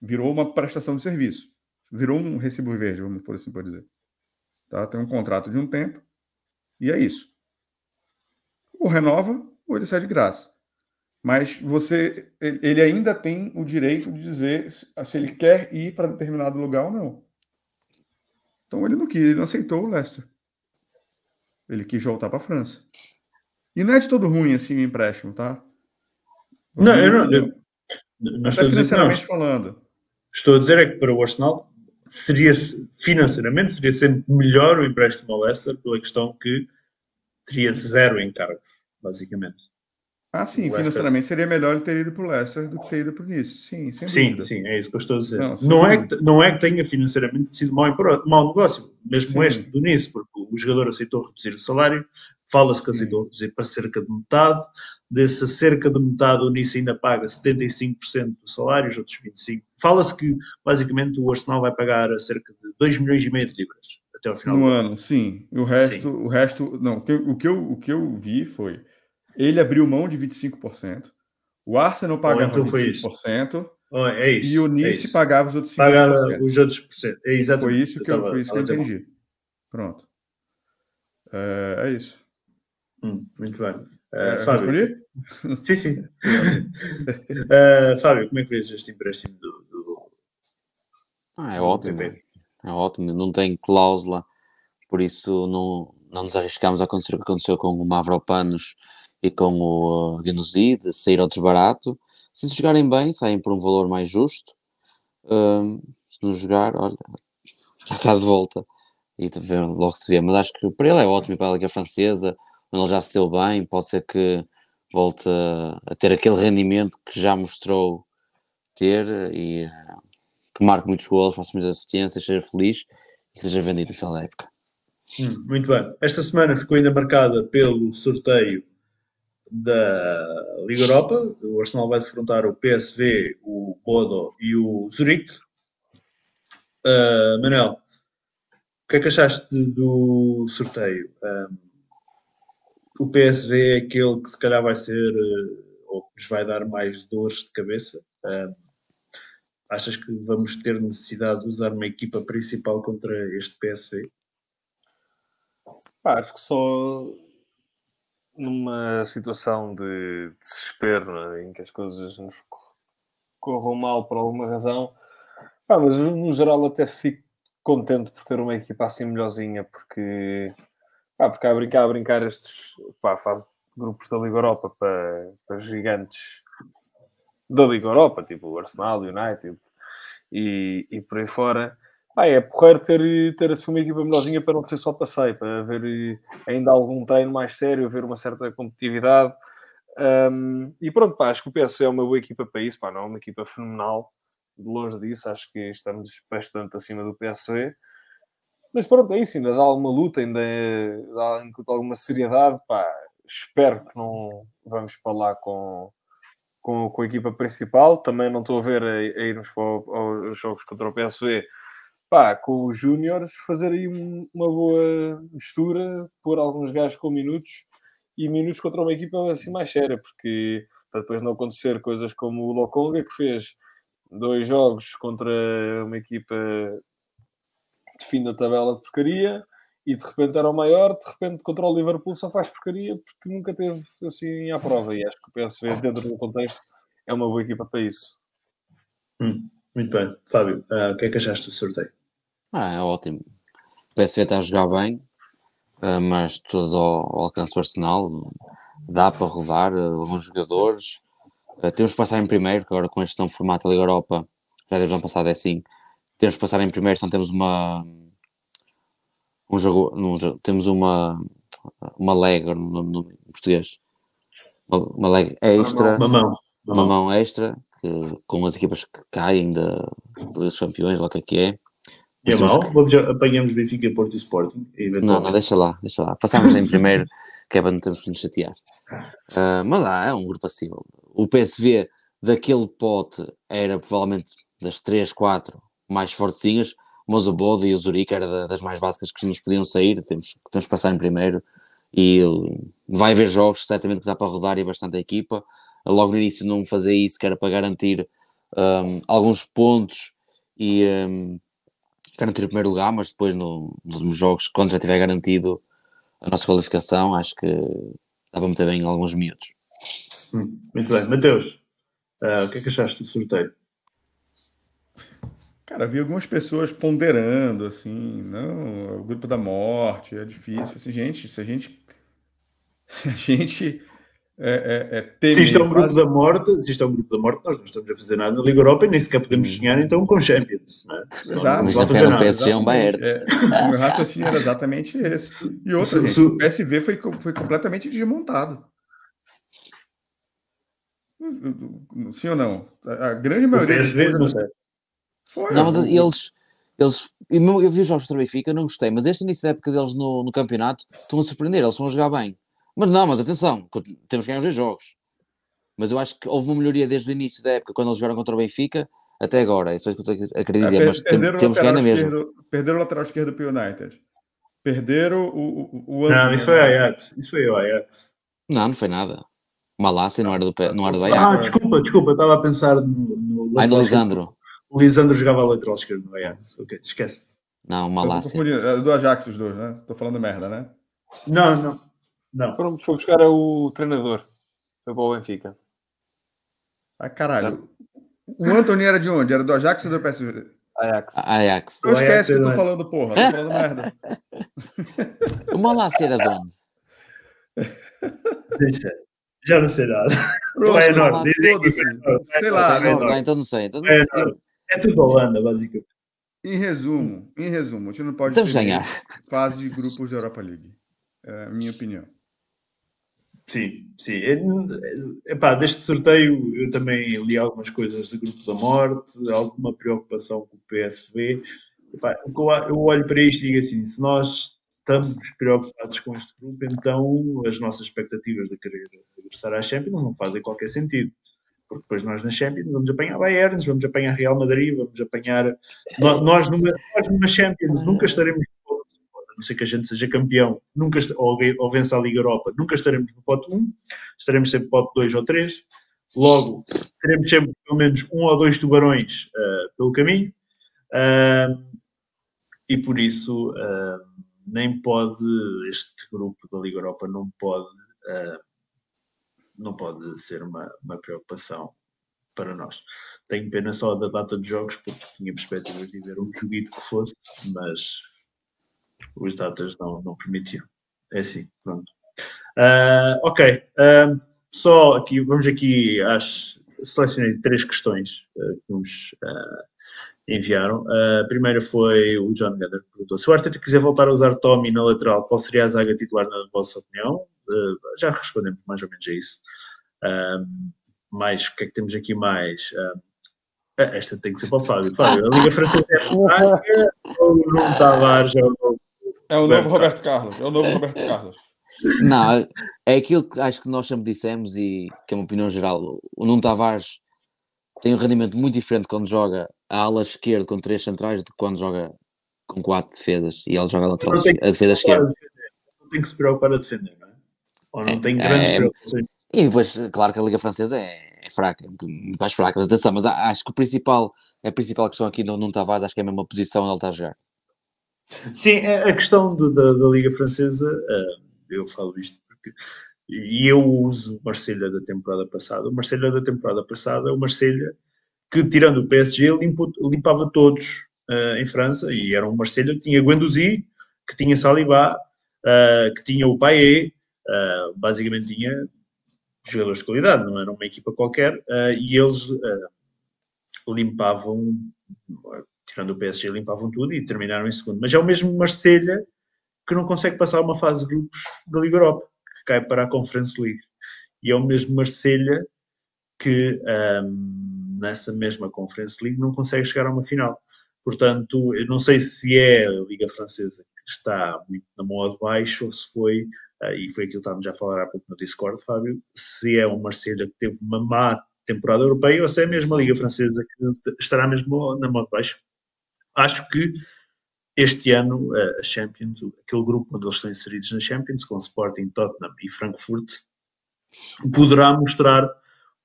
Virou uma prestação de serviço. Virou um recibo verde, vamos por assim por dizer. Tá? Tem um contrato de um tempo e é isso. Ou renova ou ele sai de graça. Mas você, ele ainda tem o direito de dizer se ele quer ir para determinado lugar ou não. Então ele não quis, ele não aceitou o Leicester. Ele quis voltar para a França. E não é de todo ruim assim o empréstimo, tá? Não, eu não, eu, mas Até financeiramente falando. Estou a dizer é que para o Arsenal seria financeiramente seria sempre melhor o empréstimo ao Leicester pela questão que teria zero encargos, basicamente. Ah, sim, financeiramente seria melhor ter ido para o Leicester do que ter ido para o Nice. Sim, sem sim, dúvida. sim, é isso que eu estou a dizer. Não, não é, que, não é que tenha financeiramente sido mau, mau negócio, mesmo sim. este do Nice, porque o jogador aceitou reduzir o salário, fala-se que aceitou reduzir para cerca de metade, dessa cerca de metade o Nice ainda paga 75% do salário, os outros 25%. Fala-se que basicamente o Arsenal vai pagar cerca de 2 milhões e meio de libras até ao final no do ano. ano. Sim, o resto, sim. o resto, não, o que, o que, eu, o que eu vi foi ele abriu mão de 25%, o Arsenal pagava então 25%. Oh, é isso, e o é Nice é pagava os outros 50%. Pagava os outros por cento. É exatamente. Foi isso que eu, eu, foi isso que eu entendi. Pronto. É, é isso. Hum, muito bem. Uh, Fábio. Sim, sim. uh, Fábio, como é que vês este empréstimo do. do... Ah, é ótimo. É ótimo. Não tem cláusula, por isso não, não nos arriscamos a acontecer o que aconteceu com o Mavropanos e com o uh, de sair ao desbarato. Se jogarem bem, saem por um valor mais justo. Se não jogar, olha, está cá de volta e logo se vê. Mas acho que para ele é ótimo, para a Liga Francesa ele já se deu bem, pode ser que volte a, ter aquele rendimento que já mostrou ter e que marque muitos gols, faça muitas assistências, seja feliz e que seja vendido no final da época. Hum, muito bem. Esta semana ficou ainda marcada pelo sorteio da Liga Europa. O Arsenal vai defrontar o PSV, o Bodo e o Zurique. Uh, Manel, o que é que achaste do sorteio? Um, o PSV é aquele que se calhar vai ser, uh, ou que nos vai dar mais dores de cabeça. Um, achas que vamos ter necessidade de usar uma equipa principal contra este PSV? Acho que só numa situação de desespero né, em que as coisas nos corram mal por alguma razão. Pá, mas no geral até fico contente por ter uma equipa assim melhorzinha, porque, pá, porque a brincar, a brincar estes pá, fase de grupos da Liga Europa para, para gigantes da Liga Europa, tipo o Arsenal, United e, e por aí fora. Ah, é porreiro ter, ter assim uma equipa melhorzinha para não ser só passeio, para haver eh, ainda algum treino mais sério, haver uma certa competitividade. Um, e pronto, pá, acho que o PSV é uma boa equipa para isso, pá, não é uma equipa fenomenal, de longe disso, acho que estamos bastante acima do PSV. Mas pronto, é isso, ainda dá alguma luta, ainda dá alguma seriedade, pá, espero que não vamos para lá com, com, com a equipa principal, também não estou a ver a, a irmos para o, jogos contra o PSV pá, com os júniores, fazer aí um, uma boa mistura, pôr alguns gajos com minutos e minutos contra uma equipa assim mais séria, porque para depois não acontecer coisas como o Lokonga, que fez dois jogos contra uma equipa de fim da tabela de porcaria e de repente era o maior, de repente contra o Liverpool só faz porcaria porque nunca teve assim à prova. E acho que o PSV, dentro do contexto, é uma boa equipa para isso. Hum, muito bem. Fábio, uh, o que é que achaste do sorteio? Ah, é ótimo. O PSV está a jogar bem, uh, mas todos ao, ao, alcance do Arsenal. Dá para rodar uh, alguns jogadores. Uh, temos que passar em primeiro, que agora com este novo formato da Liga Europa, já desde o ano passado é assim. Temos que passar em primeiro, então temos uma. Um jogo, um, temos uma. Uma leg no, no, português. Uma, uma leg extra. Uma mão. Uma mão extra, que, com as equipas que caem da, dos campeões, lá o que é que é é mal? Que... Apanhamos Benfica, Porto e Sporting? Não, não, deixa lá, deixa lá. Passamos em primeiro, que é para não termos que nos chatear. Uh, mas lá, é um grupo acessível. O PSV daquele pote era provavelmente das 3, 4 mais fortezinhas, mas o Bode e o Zurique era das mais básicas que nos podiam sair. Temos, temos que passar em primeiro e vai haver jogos, certamente que dá para rodar e bastante a equipa. Logo no início não fazer isso, que era para garantir um, alguns pontos e um, garantir o primeiro lugar, mas depois no, nos últimos jogos, quando já tiver garantido a nossa qualificação, acho que dá para meter bem alguns miúdos. Hum, muito bem. Mateus, uh, o que é que achaste do sorteio? Cara, vi algumas pessoas ponderando, assim, não, o grupo da morte, é difícil. Assim, gente, se a gente. Se a gente é, é, é temer, se isto é um grupo da morte, se isto é um grupo da morte, nós não estamos a fazer nada na Liga Europa e nem sequer podemos hum. sonhar então com Champions. Não é? Exato. Não, não fazer nada. PSG é um Bayern. É, o meu raciocínio era exatamente esse. E outra, gente, o PSV foi, foi completamente desmontado. Sim ou não? A grande maioria. O PSV, não sei. Foi, não, mas eles, eles. Eu vi os jogos do Benfica, não gostei, mas este início da época deles no, no campeonato estão a surpreender, eles estão a jogar bem. Mas não, mas atenção, temos que ganhar os dois jogos. Mas eu acho que houve uma melhoria desde o início da época, quando eles jogaram contra o Benfica, até agora. É só isso que eu a querer dizer. É, mas tem, temos que ganhar mesmo. Perderam o lateral esquerdo para o United. Perderam o, o, o Não, isso foi Ajax. Isso foi o Ajax. Não, não foi nada. Malásia não era do, não era do Ajax. Ah, desculpa, desculpa. Eu estava a pensar no... no Ai, no Lisandro. O Lisandro jogava lateral esquerdo no Ajax. Ok, esquece. Não, Malásia. É do Ajax os dois, né? Estou falando merda, né? Não, não. Não. Foram, foi buscar o treinador. Foi para o Benfica. Ah, caralho. O Antônio era de onde? Era do Ajax ou do PSV? Ajax. Ajax. Não esquece que eu tô falando, porra. Tô falando merda. o Malásia era de onde? Já não sei nada. Pronto, é enorme. Sei lá. É então não sei. Então não sei. É, é tudo Holanda, basicamente. Em resumo, em resumo, a gente não pode ganhar. fase de grupos da Europa League. É a minha opinião. Sim, sim. É, epá, deste sorteio eu também li algumas coisas do Grupo da Morte, alguma preocupação com o PSV. Epá, eu olho para isto e digo assim: se nós estamos preocupados com este grupo, então as nossas expectativas de querer regressar à Champions não fazem qualquer sentido. Porque depois nós na Champions vamos apanhar Bayern, vamos apanhar Real Madrid, vamos apanhar. Nós numa, nós numa Champions nunca estaremos não sei que a gente seja campeão, nunca ou, ou vença a Liga Europa, nunca estaremos no pote 1, estaremos sempre no pote 2 ou 3. Logo, teremos sempre pelo menos um ou dois tubarões uh, pelo caminho. Uh, e por isso uh, nem pode este grupo da Liga Europa não pode não pode ser uma, uma preocupação para nós. Tenho pena só da data de jogos, porque tinha perspectivas de ver um joguito que fosse, mas os datas não, não permitiam. É assim, pronto. Uh, ok, uh, só aqui, vamos aqui às. Selecionei três questões uh, que nos enviaram. a primeira foi o John Gather que perguntou: se o Arteta quiser voltar a usar Tommy na lateral, qual seria a zaga titular na vossa opinião? já respondemos mais ou menos a isso. mais, o que é que temos aqui mais? esta tem que ser para o Fábio. Fábio, a Liga Francesa é fraca ou não Tavares é o novo é o novo Roberto Carlos. É o novo Roberto Carlos. Não, é aquilo que acho que nós sempre dissemos e que é uma opinião geral. O Nuno Tavares tem um rendimento muito diferente quando joga a ala esquerda com três centrais do que quando joga com quatro defesas e ele joga a lateral a defesa esquerda. Não tem que se preocupar a defender, não é? Ou não tem grandes é, preocupações. E depois, claro que a Liga Francesa é, é fraca, é muito mais fraca, mas atenção, mas acho que o principal, a principal questão aqui no Nuno Tavares, acho que é a mesma posição onde ele está a jogar. Sim, é, a questão de, da, da, Liga Francesa, uh, eu falo isto porque. E eu uso o Marselha da temporada passada. O Marselha da temporada passada é o Marselha que, tirando o PSG, limpo, limpava todos uh, em França. E era um Marselha que tinha Guendouzi, que tinha Saliba, uh, que tinha o Payet, basicamente tinha jogadores de qualidade, não era uma equipa qualquer. e eles limpavam tirando o PSG, limpavam tudo e terminaram em segundo. Mas é o mesmo Marselha que não consegue passar uma fase de grupos da Liga Europa, que cai para a Conference League. E é o mesmo Marselha que um, nessa mesma Conference League não consegue chegar a uma final. Portanto, eu não sei se é a Liga Francesa que está muito na moda baixo ou se foi, uh, e foi aquilo que estávamos já a falar há pouco no Discord, Fábio, se é o Marselha que teve uma má temporada europeia ou se é mesmo a Liga Francesa que estará mesmo na moda baixo acho que este ano a Champions, aquele grupo onde eles estão inseridos na Champions, com Sporting, Tottenham e Frankfurt, poderá mostrar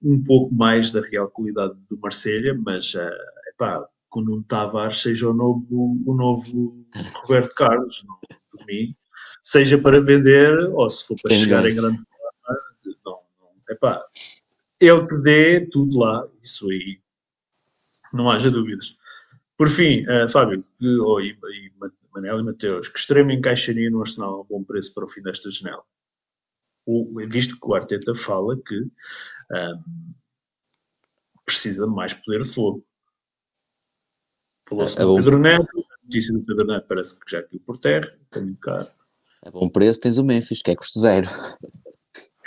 um pouco mais da real qualidade do Marselha, mas uh, epá, que o Tavares seja o novo, o novo Roberto Carlos, não, por mim, seja para vender ou se for para Sim, chegar em grande forma, não, não, epá, ele que dê tudo lá, isso aí, não haja dúvidas. Por fim, uh, Fábio que, oh, e, e Manel e Mateus, que extremo encaixaria no Arsenal a bom preço para o fim desta janela? O, visto que o Arteta fala que um, precisa de mais poder de fogo. Falou-se é, do Pedro Neto, a notícia do Pedro Neto parece que já caiu por terra, está muito caro. A bom preço tens o Memphis, que é custo zero.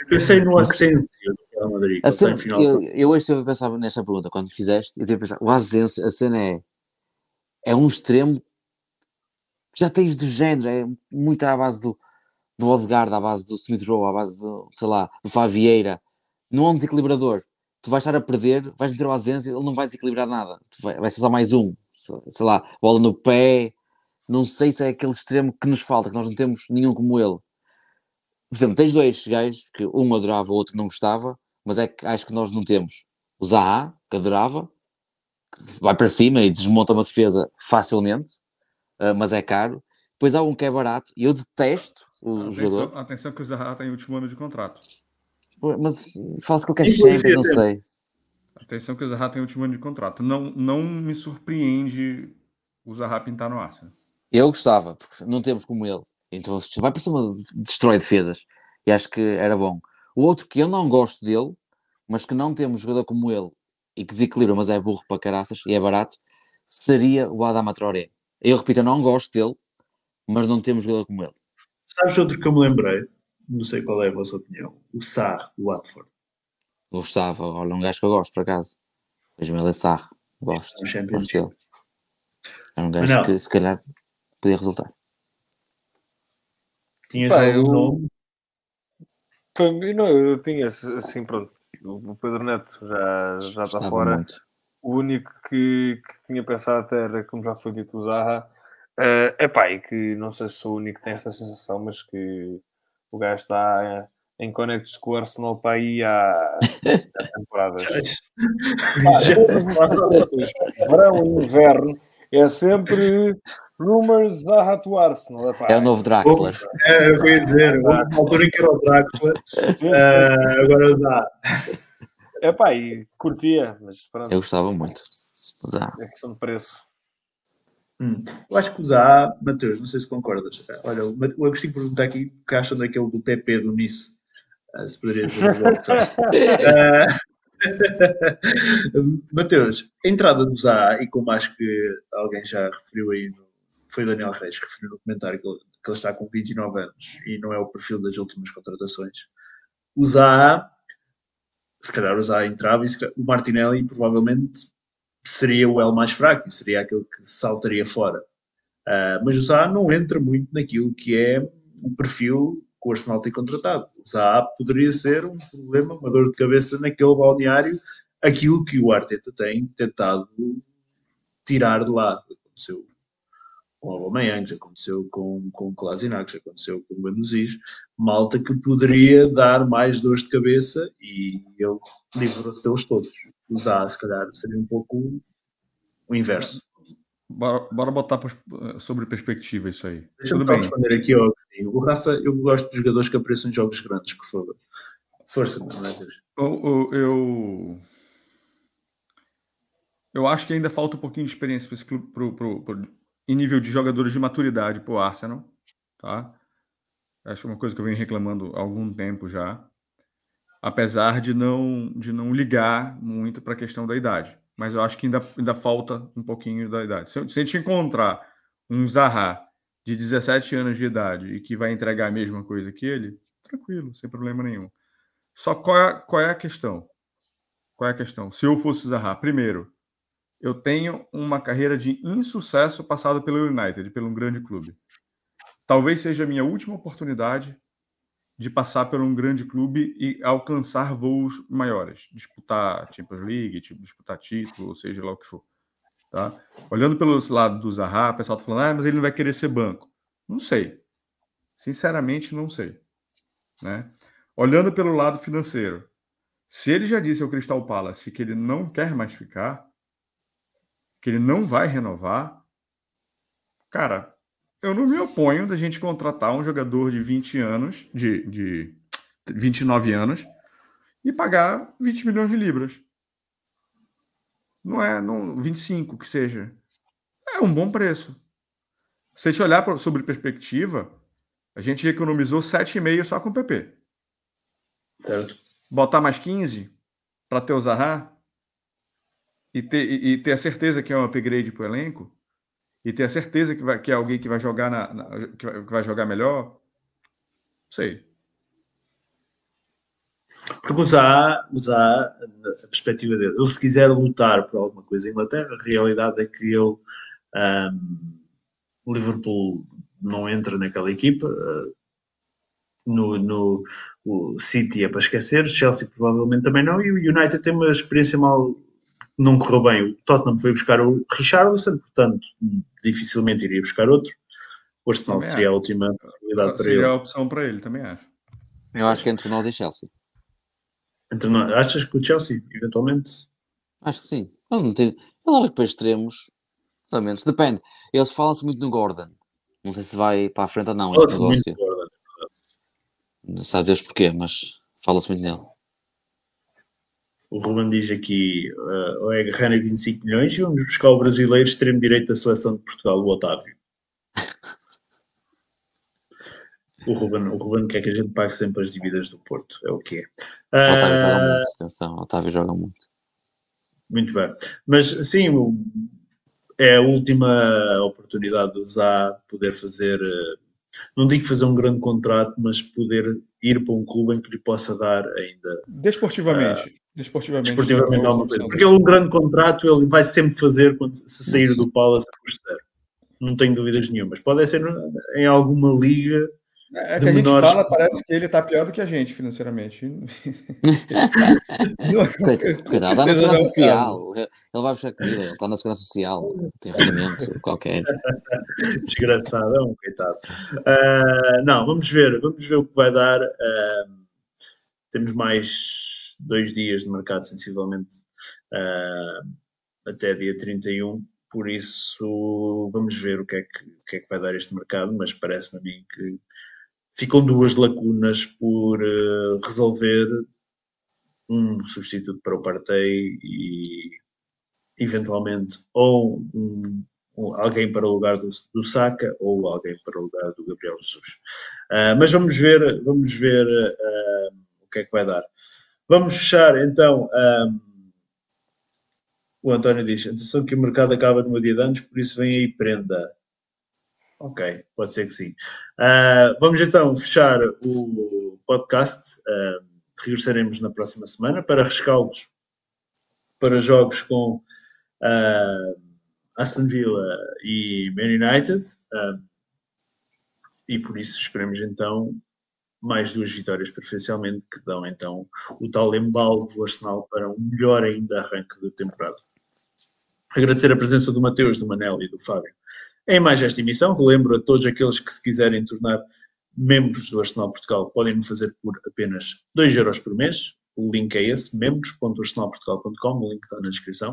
Eu pensei no Asensio do Real Madrid. A cena, eu, eu hoje eu pensava nesta pergunta, quando fizeste, eu tinha pensado, o Asensio, a cena é é um extremo já tens de género, é muito à base do, do Odegaard, à base do Smith Rowe, à base do, sei lá, do Favieira. Não é um desequilibrador. Tu vais estar a perder, vais meter o Asensio, ele não vai desequilibrar nada. Vai, vai, ser só mais um. Sei lá, bola no pé. Não sei se é aquele extremo que nos falta, que nós não temos nenhum como ele. Por exemplo, tens dois gajos que um adorava, o outro não gostava, mas é que acho que nós não temos. O Zaha, que adorava, vai para cima e desmonta uma defesa facilmente, uh, mas é caro. Depois há um que é barato e eu detesto o atenção, jogador. Atenção que o Zaha tem o último ano de contrato. Mas fala-se que ele quer Champions, não sei. Atenção que o Zaha tem o último ano de contrato. Não, não me surpreende o Zaha pintar no Arsenal. Eu gostava, porque não temos como ele. Então vai para cima, destrói defesas. E acho que era bom. O outro que eu não gosto dele, mas que não temos jogador como ele e que desequilibra, mas é burro para caraças e é barato, seria o Adama Traoré. Eu repito, eu não gosto dele, mas não temos jogador como ele. Sabes outro que eu me lembrei? não sei qual é a vossa opinião. O Sarr, do Watford. Gostava, olha, um gajo que eu gosto, por acaso. Ismael Sarr, gosto. No Gosto Championship. dele. É um gajo que se calhar podia resultar. Tinhas Pá, algum eu- nome? Não, eu tinha assim, pronto. O Pedro Neto já, já está Gostava fora. muito. O único que, que tinha pensado até era, como já foi dito, o Zaha. É epá, e que não sei se sou o único que tem essa sensação, mas que o gajo está em connects com o Arsenal para aí há temporadas. Verão e inverno é sempre rumors Zaha to Arsenal. Epá, É o novo Draxler. É, eu ia dizer, uma altura em que era o Drácula, ah, agora dá. Epá, e curtia, mas pronto, Eu gostava muito. Zá. é questão de preço. Hum, Eu acho que o Zaha, Mateus, não sei se concordas. Olha, o Agostinho pergunta aqui o que acham daquele do PP do Nice. Ah, se poderia dizer o voto. Ah, Mateus, a entrada do Zaha, e como acho que alguém já referiu aí, foi o Daniel Reis que referiu no comentário que ele, está com 29 anos e não é o perfil das últimas contratações. O Zaha, se calhar o Zaha entrava e calhar- o Martinelli provavelmente seria o L mais fraco e seria aquele que saltaria fora. Ah, mas o Zaha não entra muito naquilo que é o perfil que o Arsenal tem contratado. O Zaha poderia ser um problema, uma dor de cabeça naquele balneário, aquilo que o Arteta tem tentado tirar de lá. Aconteceu com o Aubameyang, já aconteceu com, com o Kolasinac, já aconteceu com o Guendouzi, malta que poderia dar mais dores de cabeça e ele livrou-se deles todos. O Zaha, se calhar, seria um pouco o inverso. Bora, bora botar sobre perspectiva isso aí. Deixa-me Tudo só bem. responder aqui ao. O Rafa, eu gosto de jogadores que apareçam em jogos grandes, por favor. Força, é? Eu, eu, eu, acho que ainda falta um pouquinho de experiência para esse clube, pro, pro, pro- em nível de jogadores de maturidade para o Arsenal. Tá? Acho uma coisa que eu venho reclamando há algum tempo já. Apesar de não, de não ligar muito para a questão da idade. Mas eu acho que ainda, ainda falta um pouquinho da idade. Se, se a gente encontrar um Zaha de 17 anos de idade e que vai entregar a mesma coisa que ele, tranquilo, sem problema nenhum. Só qual é, qual é a questão? Qual é a questão? Se eu fosse Zaha, primeiro, eu tenho uma carreira de insucesso passada pelo United, pelo um grande clube. Talvez seja a minha última oportunidade de passar por um grande clube e alcançar voos maiores, disputar Champions League, tipo, disputar título, ou seja lá o que for. Tá? Olhando pelo lado do Zaha, o pessoal tá falando, ah, mas ele não vai querer ser banco. Não sei. Sinceramente, não sei. Né? Olhando pelo lado financeiro, se ele já disse ao Crystal Palace que ele não quer mais ficar, que ele não vai renovar, cara, eu não me oponho da gente contratar um jogador de 20 anos, de, de 29 anos, e pagar 20 milhões de libras. Não é não, 25 que seja. É um bom preço. Se a gente olhar pra- sobre perspectiva, a gente economizou 7,5 só com o PP. Certo? Botar mais 15 para ter o Zaha e ter, e, e ter a certeza que é um upgrade para o elenco e ter a certeza que, vai, que é alguém que vai jogar na, na- que, vai, que vai jogar melhor. Não sei. Porque o Zaha, a perspectiva dele, ele se quiser lutar por alguma coisa em Inglaterra, a realidade é que ele, ahm, o Liverpool não entra naquela equipa, ah, no, no o City é para esquecer, o Chelsea provavelmente também não, e o United tem uma experiência mal, não correu bem. O Tottenham foi buscar o Richarlison, portanto, dificilmente iria buscar outro. O Arsenal Também seria a acho. última possibilidade para Seria ele. a opção para ele, também acho. Eu acho que entre nós e Chelsea. Então, não- achas que o Chelsea, eventualmente, Acho que sim. Ele não tem. Ele para extremos. Mais ou menos. Depende. Eles falam-se muito no Gordon. Não sei se vai para a frente ou não este negócio. agora. Não sabe Deus porquê, mas fala-se muito nele. O Ruben diz aqui, uh, ou é agarrar em 25 milhões e vamos buscar o brasileiro extremo direito da seleção de Portugal, o Otávio. O Ruben, o Ruben quer que a gente pague sempre as dívidas do Porto, é o que é. Otávio joga Ah, muito. Atenção, Otávio joga muito. muito bem. Mas sim, é a última oportunidade de usar, poder fazer uh, não digo fazer um grande contrato, mas poder ir para um clube em que lhe possa dar ainda. Desportivamente. Uh, desportivamente. Desportivamente alguma coisa. Porque ele um grande contrato ele vai sempre fazer quando, se sair do Palace a custo zero. Não tenho dúvidas nenhumas. Pode ser em alguma liga é que a gente fala, parece que ele está pior do que a gente financeiramente. Coitado, está na segurança social. Ele vai puxar comida, ele está na segurança social, tem rendimento qualquer. Desgraçadão, coitado. Uh, não, vamos ver, vamos ver o que vai dar. Uh, temos mais dois dias de mercado, sensivelmente, uh, até dia 31. Por isso, vamos ver o que, é que, o que é que vai dar este mercado, mas parece-me a mim que ficam duas lacunas por uh, resolver um substituto para o Partey e eventualmente ou um, um, alguém para o lugar do, do Saka ou alguém para o lugar do Gabriel Jesus. Uh, mas vamos ver, vamos ver uh, o que é que vai dar. Vamos fechar então. o António diz: atenção que o mercado acaba no dia de anos, por isso vem aí prenda. Ok, pode ser que sim. Uh, vamos então fechar o podcast. Uh, regressaremos na próxima semana para rescaldos para jogos com uh, Aston Villa e Man United. e por isso esperemos então mais duas vitórias preferencialmente que dão então o tal embalo do Arsenal para um melhor ainda arranque da temporada. Agradecer a presença do Mateus, do Manel e do Fábio em mais esta emissão, relembro a todos aqueles que se quiserem tornar membros do Arsenal Portugal, podem fazer por apenas 2 euros por mês. O link é esse, membros.arsenalportugal.com, o link está na descrição.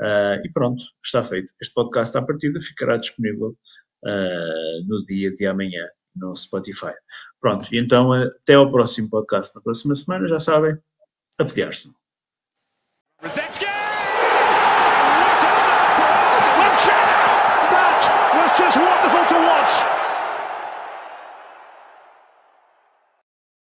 Uh, e pronto, está feito. Este podcast à partida ficará disponível uh, no dia de amanhã no Spotify. Pronto, e então até ao próximo podcast na próxima semana, já sabem, a pedir-se.